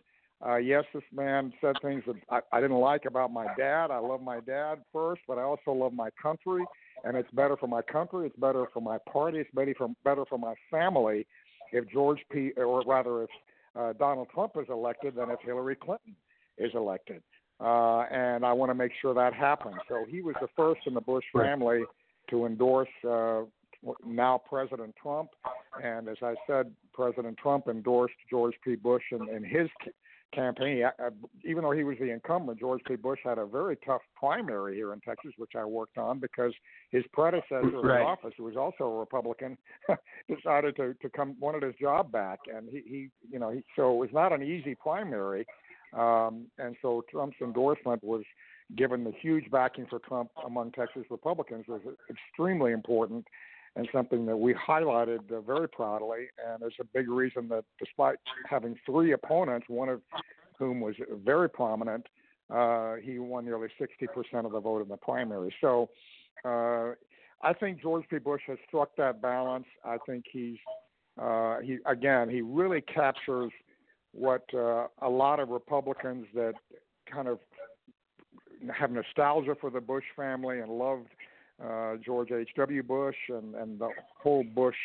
Uh, yes, this man said things that I, I didn't like about my dad. I love my dad first, but I also love my country and it's better for my country. It's better for my party. It's better for better for my family if George P. or rather if uh, Donald Trump is elected than if Hillary Clinton is elected. Uh, and I want to make sure that happens. So he was the first in the Bush family to endorse uh, now President Trump. And as I said, President Trump endorsed George P. Bush in, in his campaign. Uh, even though he was the incumbent, George P. Bush had a very tough primary here in Texas, which I worked on because his predecessor right. in office, who was also a Republican, decided to to come wanted his job back, and he he you know he, so it was not an easy primary, um, and so Trump's endorsement was given the huge backing for Trump among Texas Republicans was extremely important and something that we highlighted uh, very proudly. And it's a big reason that despite having three opponents, one of whom was very prominent, uh, he won nearly 60% of the vote in the primary. So uh, I think George P. Bush has struck that balance. I think he's, uh, he again, he really captures what uh, a lot of Republicans that kind of have nostalgia for the Bush family and loved uh, George H.W. Bush and, and the whole Bush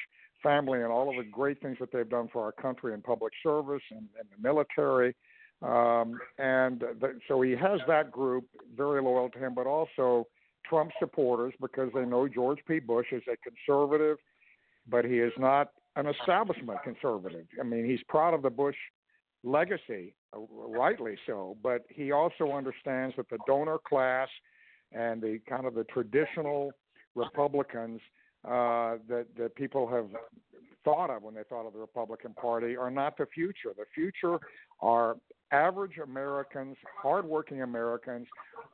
family and all of the great things that they've done for our country in public service and, and the military. Um, and the, so he has that group very loyal to him, but also Trump supporters because they know George P. Bush is a conservative, but he is not an establishment conservative. I mean, he's proud of the Bush legacy, uh, rightly so, but he also understands that the donor class – and the kind of the traditional Republicans uh, that that people have thought of when they thought of the Republican Party are not the future. The future are average Americans, hardworking Americans,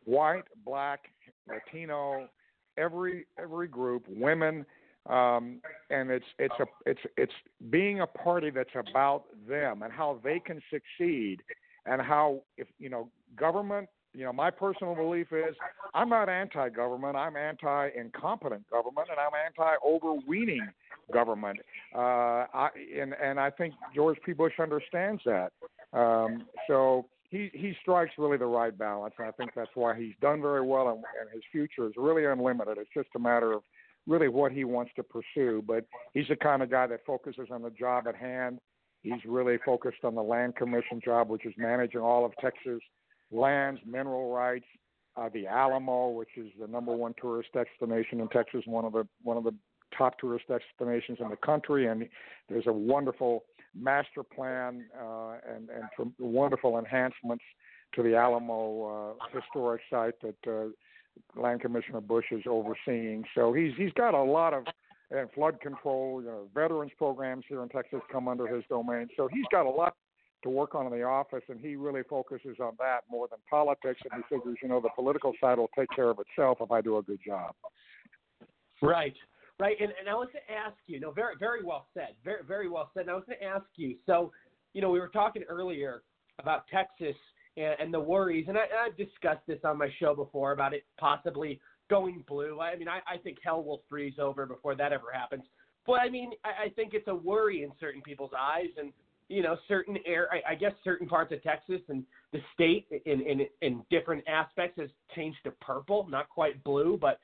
white, black, Latino, every every group, women, um, and it's it's a it's it's being a party that's about them and how they can succeed, and how if you know government you know, my personal belief is I'm not anti-government. I'm anti-incompetent government, and I'm anti-overweening government. Uh, I, and and I think George P. Bush understands that. Um, so he he strikes really the right balance, and I think that's why he's done very well, and, and his future is really unlimited. It's just a matter of really what he wants to pursue. But he's the kind of guy that focuses on the job at hand. He's really focused on the land commission job, which is managing all of Texas lands, mineral rights, uh, the Alamo, which is the number one tourist destination in Texas, one of the one of the top tourist destinations in the country, and there's a wonderful master plan uh, and and wonderful enhancements to the Alamo uh, historic site that uh, Land Commissioner Bush is overseeing. So he's he's got a lot of and flood control, you know, veterans programs here in Texas come under his domain. So he's got a lot to work on in the office, and he really focuses on that more than politics. And he figures, you know, the political side will take care of itself if I do a good job. Right, right. And, and I was to ask you, no, very, very well said, very, very well said. And I was going to ask you, so, you know, we were talking earlier about Texas and, and the worries, and I, I've discussed this on my show before about it possibly going blue. I mean, I, I think hell will freeze over before that ever happens. But I mean, I, I think it's a worry in certain people's eyes, and you know certain air I, I guess certain parts of Texas and the state in in in different aspects has changed to purple, not quite blue, but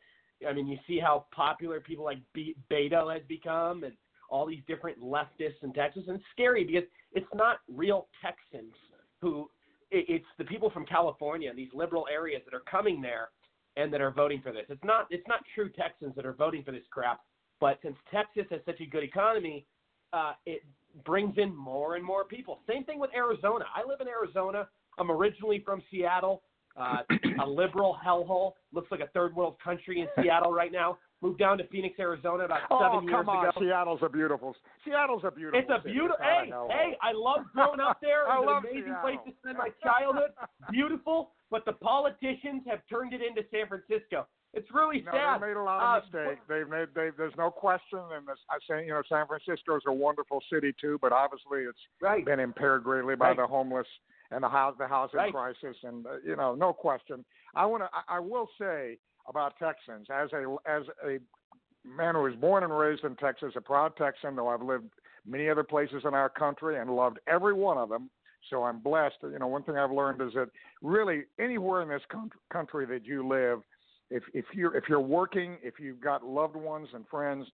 I mean you see how popular people like Be- Beto has become and all these different leftists in Texas and it's scary because it's not real Texans who it, it's the people from California and these liberal areas that are coming there and that are voting for this. It's not it's not true Texans that are voting for this crap, but since Texas has such a good economy, uh, it brings in more and more people. Same thing with Arizona. I live in Arizona. I'm originally from Seattle, uh, a liberal hellhole. Looks like a third world country in Seattle right now. Moved down to Phoenix, Arizona about Oh, seven years come on. ago. Seattle's a beautiful. Seattle's a beautiful. It's a beautiful. a Hey, hey! I love growing up there. I It's love an amazing Seattle. place to spend my childhood. Beautiful, but the politicians have turned it into San Francisco. It's really No, sad. they made a lot Uh, of mistakes. They've made. They, there's no question. And this, I say, you know, San Francisco is a wonderful city too, but obviously it's right. been impaired greatly by Right. the homeless and the house, the housing Right. crisis, and uh, you know, no question. I want to. I, I will say about Texans as a as a man who was born and raised in Texas, a proud Texan, though I've lived many other places in our country and loved every one of them. So I'm blessed. You know, one thing I've learned is that really anywhere in this country that you live, if if you're if you're working, if you've got loved ones and friends,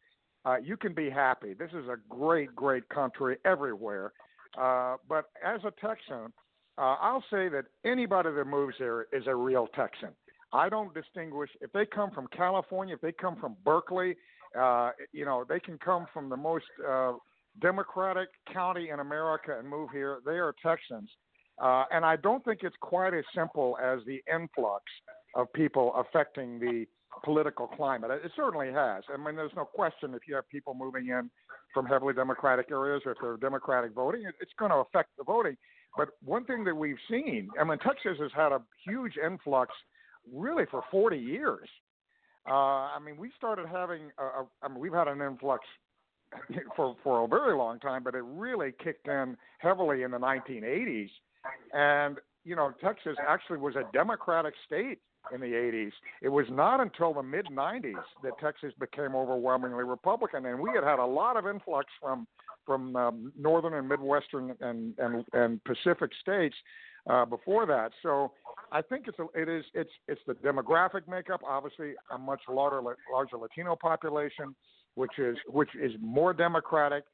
uh, you can be happy. This is a great, great country everywhere. Uh, but as a Texan, uh, I'll say that anybody that moves here is a real Texan. I don't distinguish if they come from California, if they come from Berkeley, uh, you know, they can come from the most uh, democratic county in America and move here. They are Texans. Uh, and I don't think it's quite as simple as the influx of people affecting the political climate. It certainly has. I mean, there's no question if you have people moving in from heavily Democratic areas or if they're Democratic voting, it's going to affect the voting. But one thing that we've seen, I mean, Texas has had a huge influx really for 40 years. Uh, I mean, we started having, a, a, I mean, we've had an influx for for a very long time, but it really kicked in heavily in the 1980s. And you know, Texas actually was a Democratic state in the 80s. It was not until the mid 90s that Texas became overwhelmingly Republican, and we had had a lot of influx from from um, northern and midwestern and and and Pacific states uh, before that. So I think it's a, it is it's it's the demographic makeup. Obviously, a much larger larger Latino population, which is which is more democratic.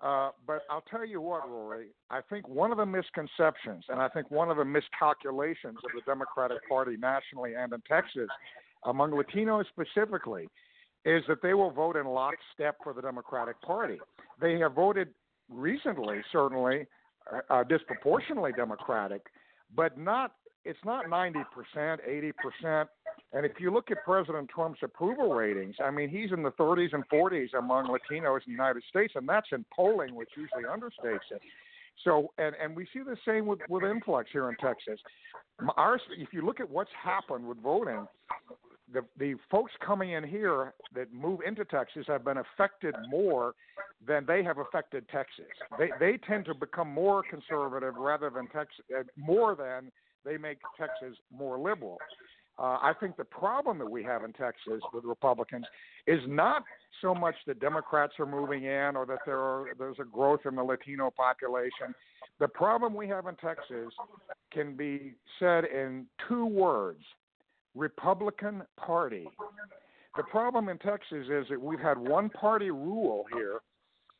Uh, but I'll tell you what, Rory. I think one of the misconceptions, and I think one of the miscalculations of the Democratic Party nationally and in Texas, among Latinos specifically, is that they will vote in lockstep for the Democratic Party. They have voted recently, certainly, uh, uh, disproportionately Democratic, but not. It's not 90 percent, 80 percent. And if you look at President Trump's approval ratings, I mean, he's in the 30s and 40s among Latinos in the United States, and that's in polling, which usually understates it. So, and and we see the same with with influx here in Texas. Our, if you look at what's happened with voting, the the folks coming in here that move into Texas have been affected more than they have affected Texas. They they tend to become more conservative rather than Texas, uh, more than they make Texas more liberal. Uh, I think the problem that we have in Texas with Republicans is not so much that Democrats are moving in or that there are there's a growth in the Latino population. The problem we have in Texas can be said in two words: Republican Party. The problem in Texas is that we've had one party rule here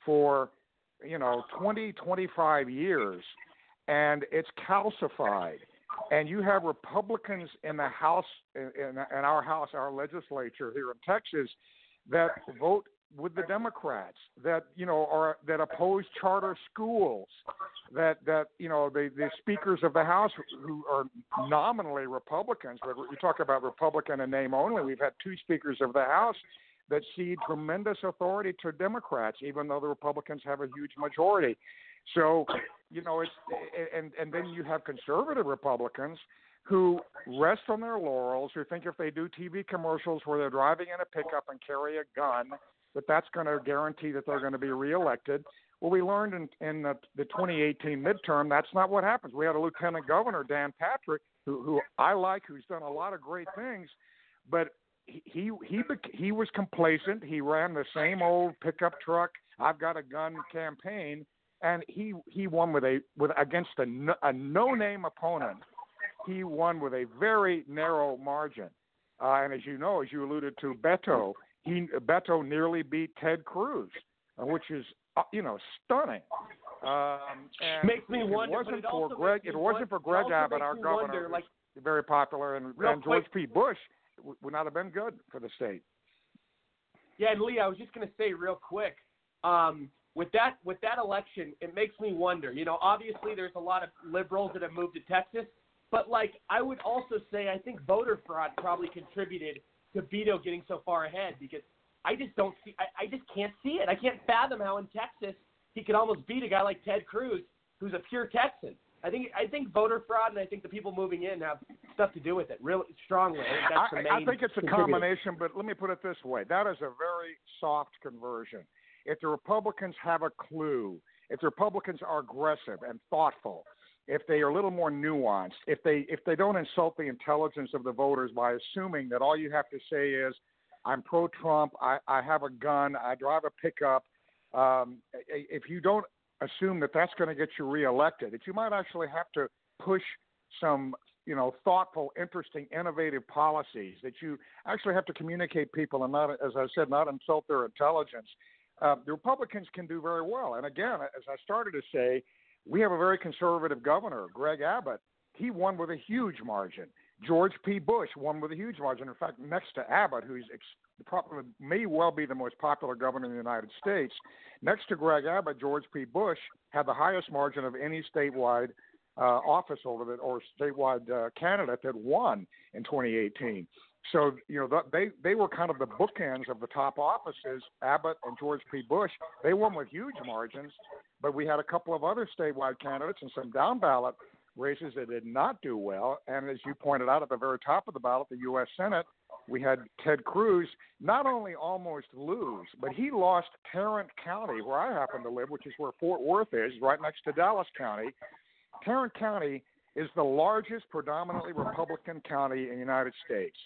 for you know 20 25 years and it's calcified and you have Republicans in the House, in, in our House, our legislature here in Texas, that vote with the Democrats, that you know are that oppose charter schools, that that you know the the speakers of the House who are nominally Republicans, but you talk about Republican in name only. We've had two speakers of the House that cede tremendous authority to Democrats, even though the Republicans have a huge majority. So, you know, it's and and then you have conservative Republicans who rest on their laurels, who think if they do TV commercials where they're driving in a pickup and carry a gun, that that's going to guarantee that they're going to be reelected. Well, we learned in, in the, the 2018 midterm that's not what happens. We had a lieutenant governor, Dan Patrick, who, who I like, who's done a lot of great things, but he he he, he was complacent. He ran the same old pickup truck. I've got a gun campaign, and he he won with a with against a no, a no name opponent. He won with a very narrow margin. Uh, and as you know, as you alluded to, Beto, he Beto nearly beat Ted Cruz, uh, which is uh, you know stunning. Um, and Makes me wonder, It wasn't it for Greg. It wasn't for Greg Abbott, our governor, wonder, like- very popular, and, and George quick. P. Bush. would not have been good for the state. Yeah, and Lee, I was just going to say real quick, um, with that with that election, it makes me wonder. You know, obviously there's a lot of liberals that have moved to Texas, but like I would also say I think voter fraud probably contributed to Beto getting so far ahead because I just don't see I, I just can't see it. I can't fathom how in Texas he could almost beat a guy like Ted Cruz, who's a pure Texan. I think I think voter fraud and I think the people moving in have stuff to do with it, really strongly. I think that's the I, I think it's a combination, but let me put it this way: that is a very soft conversion. If the Republicans have a clue, if the Republicans are aggressive and thoughtful, if they are a little more nuanced, if they if they don't insult the intelligence of the voters by assuming that all you have to say is, "I'm pro-Trump," I, I have a gun, I drive a pickup. Um, if you don't assume that that's going to get you reelected, that you might actually have to push some you know thoughtful, interesting, innovative policies that you actually have to communicate people and not, as I said, not insult their intelligence. Uh, the Republicans can do very well. And again, as I started to say, we have a very conservative governor, Greg Abbott. He won with a huge margin. George P. Bush won with a huge margin. In fact, next to Abbott, who's ex- probably may well be the most popular governor in the United States, next to Greg Abbott, George P. Bush had the highest margin of any statewide uh, office holder that, or statewide uh, candidate that won in 2018. So you know they they were kind of the bookends of the top offices. Abbott and George P. Bush they won with huge margins, but we had a couple of other statewide candidates and some down ballot races that did not do well. And as you pointed out at the very top of the ballot, the U.S. Senate, we had Ted Cruz not only almost lose, but he lost Tarrant County, where I happen to live, which is where Fort Worth is, right next to Dallas County. Tarrant County is the largest predominantly Republican county in the United States.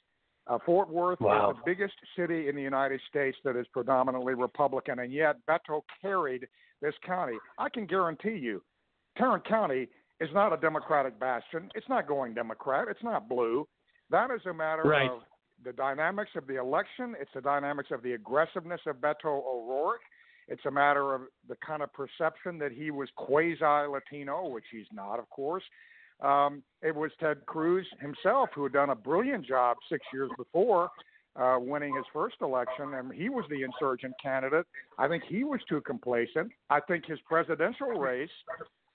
Uh, Fort Worth Wow. is the biggest city in the United States that is predominantly Republican, and yet Beto carried this county. I can guarantee you, Tarrant County is not a Democratic bastion. It's not going Democrat. It's not blue. That is a matter Right. of the dynamics of the election. It's the dynamics of the aggressiveness of Beto O'Rourke. It's a matter of the kind of perception that he was quasi Latino, which he's not, of course. Um, it was Ted Cruz himself who had done a brilliant job six years before, uh, winning his first election, and he was the insurgent candidate. I think he was too complacent. I think his presidential race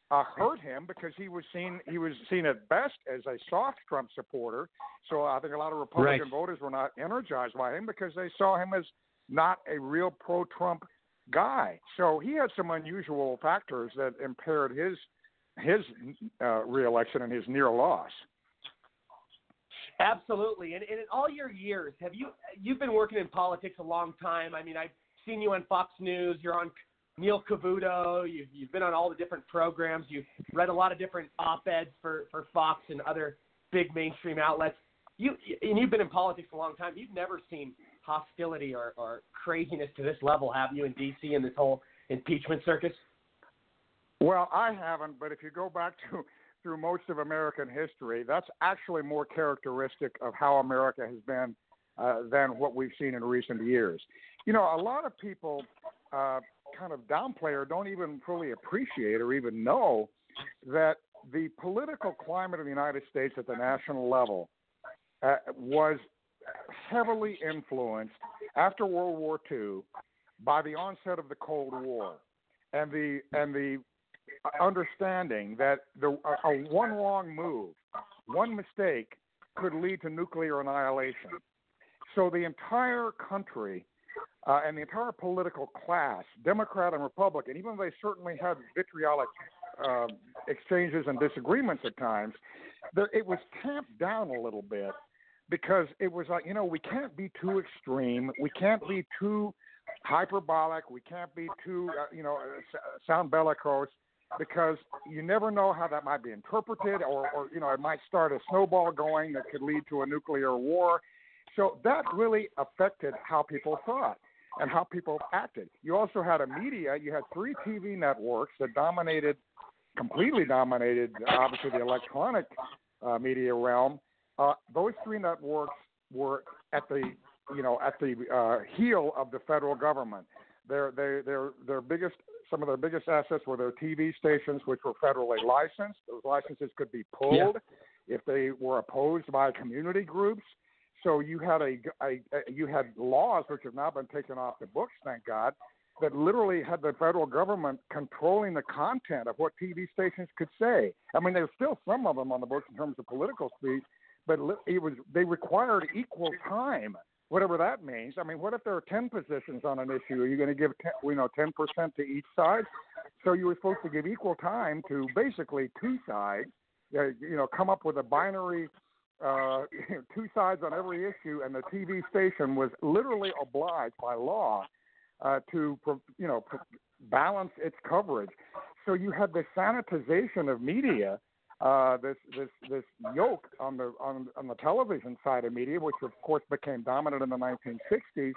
uh, hurt him because he was seen he was seen at best as a soft Trump supporter. So I think a lot of Republican Right. voters were not energized by him because they saw him as not a real pro-Trump guy. So he had some unusual factors that impaired his his uh, reelection and his near loss. Absolutely. And, and in all your years, have you you've been working in politics a long time? I mean, I've seen you on Fox News. You're on Neil Cavuto. You've you've been on all the different programs. You've read a lot of different op-eds for for Fox and other big mainstream outlets. You and you've been in politics a long time. You've never seen hostility or, or craziness to this level, have you, in D.C. and this whole impeachment circus? Well, I haven't, but if you go back to through most of American history, that's actually more characteristic of how America has been uh, than what we've seen in recent years. You know, a lot of people uh, kind of downplay or don't even fully appreciate or even know that the political climate in the United States at the national level uh, was heavily influenced after World War II by the onset of the Cold War and the and the understanding that the a, a one wrong move, one mistake could lead to nuclear annihilation. So the entire country uh, and the entire political class, Democrat and Republican, even though they certainly had vitriolic uh, exchanges and disagreements at times, there, it was tamped down a little bit because it was like, you know, we can't be too extreme. We can't be too hyperbolic. We can't be too, uh, you know, uh, sound bellicose because you never know how that might be interpreted or, or, you know, it might start a snowball going that could lead to a nuclear war. So that really affected how people thought and how people acted. You also had a media, you had three TV networks that dominated, completely dominated, obviously, the electronic uh, media realm. Uh, those three networks were at the, you know, at the uh, heel of the federal government. Their, their, their, their biggest, some of their biggest assets were their TV stations, which were federally licensed. Those licenses could be pulled if they were opposed by community groups. So you had a, a, a you had laws which have now been taken off the books, thank God, that literally had the federal government controlling the content of what TV stations could say. I mean, there's still some of them on the books in terms of political speech, but it was they required equal time, whatever that means. I mean, what if there are ten positions on an issue? Are you going to give 10, you know ten percent to each side? So you were supposed to give equal time to basically two sides. Uh, you know, come up with a binary uh, two sides on every issue, and the TV station was literally obliged by law uh, to you know balance its coverage. So you had the sanitization of media, uh, this this this yoke on the on on the television side of media, which of course became dominant in the 1960s,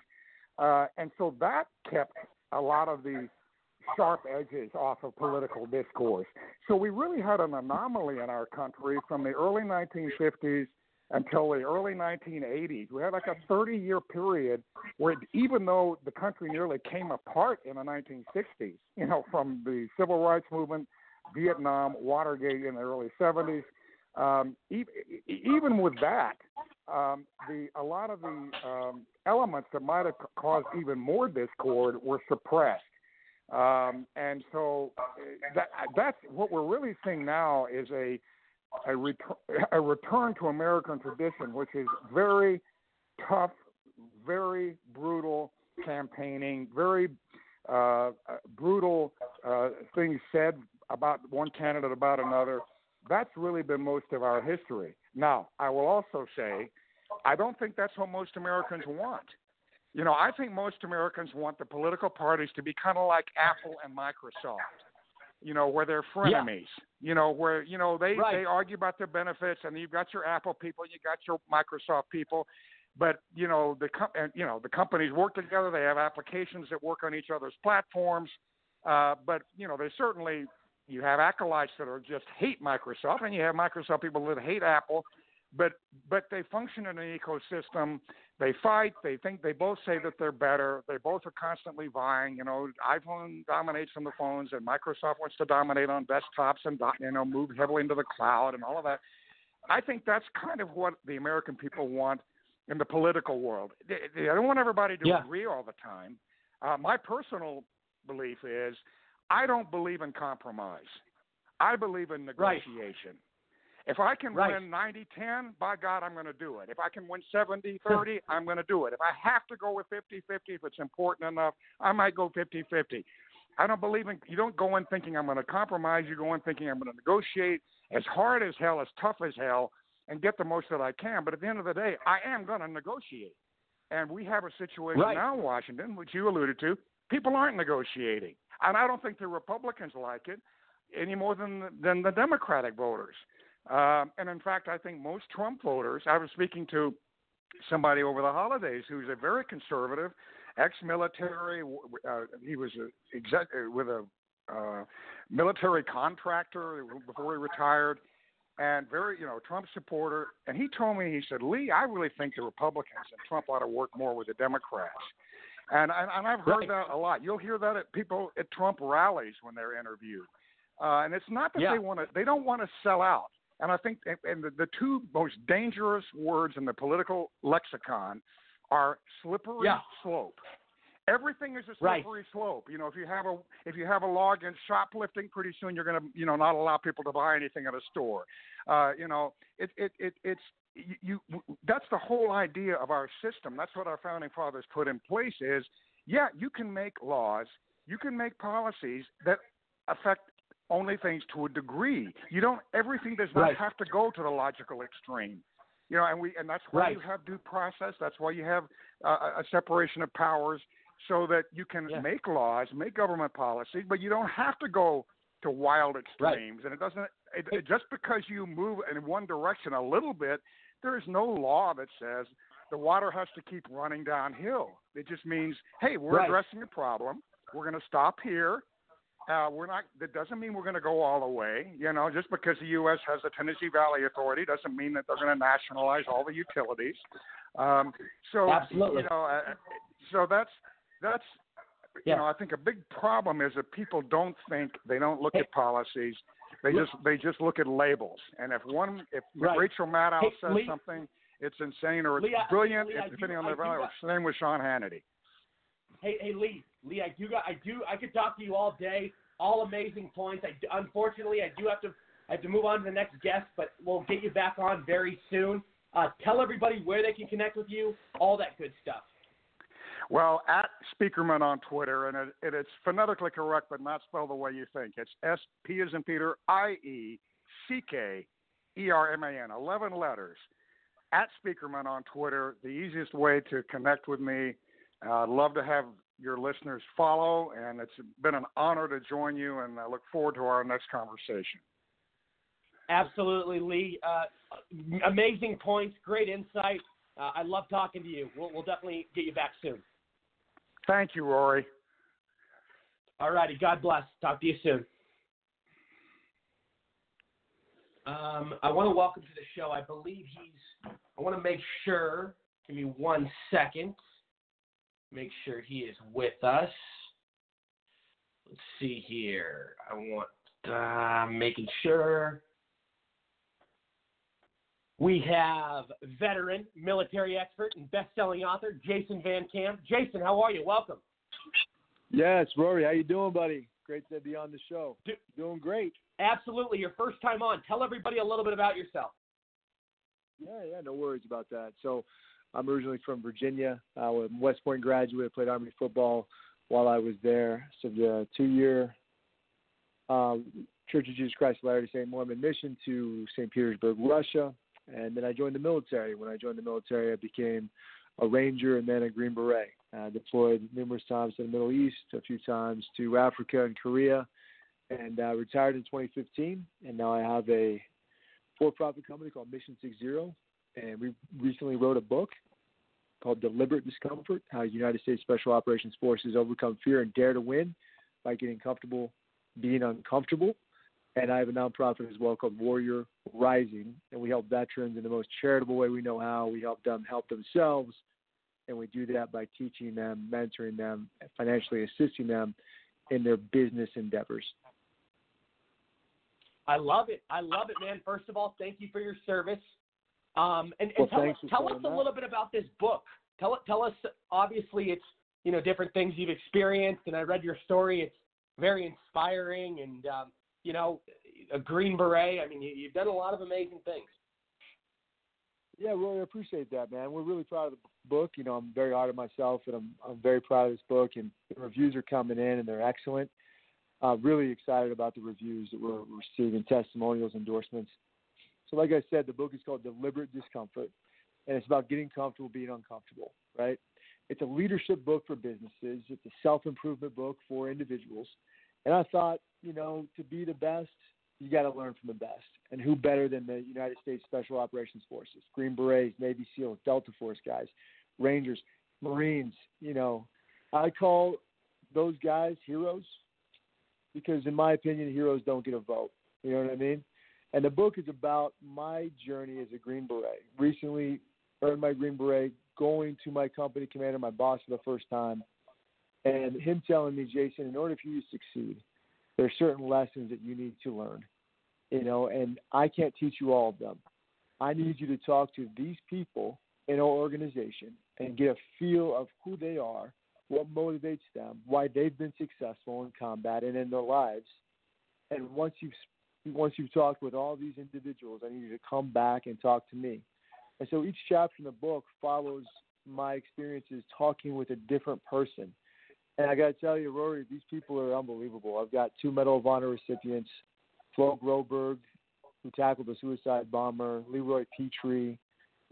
uh, and so that kept a lot of the sharp edges off of political discourse. So we really had an anomaly in our country from the early 1950s until the early 1980s. We had like a 30 year period where even though the country nearly came apart in the 1960s, you know, from the civil rights movement, Vietnam, Watergate in the early 70s, um, e- even with that, um, the a lot of the um, elements that might have caused even more discord were suppressed. Um, and so uh, that, that's what we're really seeing now is a a, retur- a return to American tradition, which is very tough, very brutal campaigning, very uh, brutal uh, things said about one candidate about another. That's really been most of our history. Now, I will also say, I don't think that's what most Americans want. You know, I think most Americans want the political parties to be kind of like Apple and Microsoft. You know, where they're frenemies. You know, where you know they Right. they argue about their benefits, and you've got your Apple people, you got your Microsoft people, but you know the com- and, you know the companies work together. They have applications that work on each other's platforms, uh, but you know they certainly you have acolytes that are just hate Microsoft, and you have Microsoft people that hate Apple, but but they function in an ecosystem. They fight. They think they both say that they're better. They both are constantly vying. You know, iPhone dominates on the phones, and Microsoft wants to dominate on desktops and you know move heavily into the cloud and all of that. I think that's kind of what the American people want in the political world. They, they don't want everybody to Yeah. agree all the time. Uh, my personal belief is I don't believe in compromise. I believe in Right. negotiation. If I can Right. win 90 10, by God, I'm going to do it. If I can win 70 30, I'm going to do it. If I have to go with 50 50, if it's important enough, I might go 50 50. I don't believe in, you don't go in thinking I'm going to compromise. You go in thinking I'm going to negotiate as hard as hell, as tough as hell, and get the most that I can. But at the end of the day, I am going to negotiate. And we have a situation Right. now in Washington, which you alluded to. People aren't negotiating, and I don't think the Republicans like it any more than than the Democratic voters. Um, and in fact, I think most Trump voters. I was speaking to somebody over the holidays who's a very conservative, ex-military. Uh, he was a exec uh, with a uh, military contractor before he retired, and very, you know, Trump supporter. And he told me, he said, Lee, I really think the Republicans and Trump ought to work more with the Democrats. And and, and I've heard Right. that a lot. You'll hear that at people at Trump rallies when they're interviewed. Uh, and it's not that Yeah. they want to; they don't want to sell out. And I think, and- the, the two most dangerous words in the political lexicon are slippery Yeah. slope. Everything is a Right. slippery slope. You know, if you have a if you have a law against shoplifting, pretty soon you're going to you know not allow people to buy anything at a store. Uh, you know, it it, it it's you, you that's the whole idea of our system. That's what our founding fathers put in place. Is yeah, you can make laws, you can make policies that affect only things to a degree. You don't everything does not Right. have to go to the logical extreme. You know, and we and that's why Right. you have due process. That's why you have uh, a separation of powers, so that you can Yeah. make laws, make government policy, but you don't have to go to wild extremes. And it doesn't. It, just because you move in one direction a little bit, there is no law that says the water has to keep running downhill. It just means, hey, we're Right. addressing a problem. We're going to stop here. Uh, we're not. That doesn't mean we're going to go all the way. You know, just because the U.S. has the Tennessee Valley Authority doesn't mean that they're going to nationalize all the utilities. Um, so Absolutely. you know, uh, so that's that's Yeah. you know, I think a big problem is that people don't think they don't look at policies. They just they just look at labels. And if one if Right. Rachel Maddow Hey, says Lee- something It's insane or it's Lee, brilliant, Lee, I do- depending on I the do value. got- Same with Sean Hannity. Hey, hey, Lee, Lee, I do got, I do, I could talk to you all day. All amazing points. I, unfortunately, I do have to, I have to move on to the next guest, but we'll get you back on very soon. Uh, tell everybody where they can connect with you, all that good stuff. Well, at Spieckerman on Twitter, and it, it, it's phonetically correct, but not spelled the way you think. It's S P as in Peter, I E C K E R M A N, 11 letters. At Spieckerman on Twitter, the easiest way to connect with me. Uh, I'd love to have your listeners follow, and it's been an honor to join you, and I look forward to our next conversation. Absolutely, Lee. Uh, amazing points, great insight. Uh, I love talking to you. We'll, we'll definitely get you back soon. Thank you, Rory. All righty. God bless. Talk to you soon. Um, I want to welcome to the show. I believe he's. I want to make sure. Give me one second. Make sure he is with us. Let's see here. I want uh, making sure. We have veteran, military expert, and best-selling author Jason Van Camp. Jason, how are you? Welcome. Yes, Rory, how you doing, buddy? Great to be on the show. Do- doing great. Absolutely, your first time on. Tell everybody a little bit about yourself. Yeah, yeah, no worries about that. So, I'm originally from Virginia. I was a West Point graduate. Played Army football while I was there. So, the two-year um, Church of Jesus Christ of Latter-day Saint Mormon mission to St. Petersburg, Russia, and then I joined the military. When I joined the military, I became a ranger and then a Green Beret. I deployed numerous times to the Middle East, a few times to Africa and Korea, and uh, retired in 2015. And now I have a for-profit company called Mission Six Zero, and we recently wrote a book called Deliberate Discomfort: How United States Special Operations Forces Overcome Fear and Dare to Win by Getting Comfortable Being Uncomfortable. And I have a nonprofit as well called Warrior Rising, and we help veterans in the most charitable way we know how. We help them help themselves, and we do that by teaching them, mentoring them, financially assisting them in their business endeavors. I love it. I love it, man. First of all, thank you for your service. Um, and, and Well, tell, tell us a that. little bit about this book. Tell. Tell us. Obviously, it's you know different things you've experienced, and I read your story. It's very inspiring, and um, you know, a Green Beret. I mean, you, you've done a lot of amazing things. Yeah, really appreciate that, man. We're really proud of the book. You know, I'm very hard on myself, and I'm I'm very proud of this book. And the reviews are coming in, and they're excellent. Uh, really excited about the reviews that we're receiving, testimonials, endorsements. So, like I said, the book is called Deliberate Discomfort, and it's about getting comfortable being uncomfortable. Right? It's a leadership book for businesses. It's a self improvement book for individuals. And I thought, you know, to be the best, you got to learn from the best. And who better than the United States Special Operations Forces, Green Berets, Navy SEALs, Delta Force guys, Rangers, Marines. You know, I call those guys heroes because, in my opinion, heroes don't get a vote. You know what I mean? And the book is about my journey as a Green Beret. Recently earned my Green Beret, going to my company commander, my boss for the first time, and him telling me, Jason, in order for you to succeed, there are certain lessons that you need to learn. You know, and I can't teach you all of them. I need you to talk to these people in our organization and get a feel of who they are, what motivates them, why they've been successful in combat and in their lives. And once you've once you've talked with all these individuals, I need you to come back and talk to me. And so each chapter in the book follows my experiences talking with a different person. And I got to tell you, Rory, these people are unbelievable. I've got two Medal of Honor recipients, Flo Groberg, who tackled a suicide bomber, Leroy Petry,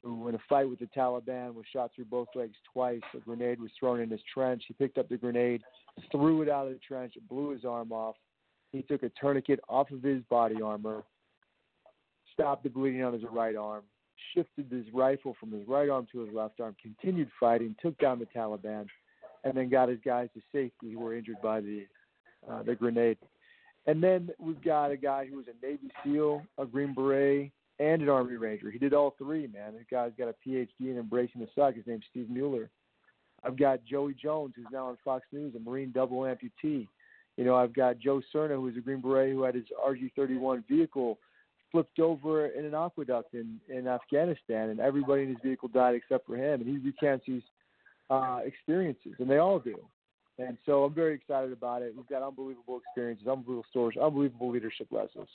who in a fight with the Taliban was shot through both legs twice. A grenade was thrown in his trench. He picked up the grenade, threw it out of the trench, blew his arm off. He took a tourniquet off of his body armor, stopped the bleeding on his right arm, shifted his rifle from his right arm to his left arm, continued fighting, took down the Taliban, and then got his guys to safety who were injured by the uh, the grenade. And then we've got a guy who was a Navy SEAL, a Green Beret, and an Army Ranger. He did all three, man. This guy's got a PhD in embracing the suck. His name's Steve Mueller. I've got Joey Jones, who's now on Fox News, a Marine double amputee. You know, I've got Joe Serna, who's a Green Beret who had his RG-31 vehicle flipped over in an aqueduct in in Afghanistan, and everybody in his vehicle died except for him. And he recants these uh, experiences, and they all do. And so I'm very excited about it. We've got unbelievable experiences, unbelievable stories, unbelievable leadership lessons.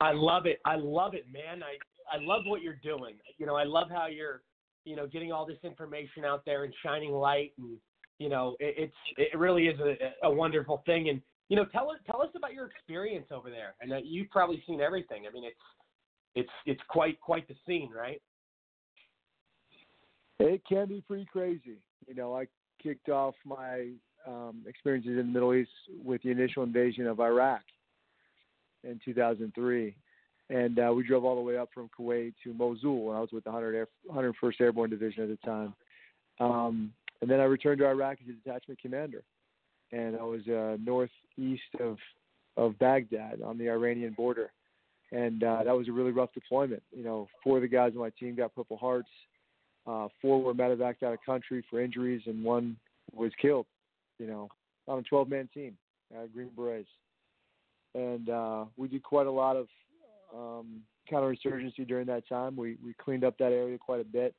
I love it. I love it, man. I I love what you're doing. You know, I love how you're, you know, getting all this information out there and shining light, and you know, it, it's it really is a, a wonderful thing. And you know, tell us tell us about your experience over there. And you've probably seen everything. I mean, it's it's it's quite quite the scene, right? It can be pretty crazy. You know, I kicked off my um, experiences in the Middle East with the initial invasion of Iraq in 2003. And uh, we drove all the way up from Kuwait to Mosul, and I was with the 100 Air, 101st Airborne Division at the time. Um, and then I returned to Iraq as a detachment commander, and I was uh, northeast of of Baghdad on the Iranian border, and uh, that was a really rough deployment. You know, four of the guys on my team got Purple Hearts, uh, four were medevaced out of country for injuries, and one was killed. You know, on a 12-man team, Green Berets, and uh, we did quite a lot of um, counterinsurgency during that time. We we cleaned up that area quite a bit,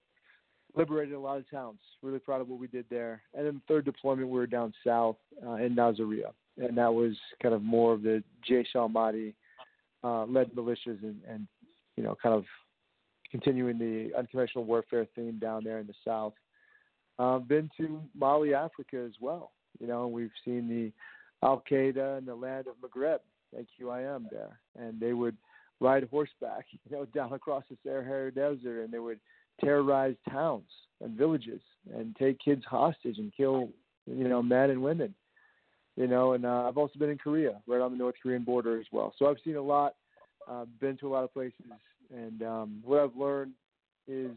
liberated a lot of towns. Really proud of what we did there. And then the third deployment, we were down south uh, in Nasiriyah, and that was kind of more of the Jaish al-Mahdi uh, led militias and, and you know kind of continuing the unconventional warfare theme down there in the south. Uh, been to Mali, Africa as well. You know, we've seen the Al Qaeda in the land of Maghreb, AQIM there, and they would ride horseback, you know, down across the Sahara Desert, and they would terrorize towns and villages and take kids hostage and kill, you know, men and women. You know, and uh, I've also been in Korea, right on the North Korean border as well. So I've seen a lot, uh, been to a lot of places, and um, what I've learned is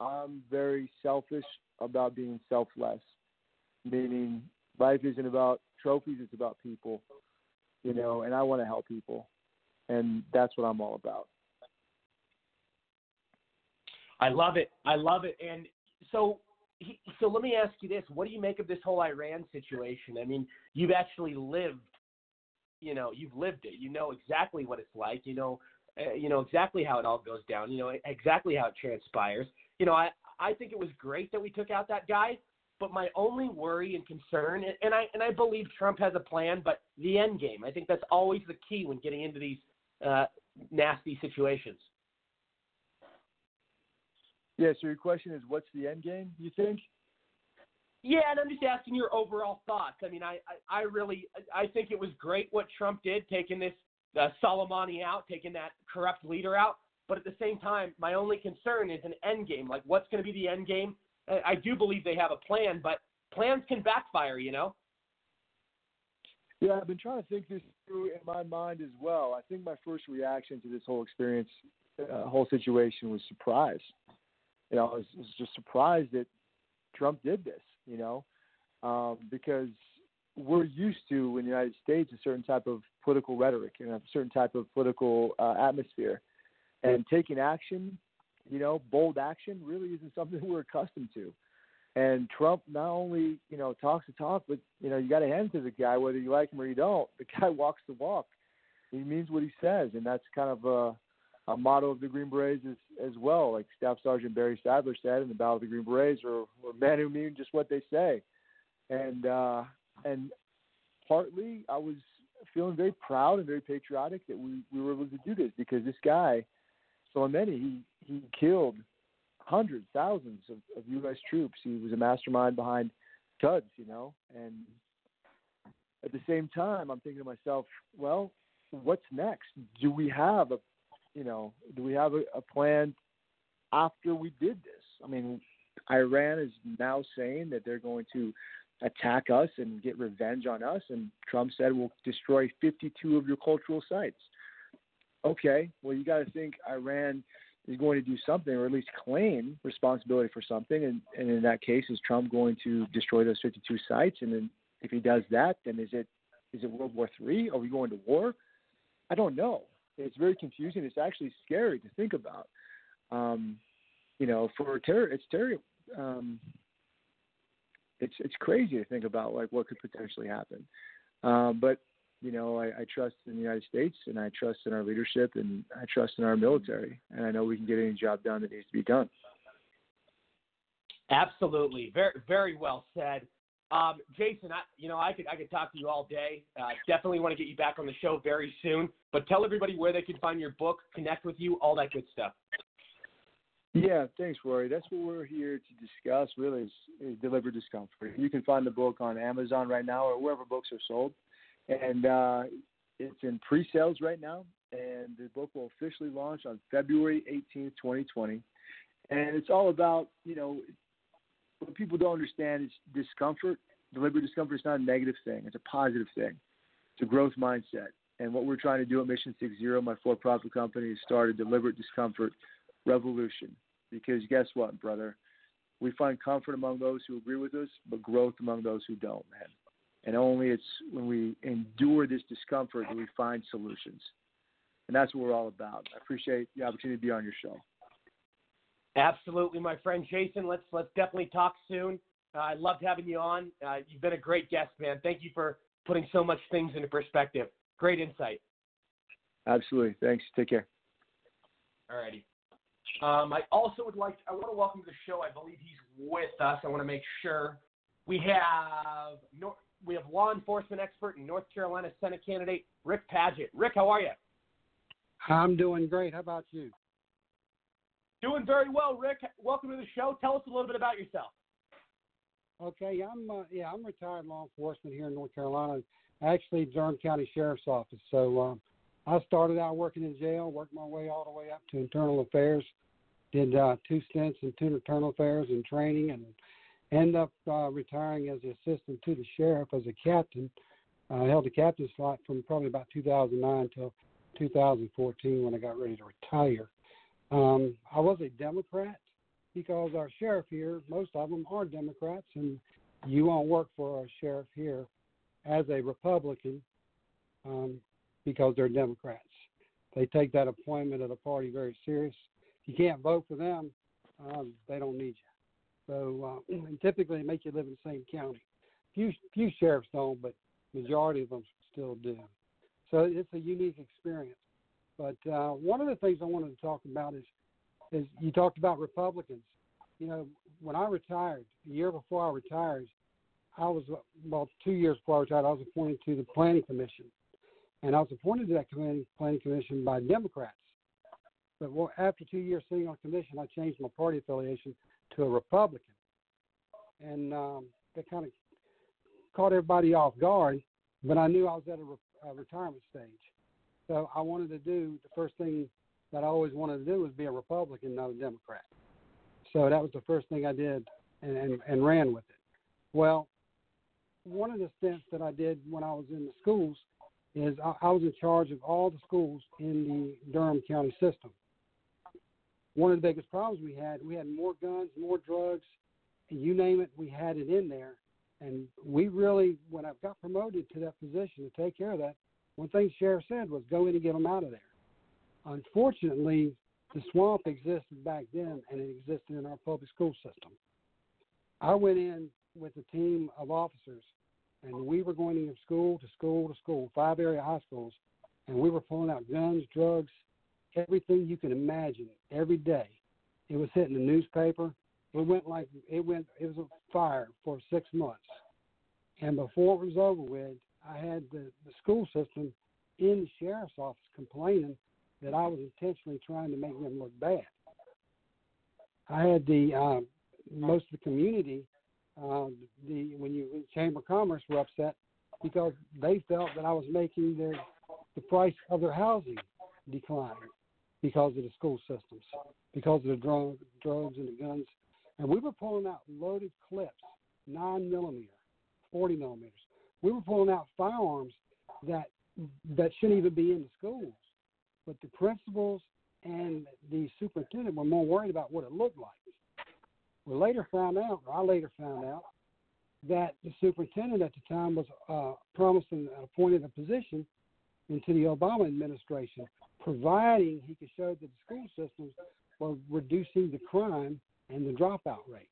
I'm very selfish about being selfless, meaning life isn't about trophies; it's about people. You know, and I want to help people and that's what I'm all about. I love it. I love it. And so, so let me ask you this: What do you make of this whole Iran situation? I mean, you've actually lived. You know, you've lived it. You know exactly what it's like. You know, uh, you know exactly how it all goes down. You know exactly how it transpires. You know, I I think it was great that we took out that guy. But my only worry and concern, and I and I believe Trump has a plan, but the end game. I think that's always the key when getting into these uh, nasty situations. Yeah. So your question is, what's the end game? You think? Yeah, and I'm just asking your overall thoughts. I mean, I, I, I really, I think it was great what Trump did, taking this uh, Soleimani out, taking that corrupt leader out. But at the same time, my only concern is an end game. Like, what's going to be the end game? I do believe they have a plan, but plans can backfire, you know. Yeah, I've been trying to think this through in my mind as well. I think my first reaction to this whole experience, uh, whole situation, was surprise. You know, I was, was just surprised that Trump did this. You know, um, because we're used to in the United States a certain type of political rhetoric and a certain type of political uh, atmosphere, and taking action, you know, bold action, really isn't something we're accustomed to. And Trump not only, you know, talks the talk, but you know, you got to hand it to the guy whether you like him or you don't. The guy walks the walk. He means what he says, and that's kind of a, a motto of the Green Berets as, as well. Like Staff Sergeant Barry Sadler said in the Ballad of the Green Berets, or, or men who mean just what they say. And uh, and partly, I was feeling very proud and very patriotic that we we were able to do this because this guy, Soleimani, he he killed hundreds, thousands of, of U.S. troops. He was a mastermind behind Quds, you know. And at the same time, I'm thinking to myself, well, what's next? Do we have a, you know, do we have a, a plan after we did this? I mean, Iran is now saying that they're going to attack us and get revenge on us, and Trump said we'll destroy 52 of your cultural sites. Okay, well, you got to think Iran is going to do something or at least claim responsibility for something. And, and in that case, is Trump going to destroy those 52 sites? And then if he does that, then is it is it World War Three? Are we going to war? I don't know. It's very confusing. It's actually scary to think about. Um, you know, for terror, it's terror. Um, it's it's crazy to think about like what could potentially happen. Um, but you know, I, I trust in the United States, and I trust in our leadership, and I trust in our military, and I know we can get any job done that needs to be done. Absolutely, very very well said. Um, Jason, I, you know, I could I could talk to you all day. Uh, definitely want to get you back on the show very soon. But tell everybody where they can find your book, connect with you, all that good stuff. Yeah, thanks, Rory. That's what we're here to discuss. Really, is, is deliver discomfort. You can find the book on Amazon right now or wherever books are sold, and uh, it's in pre-sales right now. And the book will officially launch on February 18th, 2020. And it's all about you know what people don't understand is discomfort. Deliberate discomfort is not a negative thing; it's a positive thing. It's a growth mindset. And what we're trying to do at Mission Six Zero, my for-profit company, is start a deliberate discomfort revolution. Because guess what, brother? We find comfort among those who agree with us, but growth among those who don't, man. And only it's when we endure this discomfort that we find solutions. And that's what we're all about. I appreciate the opportunity to be on your show. Absolutely, my friend Jason. Let's let's definitely talk soon. Uh, I loved having you on. Uh, you've been a great guest, man. Thank you for putting so much things into perspective. Great insight. Absolutely. Thanks. Take care. Alrighty. Um, I also would like to, I want to welcome to the show. I believe he's with us. I want to make sure we have we have law enforcement expert and North Carolina Senate candidate Rick Padgett. Rick, how are you? I'm doing great. How about you? Doing very well, Rick. Welcome to the show. Tell us a little bit about yourself. Okay, I'm uh, yeah, I'm retired law enforcement here in North Carolina, actually Durham County Sheriff's Office. So um, I started out working in jail, worked my way all the way up to internal affairs, did uh, two stints in two internal affairs and training, and end up uh, retiring as the assistant to the sheriff as a captain. I held the captain's slot from probably about 2009 till 2014 when I got ready to retire. Um, I was a Democrat because our sheriff here, most of them are Democrats, and you won't work for our sheriff here as a Republican um, because they're Democrats. They take that appointment of the party very serious. You can't vote for them, um, they don't need you. So uh, and typically they make you live in the same county. Few few sheriffs don't, but majority of them still do. So it's a unique experience. But uh, one of the things I wanted to talk about is is you talked about Republicans. You know, when I retired, a year before I retired, I was well two years before I retired. I was appointed to the Planning Commission, and I was appointed to that planning commission by Democrats. But after two years sitting on commission, I changed my party affiliation to a Republican, and um, that kind of caught everybody off guard. But I knew I was at a, re- a retirement stage, so I wanted to do the first thing that I always wanted to do was be a Republican, not a Democrat. So that was the first thing I did, and and, and ran with it. Well, one of the stints that I did when I was in the schools is I, I was in charge of all the schools in the Durham County system. One of the biggest problems we had, we had more guns, more drugs, you name it, we had it in there. And we really, when I got promoted to that position to take care of that, one thing the sheriff said was go in and get them out of there. Unfortunately, the swamp existed back then and it existed in our public school system. I went in with a team of officers and we were going from school to school to school, five area high schools, and we were pulling out guns, drugs, everything you can imagine every day. It was hitting the newspaper. It went like it went. It was a fire for six months, and before it was over with, I had the, the school system in the sheriff's office complaining that I was intentionally trying to make them look bad. I had the uh, most of the community, uh, the when you Chamber of Commerce were upset because they felt that I was making their the price of their housing decline because of the school systems, because of the drug, drugs and the guns, and we were pulling out loaded clips, nine millimeter, forty millimeters. We were pulling out firearms that that shouldn't even be in the schools but the principals and the superintendent were more worried about what it looked like. We later found out, or I later found out, that the superintendent at the time was uh, promised and appointed a position into the Obama administration, providing he could show that the school systems were reducing the crime and the dropout rate.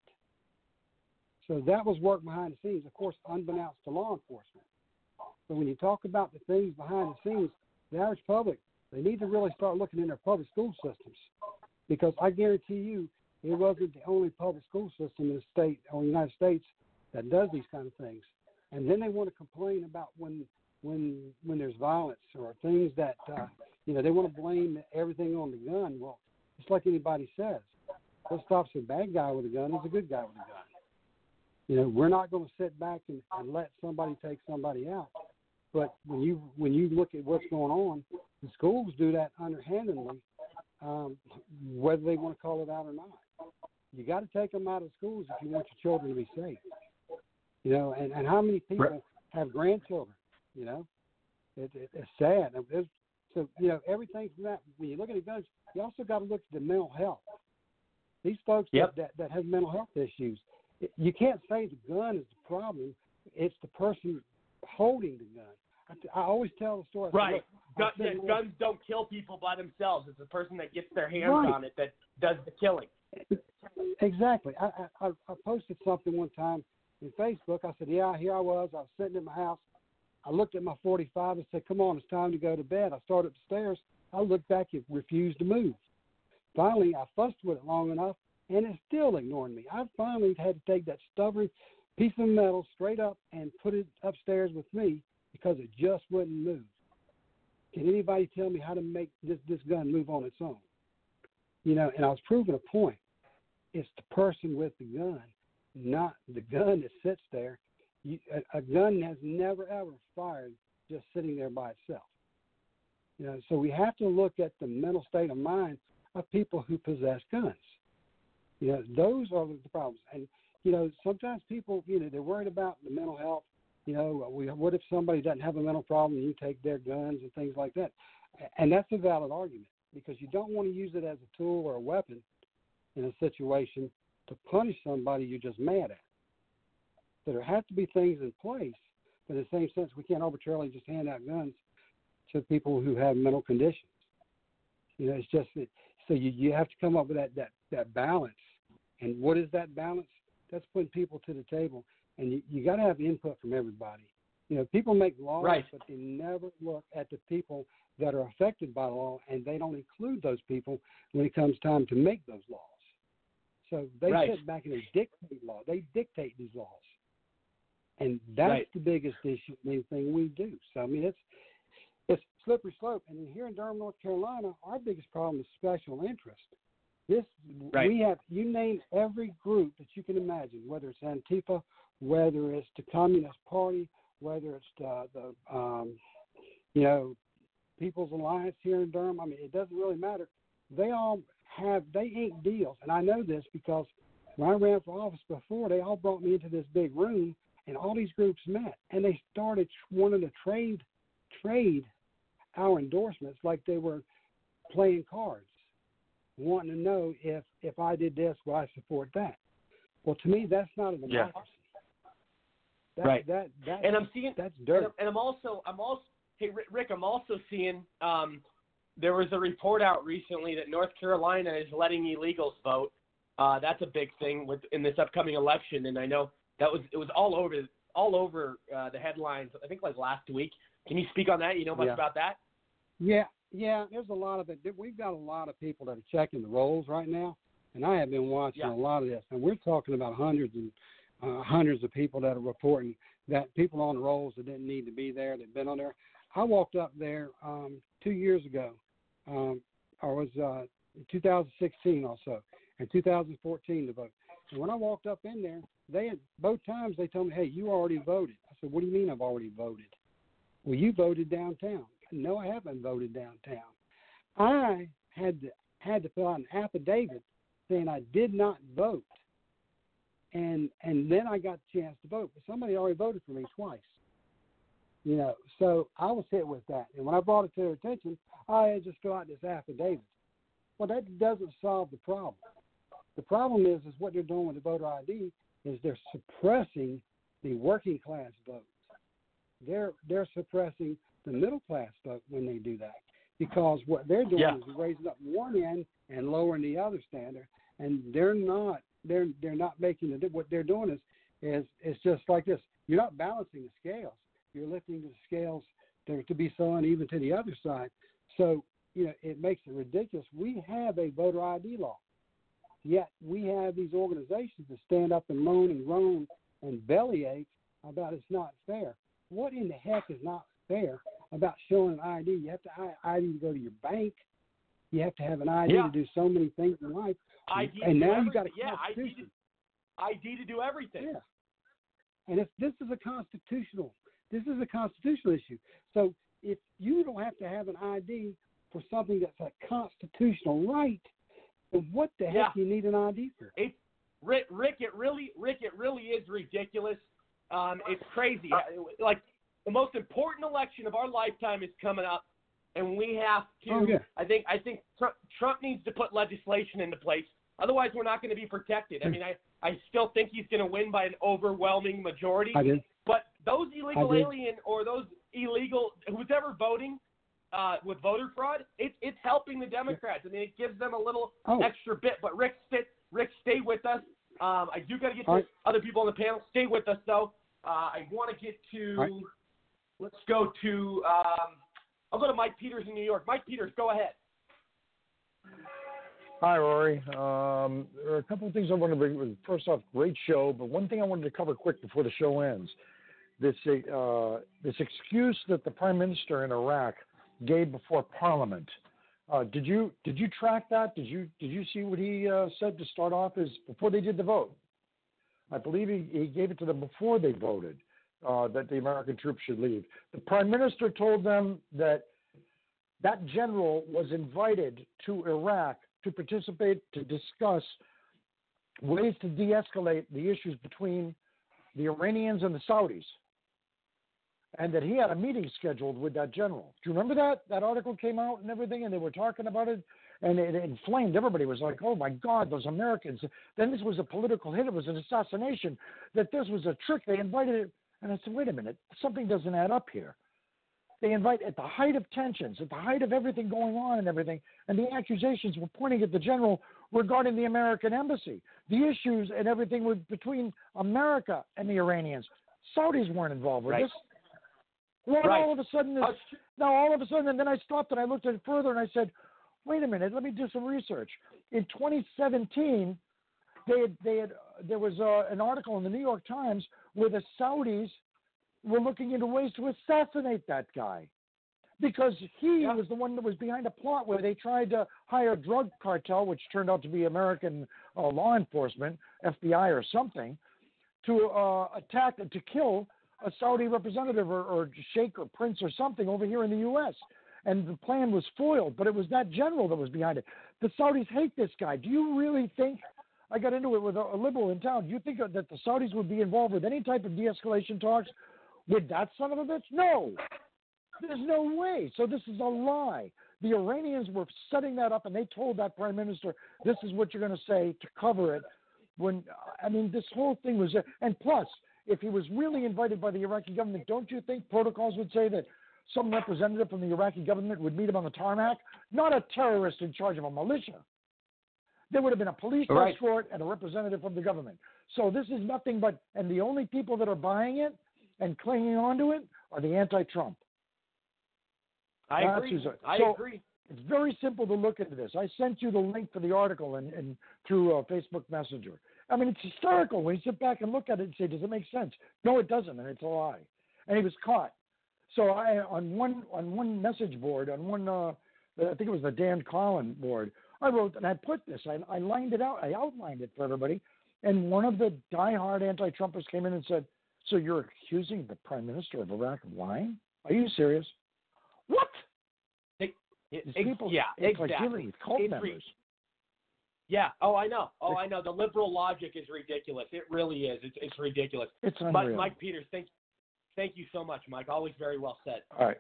So that was work behind the scenes, of course, unbeknownst to law enforcement. But when you talk about the things behind the scenes, the average public, they need to really start looking in their public school systems. Because I guarantee you, it wasn't the only public school system in the state or the United States that does these kind of things. And then they want to complain about when when when there's violence or things that uh, you know they want to blame everything on the gun. Well, it's like anybody says, what stops a bad guy with a gun is a good guy with a gun. You know, we're not going to sit back and, and let somebody take somebody out. But when you when you look at what's going on, the schools do that underhandedly, um, whether they want to call it out or not. You got to take them out of schools if you want your children to be safe. You know, and and how many people have grandchildren? You know, it, it, it's sad. It's, so you know, everything from that. When you look at the guns, you also got to look at the mental health. These folks Yep. that, that that have mental health issues, you can't say the gun is the problem. It's the person holding the gun. I, I always tell the story. Right. "Look, Gun, yeah, guns don't kill people by themselves. It's the person that gets their hands Right. on it that does the killing. Exactly. I, I I- I posted something one time in Facebook. I said, "Yeah, here I was. I was sitting in my house. I looked at my 45 and said, "Come on, it's time to go to bed." I started up the stairs. I looked back. It refused to move. Finally, I fussed with it long enough, and it still ignored me. I finally had to take that stubborn piece of metal straight up and put it upstairs with me because it just wouldn't move. Can anybody tell me how to make this this gun move on its own? You know, and I was proving a point. It's the person with the gun, not the gun that sits there. You, a, a gun has never ever fired just sitting there by itself. You know, so we have to look at the mental state of mind of people who possess guns. You know, those are the problems. And you know, sometimes people, you know, they're worried about the mental health. You know, we, what if somebody doesn't have a mental problem you take their guns and things like that? And that's a valid argument because you don't want to use it as a tool or a weapon in a situation to punish somebody you're just mad at. So there have to be things in place, but in the same sense, we can't arbitrarily just hand out guns to people who have mental conditions. You know, it's just that, so you you have to come up with that that that balance. And what is that balance? That's putting people to the table, and you you got to have input from everybody. You know, people make laws, Right. but they never look at the people that are affected by law, and they don't include those people when it comes time to make those laws. So they Right. sit back and they dictate law. They dictate these laws, and that's Right. the biggest issue. in Anything we do. So I mean, it's it's slippery slope. And here in Durham, North Carolina, our biggest problem is special interest. This Right. we have. You name every group that you can imagine, whether it's Antifa, whether it's the Communist Party, whether it's the, the um, you know, People's Alliance here in Durham. I mean, it doesn't really matter. They all have they ink deals, and I know this because when I ran for office before, they all brought me into this big room, and all these groups met, and they started wanting to trade trade our endorsements like they were playing cards, wanting to know if if I did this, will I support that? Well, to me, that's not a Yeah. democracy. That, Right. That that and I'm seeing that's dirt. And I'm also I'm also hey Rick I'm also seeing um, there was a report out recently that North Carolina is letting illegals vote. Uh, that's a big thing with in this upcoming election, and I know that was it was all over all over uh, the headlines. I think like last week. Can you speak on that? You know much Yeah. about that? Yeah, yeah. There's a lot of it. We've got a lot of people that are checking the rolls right now, and I have been watching Yeah. a lot of this. And we're talking about hundreds and uh, hundreds of people that are reporting that people on the rolls that didn't need to be there, that've been on there. I walked up there um, two years ago. Um, I was uh, 2016 also, and 2014 to vote. And when I walked up in there, they both times they told me, "Hey, you already voted." I said, "What do you mean I've already voted?" Well, you voted downtown. No, I haven't voted downtown. I had to, had to fill out an affidavit saying I did not vote, and and then I got the chance to vote. But somebody already voted for me twice. You know, so I was hit with that. And when I brought it to their attention, I had just fill out this affidavit. Well, that doesn't solve the problem. The problem is, is what they're doing with the voter ID is they're suppressing the working class vote. They're they're suppressing the middle class vote when they do that because what they're doing Yeah. is raising up one end and lowering the other standard, and they're not they're they're not making the what they're doing is is it's just like this. You're not balancing the scales. you're lifting the scales to, to be so uneven to the other side. So, you know, it makes it ridiculous. We have a voter ID law, yet we have these organizations that stand up and moan and groan and bellyache about it's not fair. What in the heck is not fair about showing an ID? You have to I- ID to go to your bank. You have to have an ID Yeah. to do so many things in life. ID and to do now you got a everything. yeah, ID to, ID to do everything. Yeah. And if this is a constitutional, this is a constitutional issue. So if you don't have to have an ID for something that's a constitutional right, what the heck do you need an ID for? It's Rick, Rick. It really, Rick. It really is ridiculous. Um, it's crazy. Like the most important election of our lifetime is coming up, and we have to. Oh, yeah. I think. I think Trump, Trump needs to put legislation into place. Otherwise, we're not going to be protected. I Hmm. mean, I, I still think he's going to win by an overwhelming majority. I did. But those illegal alien or those illegal who's ever voting uh, with voter fraud, it's it's helping the Democrats. I mean, it gives them a little Oh. extra bit. But Rick, stay, Rick, stay with us. Um, I do got to get to All right. other people on the panel. Stay with us though. Uh, I want to get to. All right. Let's go to. Um, I'll go to Mike Peters in New York. Mike Peters, go ahead. Hi, Rory. Um, there are a couple of things I want to bring. First off, great show, but one thing I wanted to cover quick before the show ends. This uh, this excuse that the prime minister in Iraq gave before Parliament. Uh, did you did you track that? Did you did you see what he uh, said to start off? Is before they did the vote. I believe he, he gave it to them before they voted uh, that the American troops should leave. The prime minister told them that that general was invited to Iraq to participate to discuss ways to de-escalate the issues between the Iranians and the Saudis, and that he had a meeting scheduled with that general. Do you remember that? That article came out and everything, and they were talking about it, and it inflamed. Everybody was like, "Oh my God, those Americans!" Then this was a political hit. It was an assassination. That this was a trick. They invited it, and I said, "Wait a minute, something doesn't add up here." They invite at the height of tensions, at the height of everything going on and everything, and the accusations were pointing at the general regarding the American embassy. The issues and everything were between America and the Iranians. Saudis weren't involved with Right. this. Well, Right. all of a sudden, this, now all of a sudden, and then I stopped and I looked at it further and I said, wait a minute, let me do some research. In 2017, they had, they had, there was uh, an article in the New York Times where the Saudis were looking into ways to assassinate that guy because he was the one that was behind a plot where they tried to hire a drug cartel, which turned out to be American uh, law enforcement, FBI or something, to uh, attack and to kill a Saudi representative or, or sheikh or prince or something over here in the U.S. And the plan was foiled, but it was that general that was behind it. The Saudis hate this guy. Do you really think? I got into it with a, a liberal in town. Do you think that the Saudis would be involved with any type of de-escalation talks with that son of a bitch? No, there's no way. So this is a lie. The Iranians were setting that up, and they told that prime minister, "This is what you're going to say to cover it." When I mean, this whole thing was, and plus, if he was really invited by the Iraqi government, don't you think protocols would say that some representative from the Iraqi government would meet him on the tarmac? Not a terrorist in charge of a militia. There would have been a police Right. escort and a representative from the government. So this is nothing but, and the only people that are buying it and clinging onto it are the anti-Trump. I That's agree. who's- I agree. It's very simple to look into this. I sent you the link for the article and, and through uh, Facebook Messenger. I mean, it's hysterical when you sit back and look at it and say, "Does it make sense?" No, it doesn't, and it's a lie. And he was caught. So I on one on one message board on one uh, I think it was the Dan Carlin board. I wrote and I put this. I, I lined it out. I outlined it for everybody. And one of the diehard anti-Trumpers came in and said, "So you're accusing the Prime Minister of Iraq of lying? Are you serious?" What? It- ex- people, yeah, it's like exactly. cult It's members. Yeah. Oh, I know. Oh, I know. The liberal logic is ridiculous. It really is. It's, it's ridiculous. It's unreal. Mike Peters, thank, thank you so much, Mike. Always very well said. All right.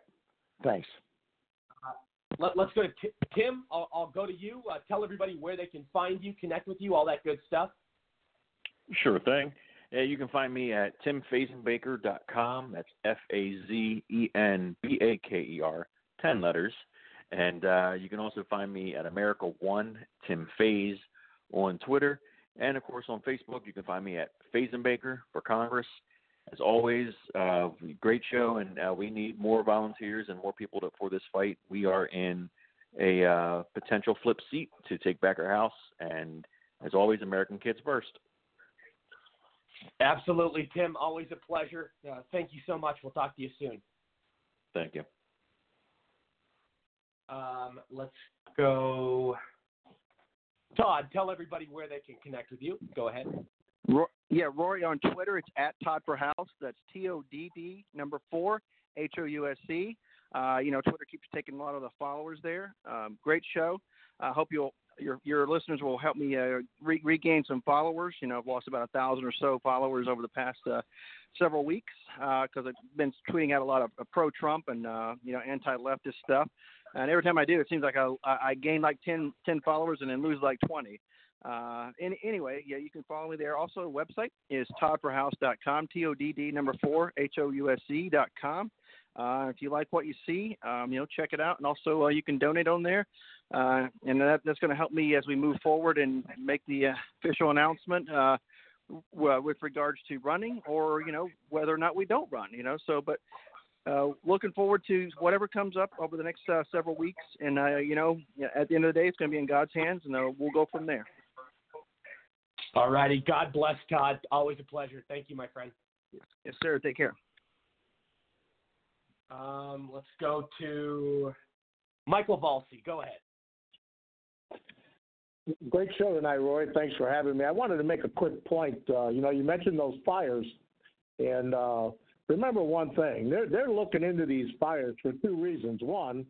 Thanks. Let, let's go to Ti- Tim. I'll, I'll go to you. Uh, tell everybody where they can find you, connect with you, all that good stuff. Sure thing. Uh, you can find me at timfazenbaker.com. That's F A Z E N B A K E R, 10 letters. And uh, you can also find me at America One Tim Faze on Twitter. And of course on Facebook, you can find me at Fazenbaker for Congress. as always, uh, great show, and uh, we need more volunteers and more people to, for this fight. We are in a uh, potential flip seat to take back our house, and as always, American kids first. Absolutely, Tim. Always a pleasure. Uh, thank you so much. We'll talk to you soon. Thank you. Um, let's go. Todd, tell everybody where they can connect with you. Go ahead. Ro- yeah, Rory on Twitter. It's at Todd for House. That's T O D D number four H O U S C. Uh, you know, Twitter keeps taking a lot of the followers there. Um, great show. I hope you'll your your listeners will help me uh, re- regain some followers. You know, I've lost about a thousand or so followers over the past uh, several weeks because I've been tweeting out a lot of uh, pro Trump and uh, you know anti-leftist stuff. And every time I do, it seems like I, I gain like 10, 10 followers and then lose like 20. Uh, any, anyway, yeah, you can follow me there. Also, the website is toddforhouse.com, T-O-D-D number four, H-O-U-S-E dot com. Uh, if you like what you see, um, you know, check it out. And also, uh, you can donate on there. Uh, and that, that's going to help me as we move forward and make the uh, official announcement uh, with regards to running or, you know, whether or not we don't run, you know. So, but uh, looking forward to whatever comes up over the next uh, several weeks. And, uh, you know, at the end of the day, it's going to be in God's hands, and uh, we'll go from there. All righty. God bless, Todd. Always a pleasure. Thank you, my friend. Yes, sir. Take care. Um, let's go to Michael Valsi. Go ahead. Great show tonight, Roy. Thanks for having me. I wanted to make a quick point. Uh, you know, you mentioned those fires, and uh, remember one thing: they're they're looking into these fires for two reasons. One,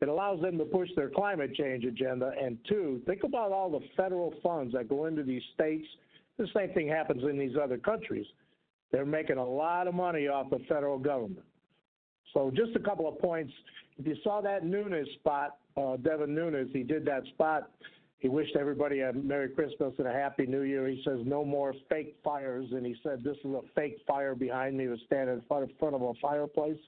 it allows them to push their climate change agenda, and two, think about all the federal funds that go into these states. The same thing happens in these other countries. They're making a lot of money off the federal government. So just a couple of points. If you saw that Nunes spot, uh, Devin Nunes, he did that spot. He wished everybody a Merry Christmas and a Happy New Year. He says no more fake fires, and he said this is a fake fire behind me. Was standing in front, in front of a fireplace.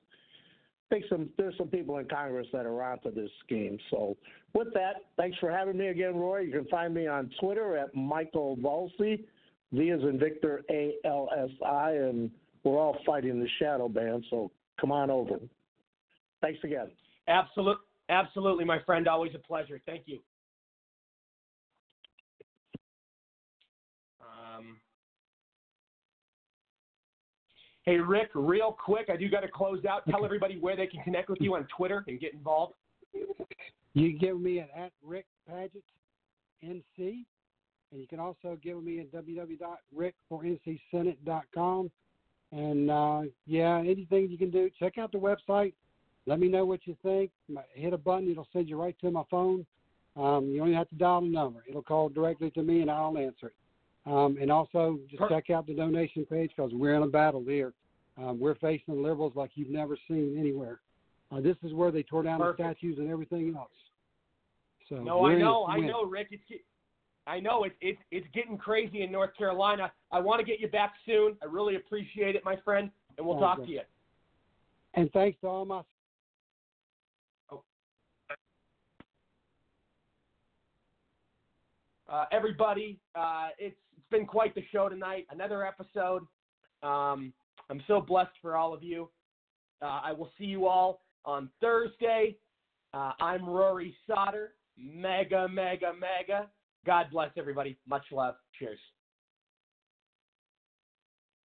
I think some there's some people in Congress that are onto this scheme. So with that, thanks for having me again, Roy. You can find me on Twitter at Michael Valsi, V is in Victor A L S I, and we're all fighting the shadow ban. So come on over. Thanks again. Absolute, absolutely, my friend. Always a pleasure. Thank you. Um, hey, Rick, real quick, I do got to close out. Tell everybody where they can connect with you on Twitter and get involved. You can get me at, at Rick Padgett NC, and you can also give me at www.rickforncsenate.com. And uh, yeah, anything you can do, check out the website. Let me know what you think. Hit a button, it'll send you right to my phone. Um, you only have to dial the number. It'll call directly to me, and I'll answer it. Um, and also, just check out the donation page because we're in a battle here. Um, we're facing the liberals like you've never seen anywhere. Uh, this is where they tore down Perfect. the statues and everything else. So No, I know, I know, Rick. It's, I know it's it's it's getting crazy in North Carolina. I want to get you back soon. I really appreciate it, my friend, and we'll Oh, talk good. to you. And thanks to all my uh, everybody. Uh, it's been quite the show tonight. Another episode. Um, I'm so blessed for all of you. Uh, I will see you all on Thursday. Uh, I'm Rory Sauter. MAGA, MAGA, MAGA. God bless everybody. Much love. Cheers.